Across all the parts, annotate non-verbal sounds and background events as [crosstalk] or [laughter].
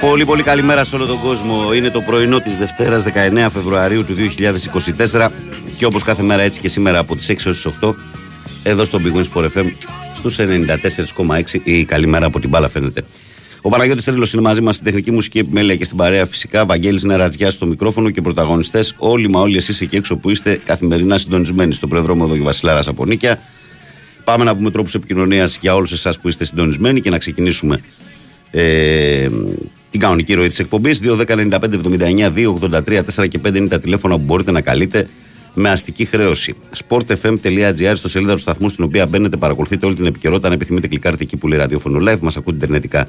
Πολύ, πολύ καλή μέρα σε όλο τον κόσμο. Είναι το πρωινό της Δευτέρας 19 Φεβρουαρίου του 2024 και όπως κάθε μέρα έτσι και σήμερα από τις 6 ω 8, εδώ στο Big Wings στους 94,6 η καλημέρα από την μπάλα φαίνεται. Ο Παναγιώτης Τρίλος είναι μαζί μας στην τεχνική μουσική επιμέλεια και στην παρέα φυσικά. Βαγγέλης Νερατζιάς στο μικρόφωνο και πρωταγωνιστές όλοι μα όλοι εσείς εκεί έξω που είστε καθημερινά συντονισμένοι στο πρεδρόμο εδώ και Βασιλάρας από Νίκια. Πάμε να πούμε τρόπους επικοινωνίας για όλους εσάς που είστε συντονισμένοι και να ξεκινήσουμε ε, την κανονική ροή της εκπομπής. 2.195.79.283.4 και 5 είναι τα τηλέφωνα που μπορείτε να καλείτε με αστική χρέωση. sportfm.gr στο σελίδα του σταθμού στην οποία μπαίνετε, παρακολουθείτε όλη την επικαιρότητα. Αν επιθυμείτε, κλικάρετε εκεί που λέει ραδιόφωνο live, μας ακούτε ιντερνετικά.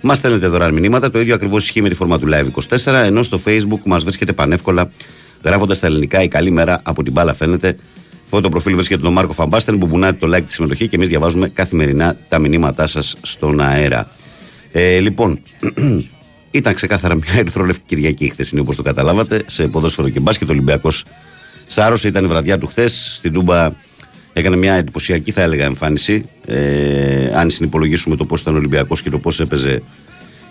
Μας στέλνετε δωρεάν μηνύματα. Το ίδιο ακριβώς ισχύει με τη φόρμα του live 24. Ενώ στο facebook μας βρίσκεται πανεύκολα γράφοντας τα ελληνικά η καλή μέρα από την μπάλα φαίνεται. Αυτό το προφίλ βρίσκεται τον Μάρκο Φαμπάστεν που μπουνάτε το like τη συμμετοχή και εμείς διαβάζουμε καθημερινά τα μηνύματά σας στον αέρα. Ε, λοιπόν, [clears throat] ήταν ξεκάθαρα μια ερυθρόλευκη Κυριακή χθε, όπως το καταλάβατε, σε ποδόσφαιρο και μπάσκετ. Ο Ολυμπιακός σάρωσε, ήταν η βραδιά του χθες. Στην Τούμπα έκανε μια εντυπωσιακή, θα έλεγα, εμφάνιση. Ε, αν συνυπολογίσουμε το πώς ήταν ο Ολυμπιακός και το πώς έπαιζε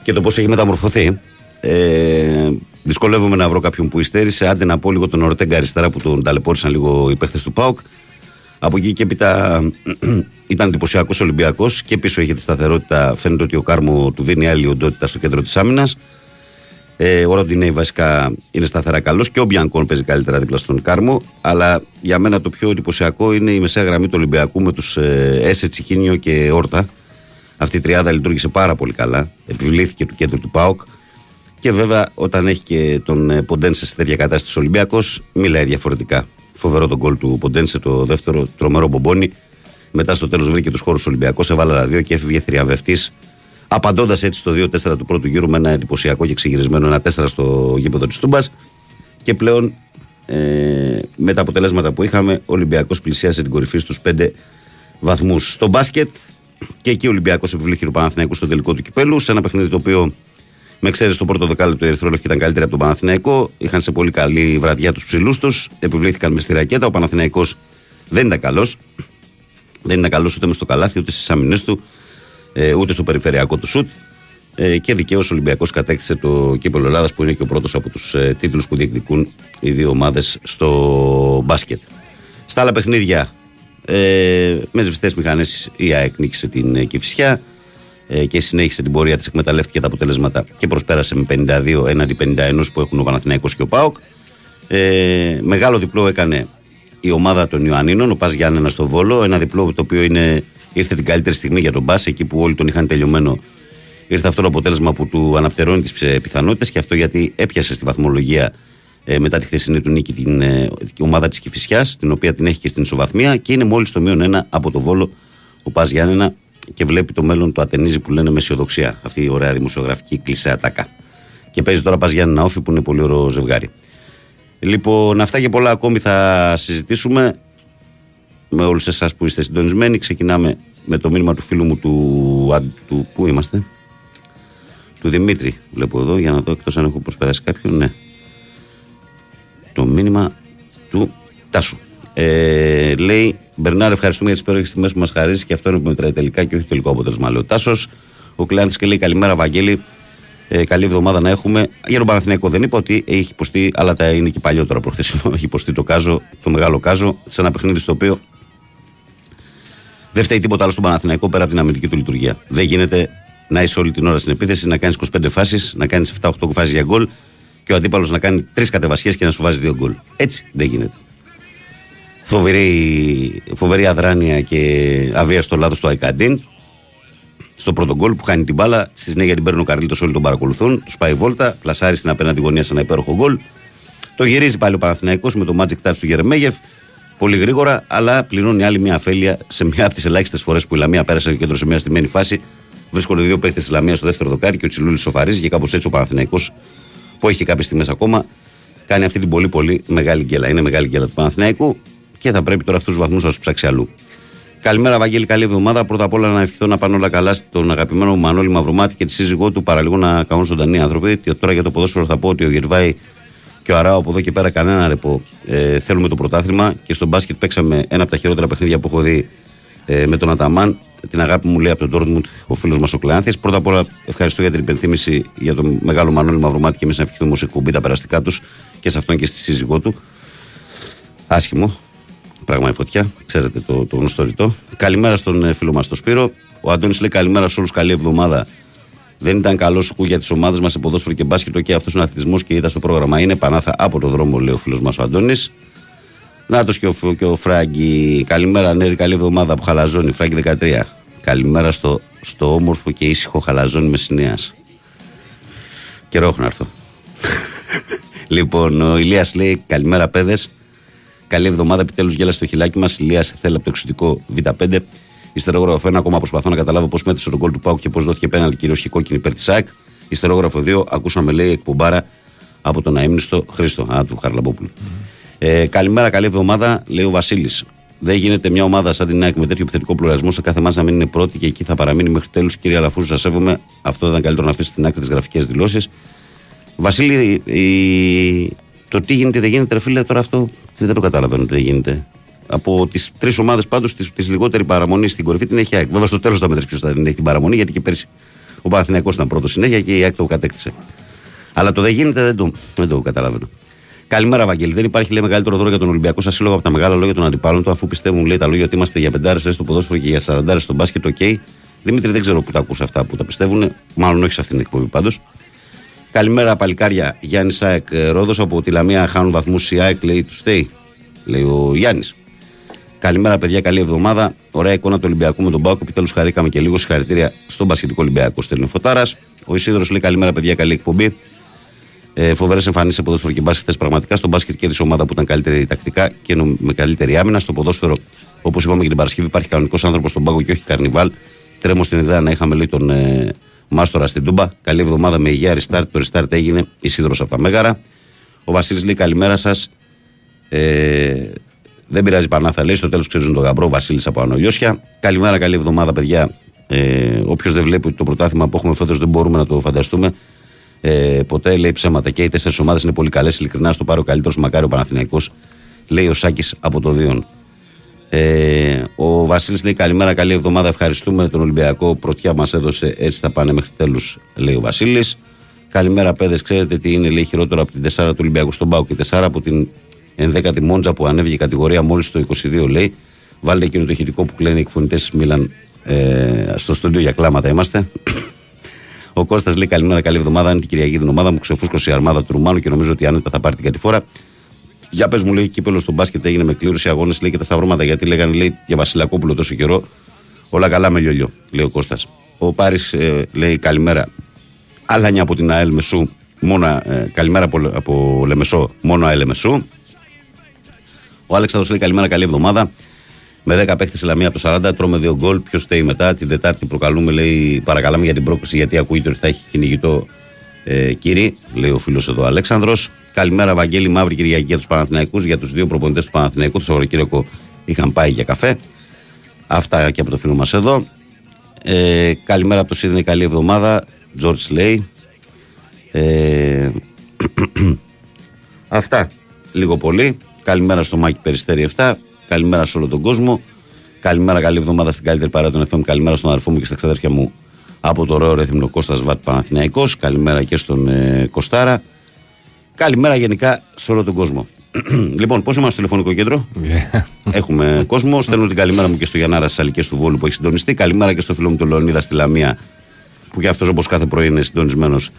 και το πώς έχει μεταμορφωθεί. Ε, δυσκολεύομαι να βρω κάποιον που υστέρησε. Άντε να πω λίγο τον Ορτέγκα αριστερά που τον ταλαιπώρησαν λίγο οι παίχτες του Πάουκ. Από εκεί και έπειτα [clears throat] ήταν εντυπωσιακός Ολυμπιακός και πίσω είχε τη σταθερότητα. Φαίνεται ότι ο Κάρμο του δίνει άλλη οντότητα στο κέντρο της άμυνας. Ε, ο Ροντινέη βασικά είναι σταθερά καλός και ο Μπιανκόν παίζει καλύτερα δίπλα στον Κάρμο. Αλλά για μένα το πιο εντυπωσιακό είναι η μεσαία γραμμή του Ολυμπιακού με τους ε, Έσε Τσικίνιο και Όρτα. Αυτή η τριάδα λειτουργήσε πάρα πολύ καλά. Επιβλήθηκε του κέντρου του ΠΑΟΚ. Και βέβαια όταν έχει και τον ε, Ποντένσε σε τέτοια κατάσταση ο Ολυμπιακός, μιλάει διαφορετικά. Φοβερό τον κόλ του Ποντένσε, το δεύτερο τρομερό μπομπόνι. Μετά στο τέλος βρήκε τους χώρους Ολυμπιακός, έβαλε τα δύο και έφυγε θριαβευτή. Απαντώντας έτσι στο 2-4 του πρώτου γύρου με ένα εντυπωσιακό και ξεγυρισμένο ένα 4 στο γήπεδο της Τούμπας. Και πλέον ε, με τα αποτελέσματα που είχαμε, ο Ολυμπιακός πλησίασε την κορυφή στους 5 βαθμούς. Στο μπάσκετ και εκεί ο Ολυμπιακός επιβλήθηκε του Παναθηναϊκού στο τελικό του κυπέλου, σε ένα παιχνίδι το οποίο με ξέρει το πρώτο δεκάλεπτο του Ερυθρόλευκη ήταν καλύτερα από τον Παναθηναϊκό. Είχαν σε πολύ καλή βραδιά τους ψηλούς τους. Επιβλήθηκαν μες στη ρακέτα. Ο Παναθηναϊκός δεν ήταν καλός. Δεν ήταν καλός ούτε μες στο καλάθι, ούτε στις άμυνες του, ε, ούτε στο περιφερειακό του σουτ. Ε, και δικαίως ο Ολυμπιακός κατέκτησε το κύπελο Ελλάδας που είναι και ο πρώτος από τους ε, τίτλους που διεκδικούν οι δύο ομάδες στο μπάσκετ. Στα άλλα παιχνίδια, ε, με σβηστέ μηχανές η ΑΕΚ νίκησε την ε, Κυφσιά ε, και συνέχισε την πορεία της, εκμεταλλεύτηκε τα αποτελέσματα και προσπέρασε με 52 έναντι 51 που έχουν ο Παναθηναϊκός και ο ΠΑΟΚ. Ε, μεγάλο διπλό έκανε η ομάδα των Ιωαννίνων, ο Πας Γιάννενα στο Βόλο. Ένα διπλό το οποίο είναι, ήρθε την καλύτερη στιγμή για τον Πα, εκεί που όλοι τον είχαν τελειωμένο. Ήρθε αυτό το αποτέλεσμα που του αναπτερώνει τις πιθανότητες και αυτό γιατί έπιασε στη βαθμολογία ε, μετά τη χθεσινή του νίκη την, ε, ομάδα της Κυφυσιάς, την οποία την έχει και στην ισοβαθμία και είναι μόλις το μείον ένα από το Βόλο ο Πας Γιάννενα και βλέπει το μέλλον του ατενίζει που λένε με αισιοδοξία. Αυτή η ωραία δημοσιογραφική κλεισέ ατάκα. Και παίζει τώρα Πας Γιάννενα Όφη που είναι πολύ ωραίο ζευγάρι. Λοιπόν, αυτά και πολλά ακόμη θα συζητήσουμε με όλους εσάς που είστε συντονισμένοι. Ξεκινάμε με το μήνυμα του φίλου μου του, του πού είμαστε, του Δημήτρη βλέπω εδώ για να δω εκτός αν έχω προσπεράσει κάποιον, ναι. Το μήνυμα του Τάσου. Ε, λέει, Μπερνάρ, ευχαριστούμε για τις υπέροχες τιμέ που μας χαρίζεις και αυτό είναι που μετράει τελικά και όχι τελικό αποτέλεσμα. Λέει ο Τάσος. Ο Κλειάντη και λέει, Καλημέρα, Βαγγέλη. Ε, καλή εβδομάδα να έχουμε. Για τον Παναθηναϊκό δεν είπα ότι έχει υποστεί, αλλά τα είναι και παλιότερα προχθεσινό. [laughs] Έχει υποστεί το κάζο, το μεγάλο κάζο, σε ένα παιχνίδι στο οποίο δεν φταίει τίποτα άλλο στον Παναθηναϊκό πέρα από την αμυντική του λειτουργία. Δεν γίνεται να είσαι όλη την ώρα στην επίθεση, να κάνεις 25 φάσεις, να κάνεις 7-8 φάσει για γκολ και ο αντίπαλος να κάνει τρεις κατεβασιές και να σου βάζει δύο γκολ. Έτσι δεν γίνεται. Φοβερή, φοβερή αδράνεια και αβία στο λάθος του Αϊκαντίν στο πρώτο γκολ που χάνει την μπάλα. Στη συνέχεια την παίρνει ο Καρλίτος, όλοι τον παρακολουθούν. Τους πάει βόλτα, πλασάρει στην απέναντι γωνία σε ένα υπέροχο γκολ. Το γυρίζει πάλι ο Παναθηναϊκός με το magic touch του Γερεμέγεφ. Πολύ γρήγορα, αλλά πληρώνει άλλη μια αφέλεια σε μια από τις ελάχιστες φορές που η Λαμία πέρασε και κέντρο σε μια στημένη φάση Βρίσκονται δύο παίχτε της Λαμίας στο δεύτερο δοκάρι και ο Τσιλούλης σοφαρίζει και κάπως έτσι ο Παναθηναϊκός που έχει κάποιες τιμέ ακόμα κάνει αυτή την πολύ πολύ μεγάλη γκέλα. Είναι μεγάλη γκέλα του Παναθηναϊκού και θα πρέπει τώρα αυτούς τους βαθμούς να τους ψάξει αλλού. Καλημέρα, Βαγγέλη, καλή εβδομάδα. Πρώτα απ' όλα να ευχηθώ να πάνε όλα καλά στον αγαπημένο μου Μανώλη Μαυρομάτη και τη σύζυγό του. Παραλίγο να καούν ζωντανοί άνθρωποι. Και τώρα για το ποδόσφαιρο θα πω ότι ο Γερβάη και ο Αράο από εδώ και πέρα κανένα ρεπό. Ε, θέλουμε το πρωτάθλημα και στο μπάσκετ παίξαμε ένα από τα χειρότερα παιχνίδια που έχω δει ε, με τον Αταμάν. Την αγάπη μου λέει από τον Τόρτμουντ ο φίλος μας ο Κλεάνθης. Πρώτα απ' όλα ευχαριστώ για την υπενθύμηση για τον μεγάλο Μανώλη Μαυρομάτη και εμείς να ευχηθούμε ω εκπομπή τα περαστικά τους και σε αυτόν και στη σύζυγό του. Άσχημο, πράγμα η φωτιά, ξέρετε το, το γνωστό ρητό. Καλημέρα στον ε, φίλο μας τον Σπύρο. Ο Αντώνης λέει καλημέρα σε όλους, καλή εβδομάδα. Δεν ήταν καλό σκου για τις ομάδες μας σε ποδόσφαιρο και μπάσκετ. Και αυτός είναι αθλητισμός και είδα στο πρόγραμμα. Είναι πανάθα από το δρόμο, λέει ο φίλος μας ο Αντώνης. Νάτο και, ο, και ο Φράγκη. Καλημέρα, Νέρη, καλή εβδομάδα που χαλαζώνει. Φράγκη 13. Καλημέρα στο, στο όμορφο και ήσυχο χαλαζώνει Μεσσηνία. Καιρό έχω να έρθω. [laughs] λοιπόν, ο Ηλίας λέει καλημέρα, παιδες. Καλή εβδομάδα, επιτέλους γέλασε το χιλάκι μας. Ηλίας θέλει από το εξωτικό Β5. Ιστερόγραφο 1 ακόμα προσπαθώ να καταλάβω πώς μέτρησε τον κόλ του Πάου και πώς δόθηκε πέναλ κυρίως και κόκκινη υπέρ της ΣΑΚ. Ιστερόγραφο 2 ακούσαμε λέει εκπομπάρα από τον αίμνηστο Χρήστο, α, του Χαρλαμπόπουλου. Ε, καλημέρα, καλή εβδομάδα, λέει ο Βασίλης. Δεν γίνεται μια ομάδα σαν την ΑΕΚ με τέτοιο επιθετικό πλουρασμό σε κάθε μάζα να μην είναι πρώτη και εκεί θα παραμείνει μέχρι τέλους. Κύριε Αλαφούζου, σας σέβομαι. Αυτό δεν ήταν καλύτερο να αφήσει στην άκρη τις γραφικές δηλώσεις. Βασίλη, η... το τι γίνεται, δεν γίνεται, ρε φίλε, τώρα αυτό δεν το καταλαβαίνω τι γίνεται. Από τις τρεις ομάδες πάντως, τη λιγότερη παραμονή στην κορυφή την έχει η ΑΕΚ. Βέβαια στο τέλος θα μετρήσει ποιος θα την έχει την παραμονή, γιατί και πέρσι ο Παναθηναϊκός ήταν πρώτος συνέχεια και η ΑΕΚ το κατέκτησε. Αλλά το δεν γίνεται δεν το, δεν το καταλαβαίνω. Καλημέρα, Βαγγέλη. Δεν υπάρχει λέει, μεγαλύτερο δώρο για τον Ολυμπιακό σας σύλλογο από τα μεγάλα λόγια των αντιπάλων του, αφού πιστεύουν λέει, τα λόγια ότι είμαστε για πεντάρες στο ποδόσφαιρο και για σαραντάρες στο μπάσκετ. Ok. Okay. Δημήτρη, δεν ξέρω που τα ακούσα αυτά που τα πιστεύουν. Μάλλον όχι σε αυτήν την εκπομπή πάντως. Καλημέρα, παλικάρια. Γιάννης Σάεκ Ρόδος από τη Λαμία χάνουν βαθμούς η ΑΕΚ, λέει του Στέι. Λέει ο Γιάννης. Καλημέρα, παιδιά. Καλή εβδομάδα. Ωραία εικόνα του Ολυμπιακού με τον Πάοκ. Επιτέλους χαρήκαμε και λίγο συγχαρητήρια στον Πασχετικό Ολυμπιακό. Στέλνει Φωτάρας. Ο Ισίδρο λέει καλημέρα, παιδιά. Καλή εκπομπή. Ε, Φοβερές εμφανίσεις σε ποδόσφαιρο και μπάσκετ. Πραγματικά στον μπάσκετ και τη ομάδα που ήταν καλύτερη τακτικά και με καλύτερη άμυνα. Στο ποδόσφαιρο, όπως είπαμε και την Παρασκευή, υπάρχει κανονικός άνθρωπος στον πάγο και όχι καρνιβάλ. Τρέμω στην ιδέα να είχαμε λέει τον ε, Μάστορα στην Τούμπα. Καλή εβδομάδα με υγεία. Restart. Το restart έγινε Ισίδρο από τα Μέγαρα. Ο Βασίλης λέει καλημέρα σας. Ε, δεν πειράζει πανάθα, λέει. Στο τέλος ξέρουν τον γαμπρό Βασίλη από Ανολιώσια. Καλημέρα, καλή εβδομάδα, παιδιά. Ε, Όποιος δεν βλέπει το πρωτάθλημα που έχουμε φέτος δεν μπορούμε να το φανταστούμε. Ε, ποτέ λέει ψέματα και οι τέσσερις ομάδες είναι πολύ καλές. Ειλικρινά στο πάρει ο καλύτερος μακάρι ο Παναθηναϊκός. Λέει ο Σάκης από το Δίον. Ε, ο Βασίλης λέει καλημέρα, καλή εβδομάδα. Ευχαριστούμε τον Ολυμπιακό. Πρωτιά μας έδωσε, έτσι θα πάνε μέχρι τέλους, λέει ο Βασίλης. Καλημέρα, παιδες. Ξέρετε τι είναι, λέει χειρότερο από την 4 του Ολυμπιακού στον Πάο και 4 από την 11η Μόντζα που ανέβηκε η κατηγορία μόλις το 22, λέει. Βάλτε εκείνο το ηχητικό που κλαίνει οι εκφωνητές της Μίλαν ε, στο στούντιο για κλάματα είμαστε. [coughs] Ο Κώστας λέει καλημέρα, καλή εβδομάδα. Είναι την Κυριακή την ομάδα μου. Ξεφούσκωσε η αρμάδα του Ρουμάνου και νομίζω ότι άνετα θα πάρει την κατηφόρα. Για πες μου, λέει, κύπελο στο μπάσκετ έγινε με κλήρωση αγώνες, λέει και τα σταυρώματα. Γιατί λέγανε, λέει, για Βασιλακόπουλο τόσο καιρό. Όλα καλά με λιολιό, λέει ο Κώστας. Ο Πάρης ε, λέει καλημέρα. Άλλανια από την ΑΕΛ Μεσού. Μόνο, ε, καλημέρα από, από Λεμεσό, μόνο ΑΕΛ Μεσού. Ο Άλεξανδρος λέει καλημέρα, καλή εβδομάδα. Με 10 παίχτες σε Λαμία από το 40, τρώμε δύο γκολ. Ποιος θέλει μετά. Την Τετάρτη προκαλούμε, λέει, παρακαλάμε για την πρόκληση γιατί ακούγεται ότι θα έχει κυνηγητό ε, κύριε, λέει ο φίλος εδώ Αλέξανδρος. Καλημέρα, Βαγγέλη, μαύρη Κυριακή για τους Παναθηναϊκούς. Για τους δύο προπονητές του Παναθηναϊκού, το Σαββατοκύριακο είχαν πάει για καφέ. Αυτά και από το φίλο μας εδώ. Ε, καλημέρα από το Σίδνεϊ, καλή εβδομάδα. George λέει. Ε, [clears throat] αυτά λίγο πολύ. Καλημέρα στο Μάκη Περιστέρη 7. Καλημέρα σε όλο τον κόσμο. Καλημέρα, καλή εβδομάδα στην καλύτερη παρέα των FM. Καλημέρα στον αδερφό μου και στα ξαδέρφια μου από το ωραίο ρέθυμνο Κώστας Βάτ Παναθηναϊκός. Καλημέρα και στον ε, Κοστάρα. Καλημέρα γενικά σε όλο τον κόσμο. [clears throat] λοιπόν, πώς είμαστε στο τηλεφωνικό κέντρο; Yeah. Έχουμε κόσμο. Στέλνω την καλημέρα μου και στο Γιαννάρα στι Αλικέ του Βόλου που έχει συντονιστεί. Καλημέρα και στο φίλο μου τον Λεωνίδα στη Λαμία που και αυτός όπως κάθε πρωί είναι συντονισμένος.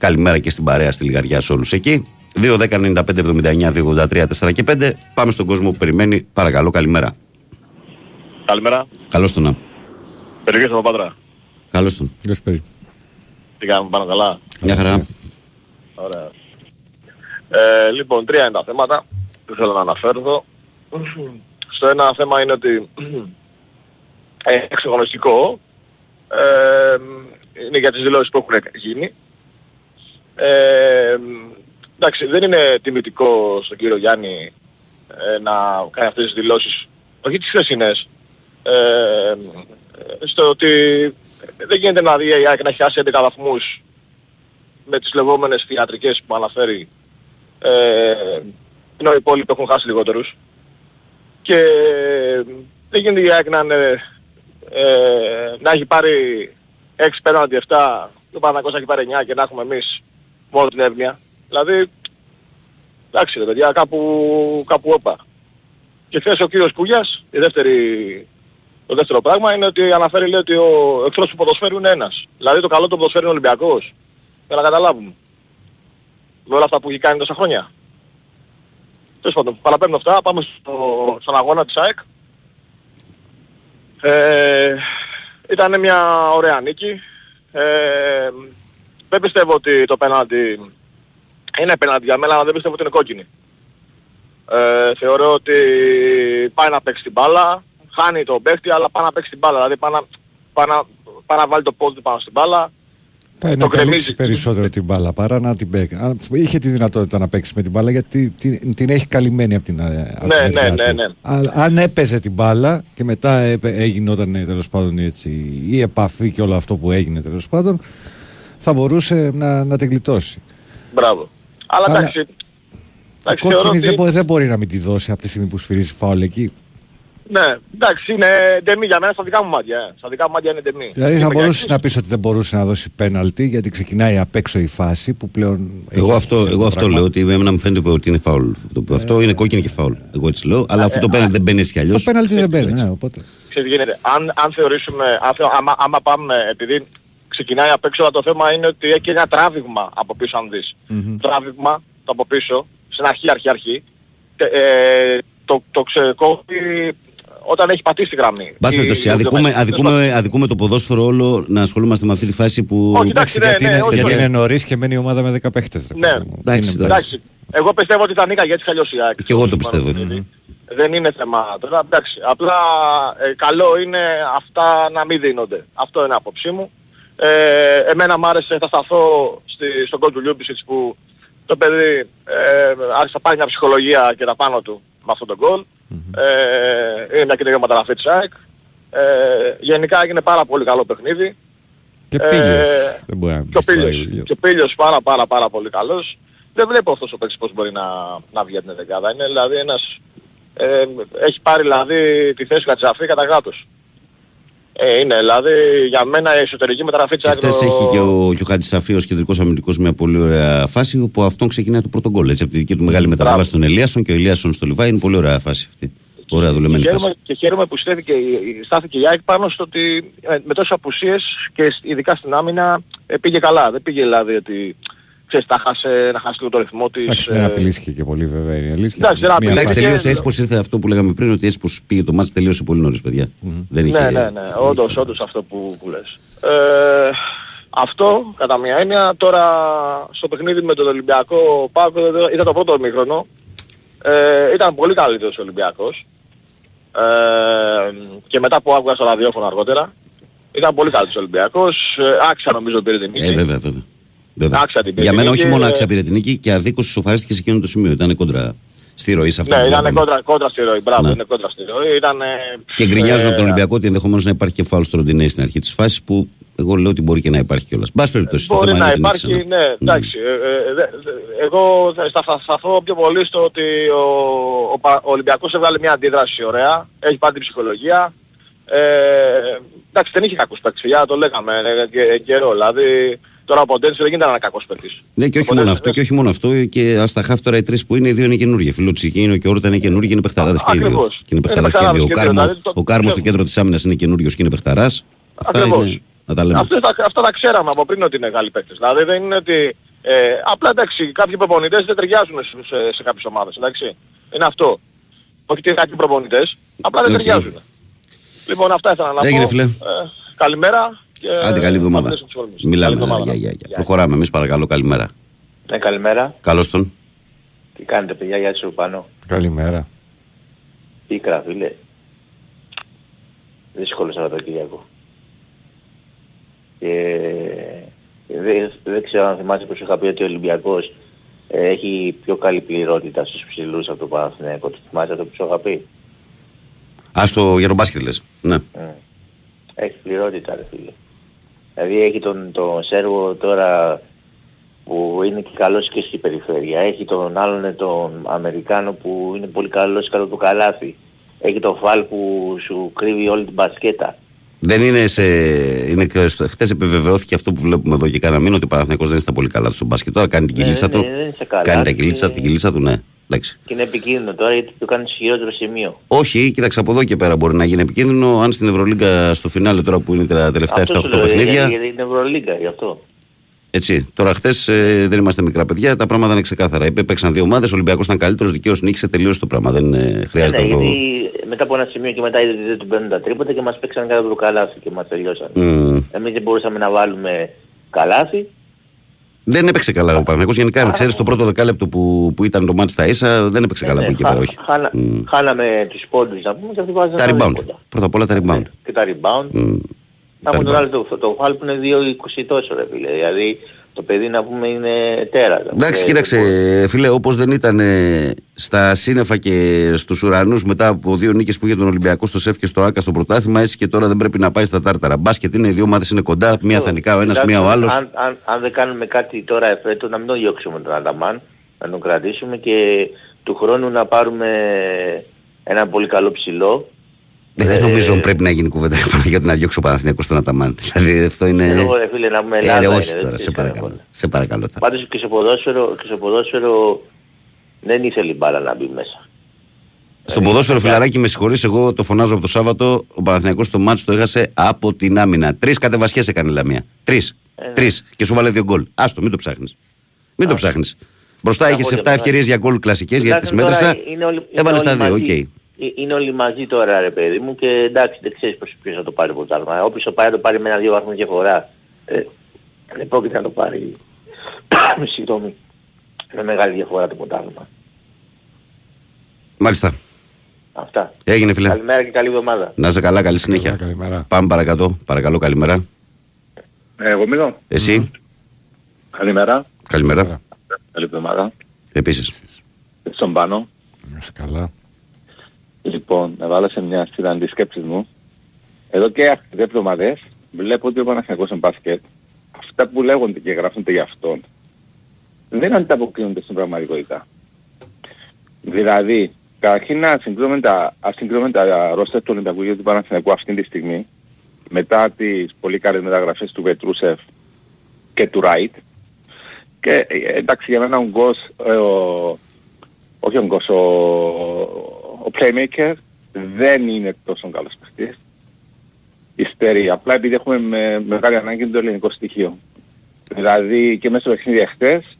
Καλημέρα και στην παρέα στη Λιγαριά σε όλους εκεί. 2, 10, 95, 79, 283, 4 και 5. Πάμε στον κόσμο που περιμένει. Παρακαλώ, καλημέρα. Καλημέρα. Καλώς τον. Περιοχές από Πάτρα. Καλώς τον. Γεια σου Περί. Τι κάνουμε πάνω καλά; Μια χαρά. Ωραία. Ε, λοιπόν, τρία είναι τα θέματα που θέλω να αναφέρω. Στο ένα θέμα είναι ότι [clears throat] ε, εξεγωνιστικό Ε, είναι για τις δηλώσεις που έχουν γίνει. Ε, εντάξει, δεν είναι τιμητικό στον κύριο Γιάννη ε, να κάνει αυτές τις δηλώσεις, όχι τις χθεσινές, ε, στο ότι δεν γίνεται να δει η ΑΕΚ να έχει χάσει 11 βαθμούς με τις λεγόμενες θεατρικές που αναφέρει ε, ενώ οι υπόλοιποι έχουν χάσει λιγότερους. Και δεν γίνεται η ΑΕΚ να, είναι, ε, να έχει πάρει 6 πέναντι 7 και ο Παναγός να έχει πάρει 9 και να έχουμε εμείς μόνο την εύνοια. Δηλαδή, εντάξει ρε παιδιά, κάπου, κάπου όπα. Και χθες ο κύριος Κούγιας, η δεύτερη, το δεύτερο πράγμα είναι ότι αναφέρει λέει ότι ο εχθρός του ποδοσφαίρου είναι ένας. Δηλαδή το καλό του ποδοσφαίρου είναι Ολυμπιακός. Για να καταλάβουμε. Με όλα αυτά που έχει κάνει τόσα χρόνια. Τέλος πάντων, παραπέμπω αυτά, πάμε στο, στον αγώνα της ΑΕΚ. Ε, ήταν μια ωραία νίκη. Ε, δεν πιστεύω ότι το πέναντι είναι πέναντι για μένα, αλλά δεν πιστεύω ότι είναι κόκκινη. Ε, θεωρώ ότι πάει να παίξει την μπάλα, χάνει το παίχτη, αλλά πάει να παίξει την μπάλα. Δηλαδή πάει να, πάει να, πάει να βάλει το πόδι του πάνω στην μπάλα, Πάει να καλύψει περισσότερο την μπάλα παρά να την παίξει. Είχε τη δυνατότητα να παίξει με την μπάλα γιατί την, την έχει καλυμμένη από την άλλη. Ναι, ναι, ναι, ναι. Αν έπαιζε την μπάλα και μετά έγινε όταν ε, τέλος πάντων έτσι, η επαφή και όλο αυτό που έγινε τέλος πάντων, θα μπορούσε να, να την γλιτώσει. Μπράβο. Αλλά, Αλλά εντάξει. Η κόκκινη δεν, δεν μπορεί να μην τη δώσει από τη στιγμή που σφυρίζει φάουλ εκεί. Ναι, εντάξει, είναι ντεμή για μένα στα δικά μου μάτια. Ε. Στα δικά μου μάτια είναι ντεμή. Δηλαδή θα μπορούσες να πεις ότι δεν μπορούσε να δώσει πέναλτι γιατί ξεκινάει απ' έξω η φάση που πλέον. Εγώ αυτό, εγώ αυτό λέω ότι εμένα μου φαίνεται ότι είναι φάουλ. Ε, αυτό είναι κόκκινη και φάουλ. Εγώ έτσι λέω. Αλλά ε, αυτό το πέναλτι δεν μπαίνει έτσι κι αλλιώς. Το πέναλτι δεν μπαίνει, ναι, οπότε. Ξέρετε, γίνεται. Αν, αν θεωρήσουμε, αν, άμα, άμα πάμε, επειδή ξεκινάει απ' έξω, το θέμα είναι ότι έχει ένα τράβηγμα από πίσω, αν δεις. Mm-hmm. Τράβηγμα το από πίσω, στην αρχή, αρχή, αρχή. Ε, το, το ξεκόβει όταν έχει πατήσει τη γραμμή. Μπας περιπτώσει, αδικούμε, αδικούμε, αδικούμε το ποδόσφαιρο όλο να ασχολούμαστε με αυτή τη φάση που... Όχι, εντάξει, ναι, γιατί, ναι, είναι, όχι, γιατί είναι νωρίς και μένει η ομάδα με 10 παίχτες. Ναι, εντάξει, εντάξει. Εγώ πιστεύω ότι θα νίκα γιατί αλλιώς η ΑΕΚ. Και εγώ το πιστεύω. Δεν είναι θέμα τώρα. Εντάξει, απλά ε, καλό είναι αυτά να μην δίνονται. Αυτό είναι άποψή μου. Ε, εμένα μου άρεσε, θα σταθώ στη, στον κόλ του Λιούμπισιτς που το παιδί ε, άρχισε να πάρει μια ψυχολογία και τα πάνω του με αυτόν τον κόλ. Ε, είναι μια καινούργια μεταγραφή της ΑΕΚ. Ε, γενικά έγινε πάρα πολύ καλό παιχνίδι. Και Πίλιος. Ε, δεν μπορεί να και, ο Πίλιος, και Πίλιος πάρα πάρα πάρα πολύ καλός. Δεν βλέπω αυτός ο παίκτης πώς μπορεί να, να βγει από την δεκάδα. Είναι δηλαδή ένας... Ε, έχει πάρει δηλαδή τη θέση του Κατζαφή κατά γάτος. Ε, είναι, δηλαδή για μένα η εσωτερική μεταγραφή της Άκρη... Χθες έχει και ο, και ο Χατζησαφή ως κεντρικός αμυντικός μια πολύ ωραία φάση που αυτόν ξεκινάει το πρώτο γκολ. Έτσι, από τη δική του μεγάλη μεταγραφή στον Ελίασον και ο Ελίασον στο Λιβάη είναι πολύ ωραία φάση αυτή. Ωραία δουλεμένη και φάση. Και χαίρομαι που στέθηκε, στάθηκε η ΑΕΚ πάνω στο ότι ε, με τόσες απουσίες και ειδικά στην άμυνα ε, πήγε καλά. Δεν πήγε δηλαδή ότι ξέρεις, τα χάσε, να χάσεις λίγο το ρυθμό της. Εντάξει, δεν απειλήθηκε και πολύ βέβαια η αλήθεια. Εντάξει, δεν απειλήθηκε. Εντάξει, τελείωσε έτσι πως ήρθε αυτό που λέγαμε πριν, ότι έτσι πως πήγε το μάτς τελείωσε πολύ νωρίς, παιδιά. Mm-hmm. Δεν είχε... Ναι, ναι, ναι, όντως, όντως αυτό που, που λες. Ε, αυτό, κατά μια έννοια, τώρα στο παιχνίδι με τον Ολυμπιακό Πάκος ήταν το πρώτο μήχρονο. Ε, ήταν πολύ καλύτερος ο Ολυμπιακός. Ε, και μετά που άκουγα στο ραδιόφωνο αργότερα, ήταν πολύ καλύτερος ο Ολυμπιακός. Ε, άξια νομίζω πήρε την νίκη. Ε, βέβαια, βέβαια. Για μένα όχι μόνο άξια πήρε την νίκη και αδίκως σοφαρίστηκε σε εκείνο το σημείο. Ήταν κόντρα στη ροή σε αυτό. Ναι, ήταν κόντρα, κόντρα στη ροή. Μπράβο, ναι. είναι κόντρα στη ροή. Ήταν, και γκρινιάζουν ε, από τον Ολυμπιακό ότι ενδεχομένως να υπάρχει και φάουλ στο Ροντινέ στην αρχή της φάσης που εγώ λέω ότι μπορεί και να υπάρχει κιόλας. Μπας περιπτώσει. Μπορεί να υπάρχει, ναι, ναι, εντάξει. Ε, ε, εγώ θα σταθώ πιο πολύ στο ότι ο, ο, ο Ολυμπιακός έβγαλε μια αντίδραση ωραία. Έχει πάρει την ψυχολογία. Ε, εντάξει, δεν είχε κακούς παίκτες, το λέγαμε ε, καιρό. Δηλαδή, Τώρα ο Ποντένσε δεν γίνεται ένα κακός παίκτης. Ναι, και όχι, μόνο αυτό, και όχι μόνο αυτό. Και ας τα χάφει τώρα οι τρεις που είναι, οι δύο είναι καινούργια. Φιλοτσική είναι και ο Όρτα είναι καινούργια, είναι παιχταράδες και οι δύο. Και είναι παιχταράδες και οι δύο. Ο, Κάρμο, δηλαδή, ο Κάρμος στο κέντρο της άμυνας είναι καινούριος και είναι παιχταράς. Αυτά είναι, να τα λέμε. Αυτά, αυτά τα ξέραμε από πριν ότι είναι Γάλλοι παίκτες. Δηλαδή δεν είναι ότι... Ε, απλά εντάξει, κάποιοι προπονητές δεν ταιριάζουν σε, σε κάποιες ομάδες, εντάξει. Είναι αυτό. Όχι ότι είναι κάποιοι προπονητές, απλά δεν okay. ταιριάζουν. Λοιπόν, αυτά ήθελα να Έγινε, πω. Φίλε. Ε, καλημέρα. Και Άντε καλή εβδομάδα. Μιλάμε. Γεια, γεια, γεια. Προχωράμε εμείς παρακαλώ. Καλημέρα. Ναι, καλημέρα. Καλώς τον. Τι κάνετε παιδιά, γεια σας πάνω. Καλημέρα. Πίκρα φίλε. Δύσκολο Σαββατοκύριακο. Και δεν, δεν ξέρω αν θυμάσαι πως είχα πει ότι ο Ολυμπιακός ε, έχει πιο καλή πληρότητα στους ψηλούς από το Παναθηναϊκό. Το θυμάσαι αυτό που σου είχα πει; Α, στο για τον μπάσκετ λες. Ναι. Mm. Έχει πληρότητα ρε φίλε. Δηλαδή έχει τον, τον Σέρβο τώρα που είναι και καλός και στην περιφέρεια. Έχει τον άλλον ε, τον Αμερικάνο που είναι πολύ καλός καλό το καλάθι. Έχει τον Φάλ που σου κρύβει όλη την μπασκέτα. Δεν είναι σε. Είναι και στο... Χθες επιβεβαιώθηκε αυτό που βλέπουμε εδώ και κάνα μήνα ότι ο Παναθηναϊκός δεν είναι στα πολύ καλά του στον μπάσκετ. Τώρα κάνει την Ναι, κυλίτσα δεν του. είναι- δεν είναι σε καλά. Κάνει τα κυλίτσα, Είναι- την κυλίτσα του, ναι. Εντάξει. Και είναι επικίνδυνο τώρα γιατί το κάνεις σε χειρότερο σημείο. Όχι, κοίταξε από εδώ και πέρα μπορεί να γίνει επικίνδυνο. Αν στην Ευρωλίγκα στο φινάλε τώρα που είναι τα τελευταία 7-8 Αυτό σου λέω, παιχνίδια. γιατί γιατί είναι Ευρωλίγκα γι' αυτό. Έτσι. Τώρα χθες δεν είμαστε μικρά παιδιά, τα πράγματα είναι ξεκάθαρα. Είπε, παίξαν δύο ομάδες, ο Ολυμπιακός ήταν καλύτερος, δικαίως νίκησε, τελείωσε το πράγμα. Δεν ε, χρειάζεται ναι, να το. γιατί μετά από ένα σημείο και μετά είδε ότι δεν του παίρνουν τα τρίποτα και μας παίξαν κάτω από το καλάθι και μας τελειώσαν. Μμ. Εμείς δεν μπορούσαμε να βάλουμε καλάθι. Δεν έπαιξε καλά ο Παναγιώ. Γενικά, ξέρεις το πρώτο δεκάλεπτο που, που ήταν το μάτι στα ίσα, δεν έπαιξε καλά Ναι, από εκεί χα- πέρα, όχι. χάνα- Μμ. Χάναμε τους πόντους να πούμε και αυτοί βάζανε Τα άλλα rebound. τίποτα. Πρώτα απ' όλα τα rebound. Και τα rebound. Μμ. Να τα πούμε τον rebound. άλλο το, το φάλ που είναι 2-20 τόσο ρε φίλε. Δηλαδή το παιδί να πούμε είναι τέρας. Εντάξει, Ε, κοίταξε, δεν μπορεί. φίλε, όπως δεν ήταν ε, στα σύννεφα και στους ουρανούς μετά από δύο νίκες που είχε τον Ολυμπιακό στο ΣΕΦ και στο ΑΚΑ στο πρωτάθλημα, έτσι και τώρα δεν πρέπει να πάει στα τάρταρα. Μπάσκετ είναι, οι δύο ομάδες είναι κοντά, μία θα νικά ο ένας, Εντάξει, μία ο άλλος. Αν, αν, αν δεν κάνουμε κάτι τώρα εφέτος να μην τον διώξουμε τον Ανταμάν, να τον κρατήσουμε και του χρόνου να πάρουμε ένα πολύ καλό ψηλό. Δεν Ε, νομίζω πρέπει να γίνει κουβέντα για να διώξει ο Παναθηναϊκός στον Αταμάν. Δηλαδή αυτό είναι. Εδώ, ρε φίλε, να πούμε Ε, Ελλάδα ρε, είναι, όχι δεν τώρα, ξέρεις σε κανένα παρακαλώ. πότε. Σε παρακαλώ τώρα. Πάντως και στο ποδόσφαιρο, και στο ποδόσφαιρο δεν ήθελε η μπάλα να μπει μέσα. Στον ποδόσφαιρο φιλαράκι, με συγχωρείς, εγώ το φωνάζω από το Σάββατο. Ο Παναθηναϊκός το μάτς το έχασε από την άμυνα. Τρεις κατεβασιές έκανε η Λαμία. Τρεις. Ε, ναι. Τρεις. Και σου βάλε δύο γκολ. Άστο, μην το ψάχνεις. Μην το ψάχνεις. Μπροστά Τα είχε γκολ 7 δεν ευκαιρίες για γκολ κλασικές γιατί τι Τουλάχιστον τώρα μέτρησα. είναι όλοι- είναι Έβαλες όλοι τα δύο. Οκ. Μαζί. Ε, Είναι όλοι μαζί τώρα ρε παιδί μου και εντάξει δεν ξέρεις πώς ποιος θα το πάρει το πρωτάθλημα. Όποιος το πάρει το πάρει με ένα-δύο βαθμούς διαφορά. Ε, δεν πρόκειται να το πάρει [coughs] συγγνώμη, με μεγάλη διαφορά το πρωτάθλημα. Μάλιστα. Αυτά. Έγινε, φίλε. Καλημέρα και καλή εβδομάδα. Να είσαι καλά, καλή συνέχεια. Καλημέρα. Πάμε παρακάτω. Παρακαλώ, καλημέρα. Ε, εγώ μιλώ. Εσύ. Καλημέρα. Καλημέρα. Καλή εβδομάδα. Επίσης. Στον πάνω. Να είσαι καλά. Λοιπόν, να βάλω σε μια σειρά τις σκέψεις μου. Εδώ και αρκετές εβδομάδες βλέπω ότι ο Παναθηναϊκός σε μπάσκετ, αυτά που λέγονται και γράφονται για αυτόν, δεν ανταποκρίνονται στην πραγματικότητα. Δηλαδή, καταρχήν να συγκρίνουμε τα, ας συγκρίνουμε τα ρόστερ του Ολυμπιακού και του Παναθηναϊκού αυτή τη στιγμή, μετά τις πολύ καλές μεταγραφές του Βετρούσεφ και του Ράιτ, και ε, εντάξει για μένα ο Γκος, ε, ο, όχι ο Γκος, ο, ο playmaker δεν είναι τόσο καλός παίχτης. Υστερεί. Απλά επειδή έχουμε με, μεγάλη ανάγκη το ελληνικό στοιχείο. Δηλαδή και μέσα στο παιχνίδι χτες,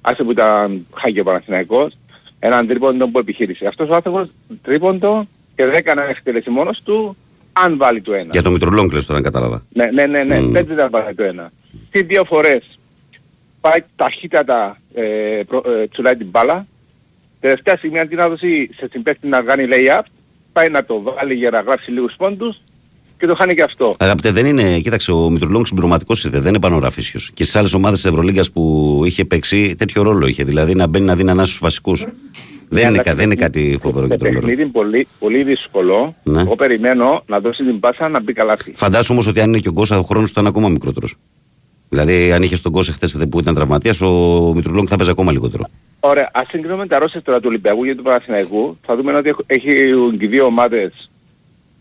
άσε που ήταν χάγιο Παναθηναϊκός, έναν τρίποντο που επιχείρησε. Αυτός ο άνθρωπος τρίποντο και δεν έκανε εκτέλεση μόνος του, αν βάλει το ένα. Για το Μητρολόγκ λες τώρα, αν κατάλαβα. Ναι, ναι, ναι, ναι. Μμμ. πέντε δεν βάλει το ένα. Τι δύο φορές πάει ταχύτατα ε, προ, ε, τσουλάει την μπάλα. Τελευταία στιγμή αντί να δώσει σε συμπαίκτη να κάνει lay-up, πάει να το βάλει για να γράψει λίγους πόντους και το χάνει και αυτό. Αγαπητέ, δεν είναι. Κοίταξε, ο Μητρολόγκ συμπληρωματικός ήρθε, δεν είναι πανογραφήσιο. Και στις άλλες ομάδες της Ευρωλίγκας που είχε παίξει, τέτοιο ρόλο είχε. Δηλαδή να μπαίνει να δίνει ανάσου στους βασικούς. Δεν, είναι, κα- δεν είναι κάτι φοβερό Το και τρομερό. παιχνίδι είναι πολύ, πολύ δύσκολο. Ναι. Εγώ περιμένω να δώσει την πάσα να μπει καλάθι. Φαντάσου όμως ότι αν είναι και ο Γκόσα, ο χρόνος του ήταν ακόμα μικρότερος. Δηλαδή, αν είχε τον Γκόσα χθες που ήταν τραυματίας, ο Μητρολόγκ θα παίζει ακόμα λιγότερο. Ωραία, ας συγκρίνουμε τα ρόσες τώρα του Ολυμπιακού και του Παναθηναϊκού. Θα δούμε ότι έχ- έχει και δύο ομάδες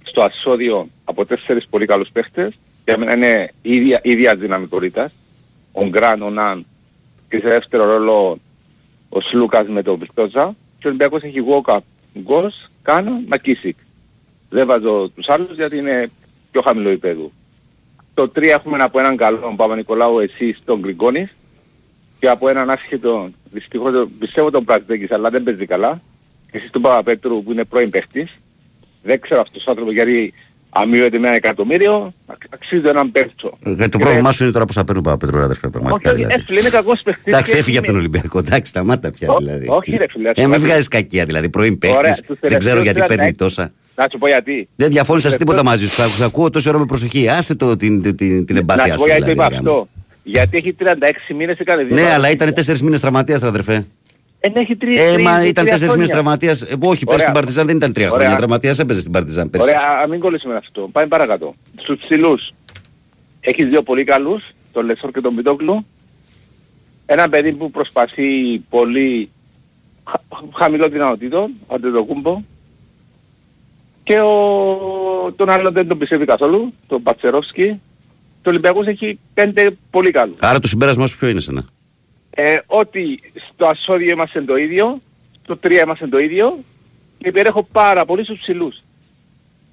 στο ασώδιο από τέσσερις πολύ καλούς παίχτες. Για μένα είναι ίδια, ίδια δυναμικότητας. Ο Γκραν, ο Ναν και σε δεύτερο ρόλο ο Σλούκας με τον Βιστόζα. Και ο Ολυμπιακός έχει Γουόκα, Γκος, Κάνο, Μακίσικ. Δεν βάζω τους άλλους γιατί είναι πιο χαμηλό επίπεδο. Το 3 έχουμε από έναν καλό, τον Παπα-Νικολάου, εσείς, τον Γκριγκόνης και από έναν άσχετο, δυστυχώς πιστεύω τον Πρασδέκης αλλά δεν παίζει καλά. Και εσείς τον Παπαπέτρου που είναι πρώην παίχτης. Δεν ξέρω αυτός ο άνθρωπος γιατί αμείωται με ένα εκατομμύριο, αξ- αξίζει έναν πέρτσο. Ε, το πρόβλημά σου είναι τώρα πώ θα παίρνει ο Παπαπέτρου, αδερφέ, Όχι, πραγματικά. όχι, δηλαδή. ε, φίλε, είναι κακός παίχτης. Εντάξει, και έφυγε από τον είναι- Ολυμπιακό. Εντάξει, σταμάτα πια Ω, δηλαδή. όχι, ρε φίλε, Ε, μην ας βγάζεις κακία δηλαδή. Πρώην Ωραία, παίχτης. τους Δεν ξέρω τελευταίους γιατί 36 παίρνει τόσα. Να σου πω γιατί. Δεν διαφώνησα σε Λεπτό. τίποτα μαζί σου. Θα, θα ακούω τόση ώρα με προσοχή. Άσε το, την, την, την, την Να εμπάθειά σου σου. πω γιατί το δηλαδή, είπα ρε γάμο. αυτό. Γιατί έχει 36 μήνες έκανε δύο Ναι, αλλά παραδείγματα. ήταν τέσσερις μήνες τραυματίας, αδερφέ. Ε, ναι, έχει τρει- Ε, τρει- μα τρία ήταν τέσσερις μήνες χρόνια. τραυματίας. Ε, όχι, πέρσι Ωραία. στην Παρτιζάν δεν ήταν τρία Ωραία. χρόνια. Τραυματίας έπαιζε στην Παρτιζάν πέρσι. Ωραία, α- α μην κολλήσουμε με αυτό. Πάμε παρακάτω. Στους ψηλούς. Έχεις δύο πολύ καλούς, τον Λεσόρ και τον Μητόκλου. Ένα παιδί που προσπαθεί πολύ χα, χαμηλό δυνατοτήτων, ο Αντετοκούμπο. Και ο, τον άλλο δεν τον πιστεύει καθόλου, τον Πατσερόφσκι. Το Ολυμπιακός έχει πέντε πολύ καλούς. Άρα το συμπέρασμά σου ποιο είναι σένα. Ε, ότι στο ασώδιο είμαστε το ίδιο, στο 3 είμαστε το ίδιο και υπερέχω πάρα πολύ στους ψηλούς.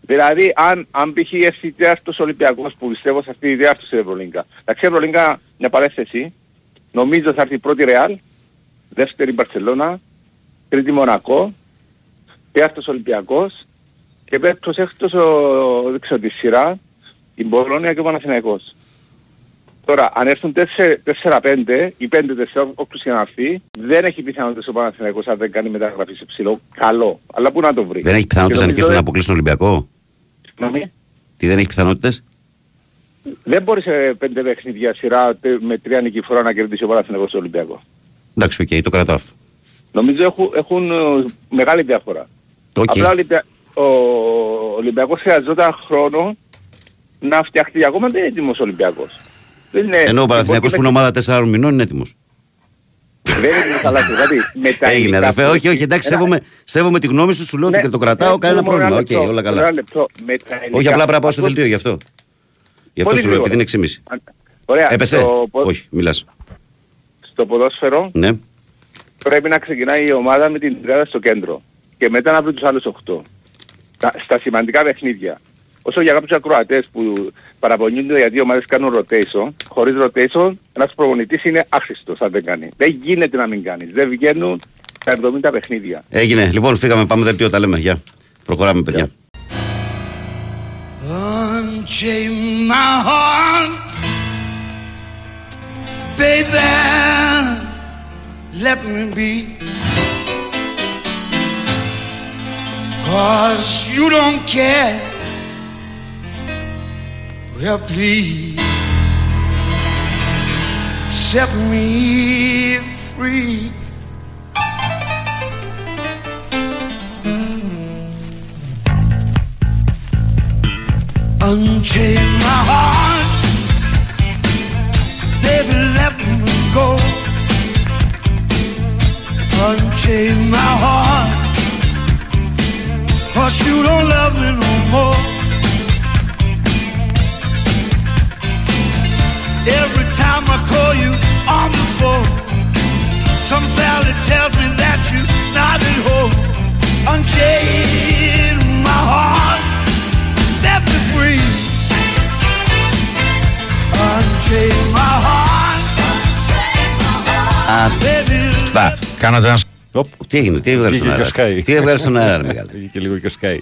Δηλαδή, αν, αν π.χ. έρθει τέταρτος Ολυμπιακός που πιστεύω σε αυτή η ιδέα του σε Ευρωλίγκα. Εντάξει, η Ευρωλίγκα μια παρέθεση. Νομίζω θα έρθει πρώτη Ρεάλ, δεύτερη Μπαρσελώνα, τρίτη Μονακό, τέταρτος Ολυμπιακός και πέμπτος έκτος ο, δεν ξέρω τη σειρά, η Μπολόνια και ο Παναθηναϊκός. Τώρα, αν έρθουν 4-5 ή 5-4 όποιος και να έρθει, δεν έχει πιθανότητες ο Παναθηναϊκός αν δεν κάνει μεταγραφή σε ψηλό. Καλό. Αλλά πού να το βρει; Δεν έχει πιθανότητες να Και νικήσει νομίζω τον αποκλείσει τον Ολυμπιακό; Συγγνώμη. Τι δεν έχει πιθανότητες; Δεν μπορεί σε πέντε παιχνίδια σειρά τε- με τρία νικηφορά να κερδίσει ο Παναθηναϊκός στο Ολυμπιακό. Εντάξει, οκ, το κρατάω αυτό. Νομίζω έχουν, έχουν ε, μεγάλη διαφορά. Οκ. Απλά ο, Ολυμπια... ο Ολυμπιακός χρειαζόταν χρόνο να φτιαχτεί. Ακόμα δεν είναι έτοιμος ο Ολυμπιακός. Δεν είναι... Ενώ ο Παναθηναϊκός που είναι μπορεί ομάδα 4 μηνών είναι έτοιμος. να- Δεν είναι έτοιμος αλλά δηλαδή με τα Έγινε, υλικά αδερφέ. που Όχι, όχι, έχει- εντάξει, Ένα- σέβομαι, σέβομαι τη γνώμη σου, σου λέω Ναι, ότι το κρατάω, ναι, κανένα ναι, μόνο πρόβλημα. ένα Οκ, λεπτό, όλα Ένα καλά. λεπτό. Με τα Όχι, υλικά- απλά πρέπει να πάω στο Αυτό- δελτίο γι' αυτό. Γι' αυτό Πολύ σου λέω, επειδή γρήγορα. είναι 6,5. Ωραία. Έπεσε; Στο, πο- Όχι, μιλάς. στο ποδόσφαιρο Ναι. πρέπει να ξεκινάει η ομάδα με την τριάδα στο κέντρο και μετά να βρει τους άλλους 8. Στα, στα σημαντικά παιχνίδια. Όσο για κάποιους ακροατές που παραπονιούνται γιατί οι ομάδες κάνουν rotation, χωρίς rotation ένας προπονητής είναι άχρηστος αν δεν κάνει. Δεν γίνεται να μην κάνεις. Δεν βγαίνουν τα 70 παιχνίδια. Έγινε. Λοιπόν, φύγαμε, πάμε δελτίο, τα λέμε. Γεια. Προχωράμε, παιδιά. Unchain my heart, baby. Let me be. Cause you don't care. Well, please set me free. Unchain my heart, baby, let me go. Unchain my heart, cause you don't love me no more. Every time I call you on the phone, some fella tells me that you're not at home. Unchain my heart, set me free. Unchain my heart, baby. Μπα. Κάνατε ένα. Οπ, Τι έγινε, τι έβγαλε στον Βγήκε αέρα; και σκάει. Τι έβγαλε στον αέρα, ρε μεγάλε. Βγήκε λίγο και σκάει.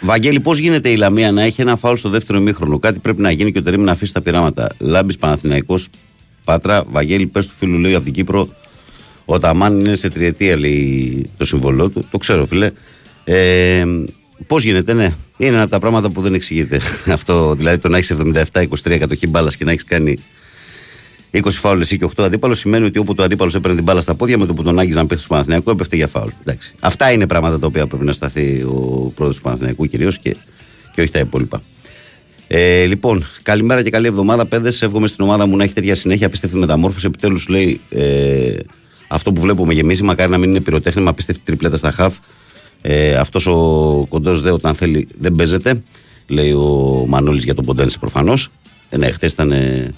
Βαγγέλη, πώς γίνεται η Λαμία να έχει ένα φάουλ στο δεύτερο ημίχρονο; Κάτι πρέπει να γίνει και ο Τερήμ να αφήσει τα πειράματα. Λάμπης Παναθηναϊκός Πάτρα, Βαγγέλη, πες του φίλου λέει από την Κύπρο. Ο Ταμάν είναι σε τριετία, λέει το συμβολό του. Το ξέρω, φίλε. Ε, Πώς γίνεται, ναι. Είναι ένα από τα πράγματα που δεν εξηγείται. [laughs] Αυτό, δηλαδή το να έχεις 77-23 κατοχή μπάλας και να έχεις κάνει 20 φάουλε ή και 8 αντίπαλος σημαίνει ότι όπου το αντίπαλος έπαιρνε την μπάλα στα πόδια με το που τον άγγιζαν να πέφτει στο Παναθηναϊκό έπεφτε για φάουλ. Εντάξει. Αυτά είναι πράγματα τα οποία πρέπει να σταθεί ο πρόεδρος του Παναθηναϊκού κυρίως και, και όχι τα υπόλοιπα. Ε, λοιπόν, καλημέρα και καλή εβδομάδα. Πέντε, εύχομαι στην ομάδα μου να έχει τέτοια συνέχεια. Απίστευτη μεταμόρφωση. Επιτέλους λέει ε, αυτό που βλέπουμε γεμίζει. Μακάρι να μην είναι πυροτέχνημα. Απίστευτη τριπλέτα στα χαφ. Ε, Αυτός ο κοντός δε όταν θέλει δεν παίζεται. Λέει ο Μανώλης για τον Ποντένσε προφανώς. Ε, ναι, χθες ήταν ε,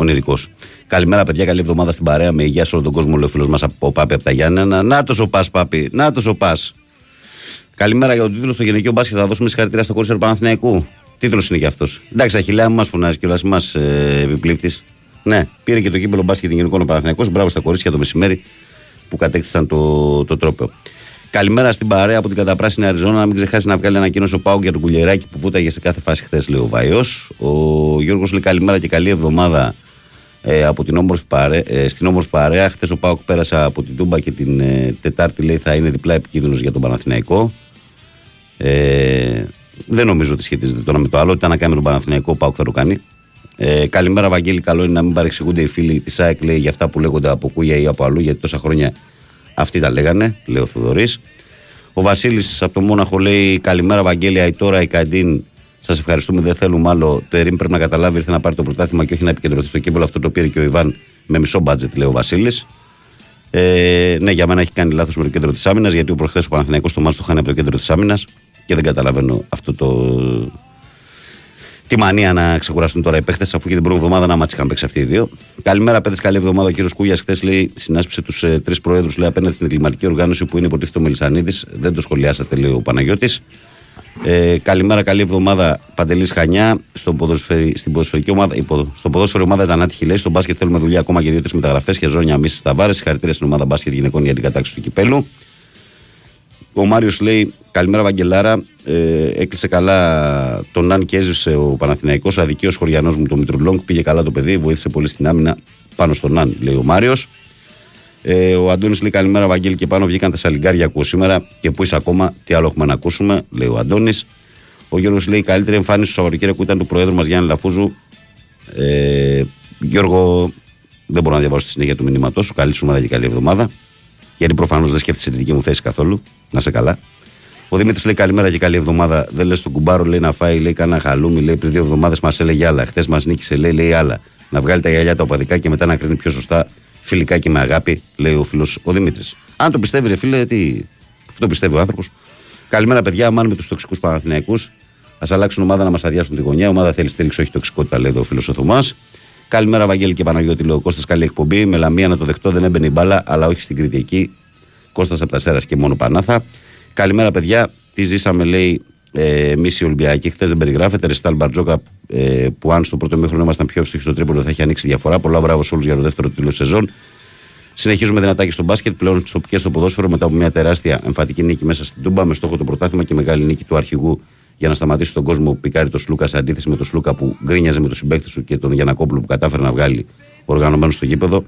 ονειρικό. Καλημέρα, παιδιά. Καλή εβδομάδα στην παρέα. Με υγεία σε όλο τον κόσμο. Λέει ο φίλος μας από Πάπη από τα Γιάννενα. Να το ο Πα, Πάπη. Να το ο Πα. Καλημέρα για τον τίτλο στο γυναικείο μπάσκετ. Θα δώσουμε συγχαρητήρια στο κόρσερ Παναθηναϊκού. Τίτλος είναι και αυτός. Εντάξει, Αχιλέα, μου μας φωνάζει κιόλας, μας ε, επιπλήπτης. Ναι, πήρε και το κύπελο μπάσκετ γενικών ο Παναθηναϊκός. Μπράβο στα κορίτσια το μεσημέρι που κατέκτησαν το, το τρόπαιο. Καλημέρα στην παρέα από την καταπράσινη Αριζόνα. Να μην ξεχάσεις να βγάλει ανακοίνωση ο Πάου για τον κουλιεράκι που βούταγε σε κάθε φάση χθες, λέει ο Βαϊός. Ο Γιώργος λέει καλημέρα και καλή εβδομάδα ε, από την όμορφη παρέα, ε, στην όμορφη παρέα. Χθες ο Πάουκ πέρασε από την Τούμπα και την ε, Τετάρτη λέει θα είναι διπλά επικίνδυνος για τον Παναθηναϊκό. Ε, δεν νομίζω ότι σχετίζεται το ένα με το άλλο. Ήταν να κάνει με τον Παναθηναϊκό, πάω θα το κάνει. Ε, καλημέρα, Βαγγέλη. Καλό είναι να μην παρεξηγούνται οι φίλοι της ΑΕΚ λέει για αυτά που λέγονται από Κούγια ή από αλλού, γιατί τόσα χρόνια αυτοί τα λέγανε, λέει ο Θοδωρής. Ο Βασίλης από το Μόναχο λέει: Καλημέρα, Βαγγέλη. Η τώρα η Καντίν. Σας ευχαριστούμε, δεν θέλουμε άλλο. Το Ερήμ πρέπει να καταλάβει, ήρθε να πάρει το πρωτάθλημα και όχι να επικεντρωθεί στο κύπελο. Αυτό το πήρε και ο Ιβάν με μισό μπάτζετ, λέει ο Βασίλης. Ε, ναι, για μένα έχει κάνει λάθος με το κέντρο της άμυνας, γιατί ο προχθές ο Παναθηναϊκός το μάτι το χάνει από το κέντρο της άμυνας και δεν καταλαβαίνω αυτό το. Τη μανία να ξεκουραστούν τώρα οι παίχτες, αφού και την πρώτη εβδομάδα να μάτσει είχαν παίξει αυτοί οι δύο. Καλημέρα, παιδε. Καλή εβδομάδα. Ο κύριος Κούγιας χθες λέει συνάσπισε τους ε, τρεις προέδρου λέει, απέναντι στην εγκληματική οργάνωση που είναι υποτίθεται ο Μελισανίδης. Δεν το σχολιάσατε, λέει ο Παναγιώτης. Ε, καλημέρα, καλή εβδομάδα. Παντελής Χανιά. Στο στην ποδοσφαιρική ομάδα, υπό, στο ποδόσφαιρο ομάδα ήταν άτυχη λέει. Στο μπάσκετ θέλουμε δουλειά ακόμα για δύο-τρεις μεταγραφές και ζώνια μίσης στα βάρε. Συγχαρητήρια στην ομάδα μπάσκετ γυναικών για την κατάξυση του κυπέλου. Ο Μάριος λέει: Καλημέρα, Βαγγελάρα. Ε, έκλεισε καλά τον Ναν και έζησε ο Παναθηναϊκός. Αδικείο χωριανός μου, το Μητρουλόγκ. Πήγε καλά το παιδί, βοήθησε πολύ στην άμυνα πάνω στον Ναν, λέει ο Μάριος. Ε, ο Αντώνης λέει: Καλημέρα, Βαγγέλη και πάνω. Βγήκαν τα σαλιγκάρια ακούω σήμερα και πού είσαι ακόμα, τι άλλο έχουμε να ακούσουμε, λέει ο Αντώνης. Ο Γιώργος λέει: Καλύτερη εμφάνιση του Σαββατοκύριακου ήταν του Προέδρου μας Γιάννη Λαφούζου. Ε, Γιώργο, δεν μπορώ να διαβάσω τη συνέχεια του μηνύματός σου. Καλή σου μέρα και καλή εβδομάδα. Γιατί προφανώς δεν σκέφτεσαι τη δική μου θέση καθόλου. Να σε καλά. Ο Δημήτρης λέει καλημέρα και καλή εβδομάδα. Δεν λες τον κουμπάρο, λέει να φάει, λέει κανένα χαλούμι, λέει πριν δύο εβδομάδες μας έλεγε άλλα. Χθες μας νίκησε, λέει, λέει άλλα. Να βγάλει τα γυαλιά τα οπαδικά και μετά να κρίνει πιο σωστά φιλικά και με αγάπη, λέει ο φίλος ο Δημήτρης. Αν το πιστεύει, ρε φίλε, τι. Αυτό το πιστεύει ο άνθρωπος. Καλημέρα, παιδιά. Μάνουμε τους τοξικούς Παναθηναϊκούς. Α αλλάξουν ομάδα να μας αδειάσουν τη γωνιά. ομάδα θέλει στήριξη, όχι τοξικότητα, λέει ο φίλος ο Θωμάς. Καλημέρα, Βαγγέλη και Παναγιώτη, λέει ο Κώστας. Καλή εκπομπή. Με λαμία να το δεχτώ, δεν έμπαινε η μπάλα, αλλά όχι στην Κριτική. Κώστας από τα Σέρας και μόνο Πανάθα. Καλημέρα, παιδιά. Τι ζήσαμε, λέει ε, εμείς οι Ολυμπιακοί. Χθες δεν περιγράφεται. Ρεστάλ Μπαρτζόκα, ε, που αν στο πρώτο μήχρονο ήμασταν πιο ευτυχεί στο τρίπολο, θα έχει ανοίξει διαφορά. Πολλά μπράβο σε όλους για το δεύτερο τίτλο σεζόν. Συνεχίζουμε δυνατάκι στο μπάσκετ, πλέον στο, και στο ποδόσφαιρο μετά από μια τεράστια εμφαντική νίκη μέσα στην Τούμπα με στόχο το πρωτάθλημα και μεγάλη νίκη του αρχηγού για να σταματήσει τον κόσμο που πικάρει τον Σλούκα σε αντίθεση με τον Σλούκα που γκρίνιαζε με τον συμπέκτη σου και τον Γιανακόπουλο που κατάφερε να βγάλει οργανωμένο στο γήπεδο.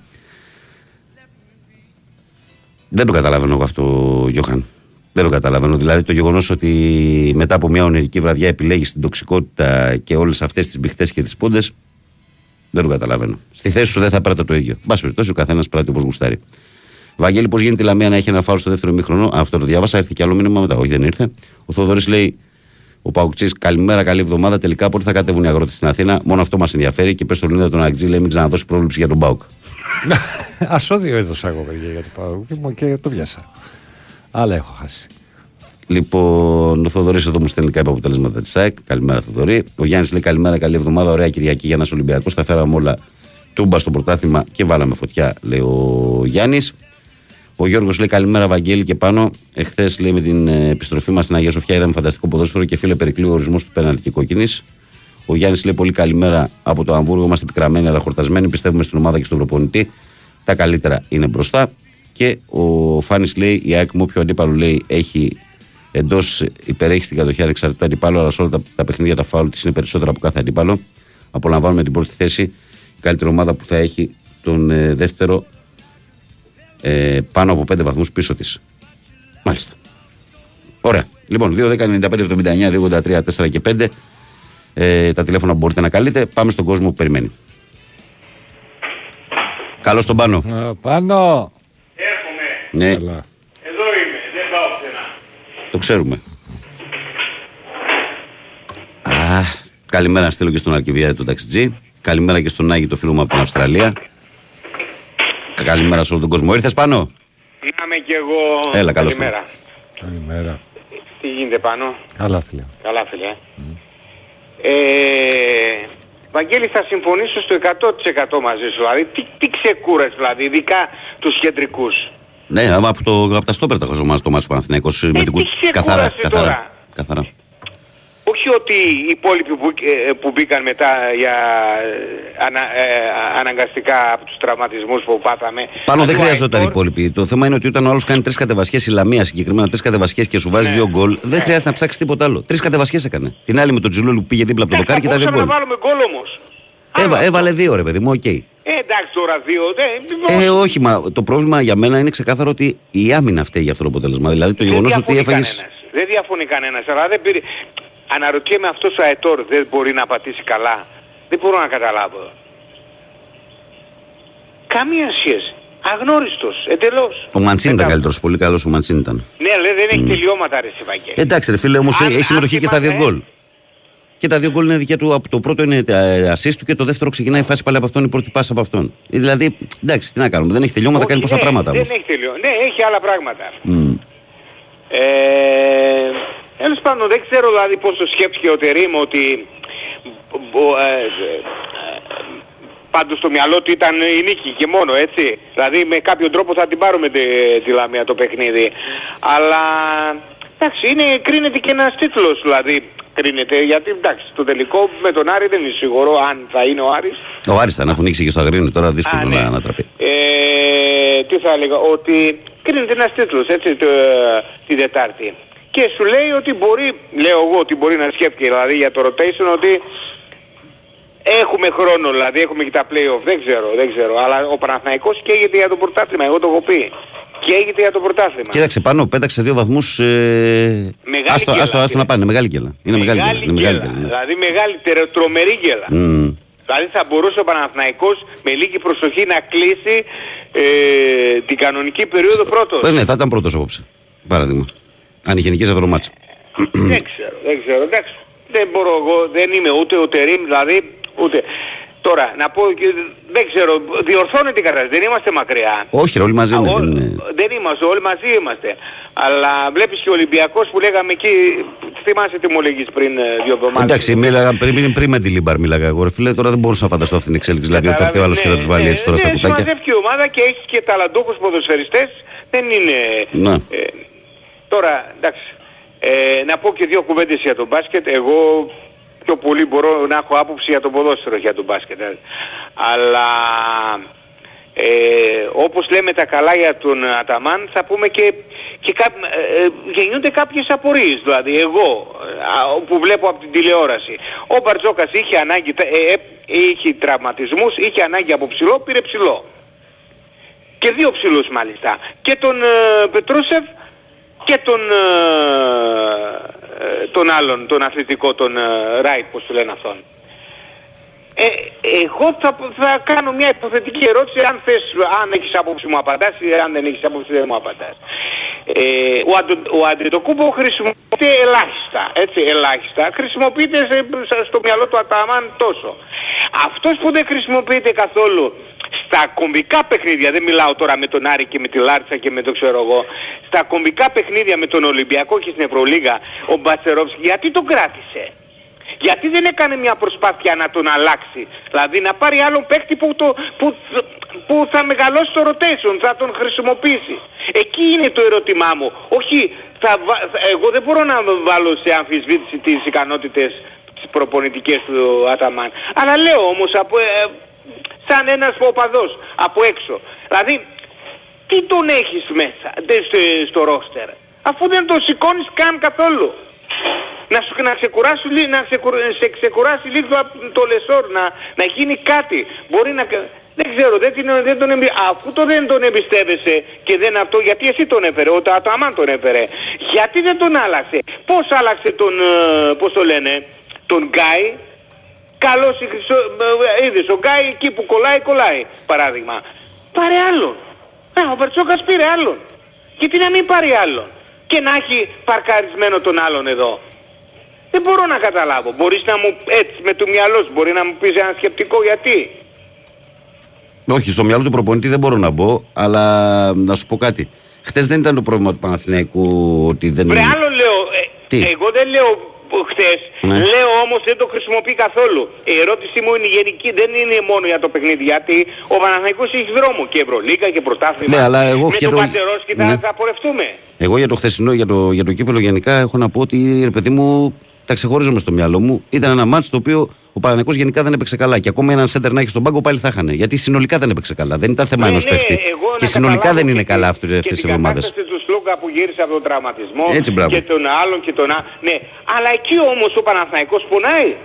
Δεν το καταλαβαίνω εγώ αυτό, Γιώχαν. Δεν το καταλαβαίνω. Δηλαδή το γεγονός ότι μετά από μια ονειρική βραδιά επιλέγεις την τοξικότητα και όλες αυτές τις μπιχτέ και τις πούντες. Δεν το καταλαβαίνω. Στη θέση σου δεν θα πράττω το ίδιο. Μπας περιπτώσει, ο καθένας πράττει όπως γουστάρει. Βαγγέλη, πώς γίνεται η Λαμία να έχει ένα φάρο στο δεύτερο μήχρονο; Αυτό το διάβασα, έρθει και άλλο μήνυμα μετά. Όχι, δεν ήρθε. Ο Θοδωρής λέει: Ο Παουκτσής, καλημέρα, καλή εβδομάδα. Τελικά πότε θα κατέβουν οι αγρότες στην Αθήνα; Μόνο αυτό μας ενδιαφέρει και πες στον Λίνδα τον Αγτζή, λέει: Μην ξαναδώσεις πρόβληψη για τον Πάουκ. [laughs] Ασώδιο έδωσα εγώ, παιδιά, για τον Πάουκ και το βιάσα. Άλλα έχω χάσει. Λοιπόν, ο Θοδωρής εδώ μου στέλνει κάποια αποτελέσματα της ΣΑΕΚ. Καλημέρα, Θοδωρή. Ο Γιάννης λέει καλημέρα, καλή εβδομάδα. Ωραία Κυριακή για ένα Ολυμπιακός. Τα φέραμε όλα τούμπα στο πρωτάθλημα και βάλαμε φωτιά, λέει ο Γιάννης. Ο Γιώργος λέει καλημέρα, Βαγγέλη και πάνω. Εχθές λέει με την ε, επιστροφή μας στην Αγία Σοφιά είδαμε φανταστικό ποδόσφαιρο και φίλε περικλεί ο ορισμός του πέναλτη και κόκκινης. Ο Γιάννης λέει πολύ καλημέρα από το Αμβούργο. Είμαστε πικραμένοι αλλά χορτασμένοι. Πιστεύουμε στην ομάδα και στον προπονητή. Τα καλύτερα είναι μπροστά. Και ο Φάνης λέει: Η ΑΕΚ μου, όποιο αντίπαλο λέει έχει εντός υπερέχει στην κατοχή ανεξαρτητού αντιπάλου, αλλά σε όλα τα, τα παιχνίδια τα φάουλ της είναι περισσότερα από κάθε αντίπαλο. Απολαμβάνουμε την πρώτη θέση. Η καλύτερη ομάδα που θα έχει τον ε, δεύτερο ε, πάνω από 5 βαθμούς πίσω της. Μάλιστα. Ωραία. Λοιπόν, 2, 10, 95, 79, 2, 83, 4 και 5. Ε, τα τηλέφωνα που μπορείτε να καλείτε. Πάμε στον κόσμο που περιμένει. Καλώς τον πάνω. Ε, πάνω. Έρχομαι. Ναι, Καλά. Εδώ είμαι. Δεν πάω πουθενά. το ξέρουμε. Α, καλημέρα να στείλω και στον Αρκιβιάδη του ταξιτζή. Καλημέρα και στον Άγιο το φίλο μου από την Αυστραλία. Καλημέρα σε όλο τον κόσμο. Ήρθες πάνω; Είμαι κι εγώ. Έλα, καλώς Καλημέρα. Καλημέρα. Τι γίνεται πάνω; Καλά, φίλε. Καλά φίλε. Ε, Βαγγέλη θα συμφωνήσω στο 100% μαζί σου. Δηλαδή τι, τι ξεκούρες δηλαδή, ειδικά τους κεντρικούς; Ναι, άμα από, το, από τα στόπερ τα χαζομάζει το μάτσο Παναθηναϊκός με την τι κου- ξεκούραση καθαρά, τώρα. καθαρά, καθαρά. Όχι ότι οι υπόλοιποι που, ε, που μπήκαν μετά για ε, ανα, ε, αναγκαστικά από τους τραυματισμούς που πάθαμε. Πάνω δεν Δηλαδή, ο χρειαζόταν οι Αϊτόρ- υπόλοιποι. Το θέμα είναι ότι όταν ο άλλος κάνει τρεις κατεβασιές, η Λαμία συγκεκριμένα τρεις κατεβασιές και σου βάζει Ναι. δύο γκολ, δεν χρειάζεται να ψάξεις τίποτα άλλο. Τρεις κατεβασιές έκανε. Την άλλη με τον Τζιλούλου που πήγε δίπλα από το Ναι, δοκάρι και θα τα δύο μπορούσαμε γκολ. να βάλουμε γκολ όμως. Έβα, Άλλο έβαλε δύο ρε παιδί μου, οκ. Ε, εντάξει τώρα δύο. Δεν, Ε, όχι, μα το πρόβλημα για μένα είναι ξεκάθαρο ότι η άμυνα φταίει για αυτό το αποτέλεσμα. Δηλαδή το Δεν γεγονός ότι διαφωνεί έφαγε. κανένας. Δεν διαφωνεί κανένας, αλλά δεν πήρε... Αναρωτιέμαι αυτός ο Αετόρ δεν μπορεί να πατήσει καλά. Δεν μπορώ να καταλάβω. Καμία σχέση. Αγνώριστος, εντελώς. Ο Μαντσίν ήταν Μετά- καλύτερος, πολύ καλός ο Μαντσίν ήταν. Ναι, λέει, δεν έχει τελειώματα ρε Σιβαγγέλη. Εντάξει, ρε φίλε, όμως Αν- έχει αν συμμετοχή και στα δύο θυμάσαι, γκολ. Και τα δύο γκολ είναι δικιά του. Το πρώτο είναι ε, assist του και το δεύτερο ξεκινάει η φάση πάλι από αυτόν, η πρώτη πάσα από αυτόν. Ε, Δηλαδή, εντάξει, τι να κάνουμε. Δεν έχει τελειώματα, Όχι, κάνει πόσα ναι, πράγματα όμως. Δεν έχει τελειώσει. Ναι, έχει άλλα πράγματα. Ε, τέλος πάντων, δεν ξέρω δηλαδή πώς το σκέφτηκε ο Τερίμ ότι ο, ε, ε, πάντως στο μυαλό του ήταν η νίκη και μόνο έτσι. Δηλαδή με κάποιο τρόπο θα την πάρουμε τη, τη Λαμία το παιχνίδι. Αλλά εντάξει είναι, κρίνεται και ένας τίτλος δηλαδή. Κρίνεται γιατί εντάξει το τελικό με τον Άρη δεν είναι σίγουρο αν θα είναι ο Άρης. Ο Άριστα, να ανοίξει και στο Αγρίνο, τώρα δύσκολο Α, ναι. να ανατραπεί. Ε, τι θα έλεγα, ότι κρίνεται ένας τίτλος έτσι το, τη Δετάρτη. Και σου λέει ότι μπορεί, λέω εγώ ότι μπορεί να σκέφτηκε δηλαδή για το rotation ότι έχουμε χρόνο δηλαδή, έχουμε και τα play-off, δεν ξέρω, δεν ξέρω. Αλλά ο Παναθηναϊκός καίγεται για το πρωτάθλημα, εγώ το έχω πει. Καίγεται για το πρωτάθλημα. Κοίταξε πάνω, πέταξε δύο βαθμούς. Ε... Μεγάλη Άστο, γκέλα, άστο, άστο κύριε. να πάνε, μεγάλη γκέλα. Είναι μεγάλη γκέλα. Είναι μεγάλη γκέλα. γκέλα. ναι. Δηλαδή μεγάλη, τερ- τρομερή γκέλα. Μμμ. Δηλαδή θα μπορούσε ο Παναθηναϊκός με λίγη προσοχή να κλείσει ε, την κανονική περίοδο πρώτος. Ε, ναι, θα ήταν πρώτος απόψε. Παράδειγμα. Αν είχε νικήσει αυτό το μάτσο. δεν ξέρω, δεν ξέρω. Εντάξει, δεν μπορώ εγώ, δεν είμαι ούτε ο Τερίμ, δηλαδή ούτε. Τώρα, να πω, και δεν ξέρω, διορθώνεται η κατάσταση, δεν είμαστε μακριά. Όχι, ρε, όλοι μαζί είναι. Α, ο- δεν είναι. δεν είμαστε, όλοι μαζί είμαστε. Αλλά βλέπεις και ο Ολυμπιακός που λέγαμε εκεί, θυμάσαι τι μου λέγεις πριν ε, δύο εβδομάδες. Εντάξει, μίλαγα πριν, πριν με τη Λίμπαρ μίλαγα εγώ. Ρε φίλε, τώρα δεν μπορούσα να φανταστώ αυτή την εξέλιξη. Δηλαδή, ότι θα έρθει ο άλλος και θα τους βάλει έτσι τώρα στα Ναι, κουτάκια. συμμαζεύει η ομάδα και έχεις και ταλαντούχους ποδοσφαιριστές. Δεν είναι... Ναι. Ε, τώρα, εντάξει, ε, να πω και δύο κουβέντες για τον μπάσκετ. Εγώ πιο πολύ μπορώ να έχω άποψη για το ποδόσφαιρο για τον μπάσκετ. ε. Αλλά ε, όπως λέμε τα καλά για τον Αταμάν θα πούμε και, και κά, ε, ε, γεννιούνται κάποιες απορίες δηλαδή εγώ ε, α, που βλέπω από την τηλεόραση ο Μπαρτζόκας είχε ανάγκη ε, ε, είχε τραυματισμούς είχε ανάγκη από ψηλό πήρε ψηλό και δύο ψηλούς μάλιστα και τον ε, Πετρούσεφ και τον, ε, ε, τον άλλον τον αθλητικό τον ε, Ράιτ πως του λένε αυτόν ε, εγώ θα, θα κάνω μια υποθετική ερώτηση αν θες, αν έχεις άποψη μου απαντάς ή αν δεν έχεις άποψη δεν μου απαντάς. Ε, ο, Αντε, ο Αντετοκούμπο χρησιμοποιείται ελάχιστα, έτσι, ελάχιστα. Χρησιμοποιείται σε- σε- στο μυαλό του Αταμάν τόσο. Αυτός που δεν χρησιμοποιείται καθόλου στα κομβικά παιχνίδια, δεν μιλάω τώρα με τον Άρη και με τη Λάρτσα και με το ξέρω εγώ, στα κομβικά παιχνίδια με τον Ολυμπιακό και στην Ευρωλίγα, ο Μπατσερόφσκι, γιατί τον κράτησε; Γιατί δεν έκανε μια προσπάθεια να τον αλλάξει; Δηλαδή να πάρει άλλον παίκτη που, το, που, που θα μεγαλώσει το rotation, θα τον χρησιμοποιήσει. Εκεί είναι το ερώτημά μου. Όχι, θα, βα- θα- εγώ δεν μπορώ να βάλω σε αμφισβήτηση τις ικανότητες τις προπονητικές του Αταμάν. Αλλά λέω όμως από, ε, σαν ένας οπαδός από έξω. Δηλαδή τι τον έχεις μέσα δε- στο- στο ρόστερ αφού δεν τον σηκώνεις καν καθόλου. Να, σου, να, ξεκουράσει, λί- να ξεκου- σε ξεκουράσει λίγο το, το λεσόρ, να, να γίνει κάτι. Μπορεί να... κα- Δεν ξέρω, δεν, την, δεν τον εμπι... αφού το δεν τον εμπιστεύεσαι και δεν αυτό, γιατί εσύ τον έφερε, ο Ταμάν τον έφερε. Γιατί δεν τον άλλαξε. Πώς άλλαξε τον, ε, πώς το λένε, τον Γκάι, Καλός η χρυσό... ε, Είδες, ο Γκάι εκεί που κολλάει, κολλάει, παράδειγμα. Πάρε άλλον. Α, ο Μπερτσόκας πήρε άλλον. Γιατί να μην πάρει άλλον. Και να έχει παρκαρισμένο τον άλλον εδώ. Δεν μπορώ να καταλάβω. Μπορείς να μου, έτσι με το μυαλό σου, μπορεί να μου πεις ένα σκεπτικό γιατί; Όχι, στο μυαλό του προπονητή δεν μπορώ να μπω, αλλά να σου πω κάτι. Χθες δεν ήταν το πρόβλημα του Παναθηναϊκού ότι δεν. Βρε άλλο λέω, ε, Τι; εγώ δεν λέω χθες, Ναι. λέω όμως δεν το χρησιμοποιεί καθόλου. Η ερώτησή μου είναι γενική, δεν είναι μόνο για το παιχνίδι, γιατί ο Παναθηναϊκός έχει δρόμο και Ευρωλίγα και πρωτάθλημα. Ναι, αλλά εγώ με για το το- Πατερόσκι θα, Ναι. θα πορευτούμε. Εγώ για το χθεσινό, για το, για το κύπελο γενικά, έχω να πω ότι ρε παιδί μου τα ξεχωρίζομαι στο μυαλό μου. Ήταν ένα μάτσο το οποίο ο Παναθηναϊκός γενικά δεν έπαιξε καλά. Και ακόμα έναν σέντερ να έχει στον πάγκο πάλι θα χάνε. Γιατί συνολικά δεν έπαιξε καλά. Δεν ήταν θέμα Ναι, ενός ναι, παίχτη. εγώ Και να συνολικά καταλάβω δεν είναι και καλά τη- αυτές και τι την εβδομάδε. Κατάσταση του Σλούκα που γύρισε από τον τραυματισμό Έτσι, μπράβο. και τον άλλον και τον άλλον. Ναι, αλλά εκεί όμως ο Παναθηναϊκός πονάει.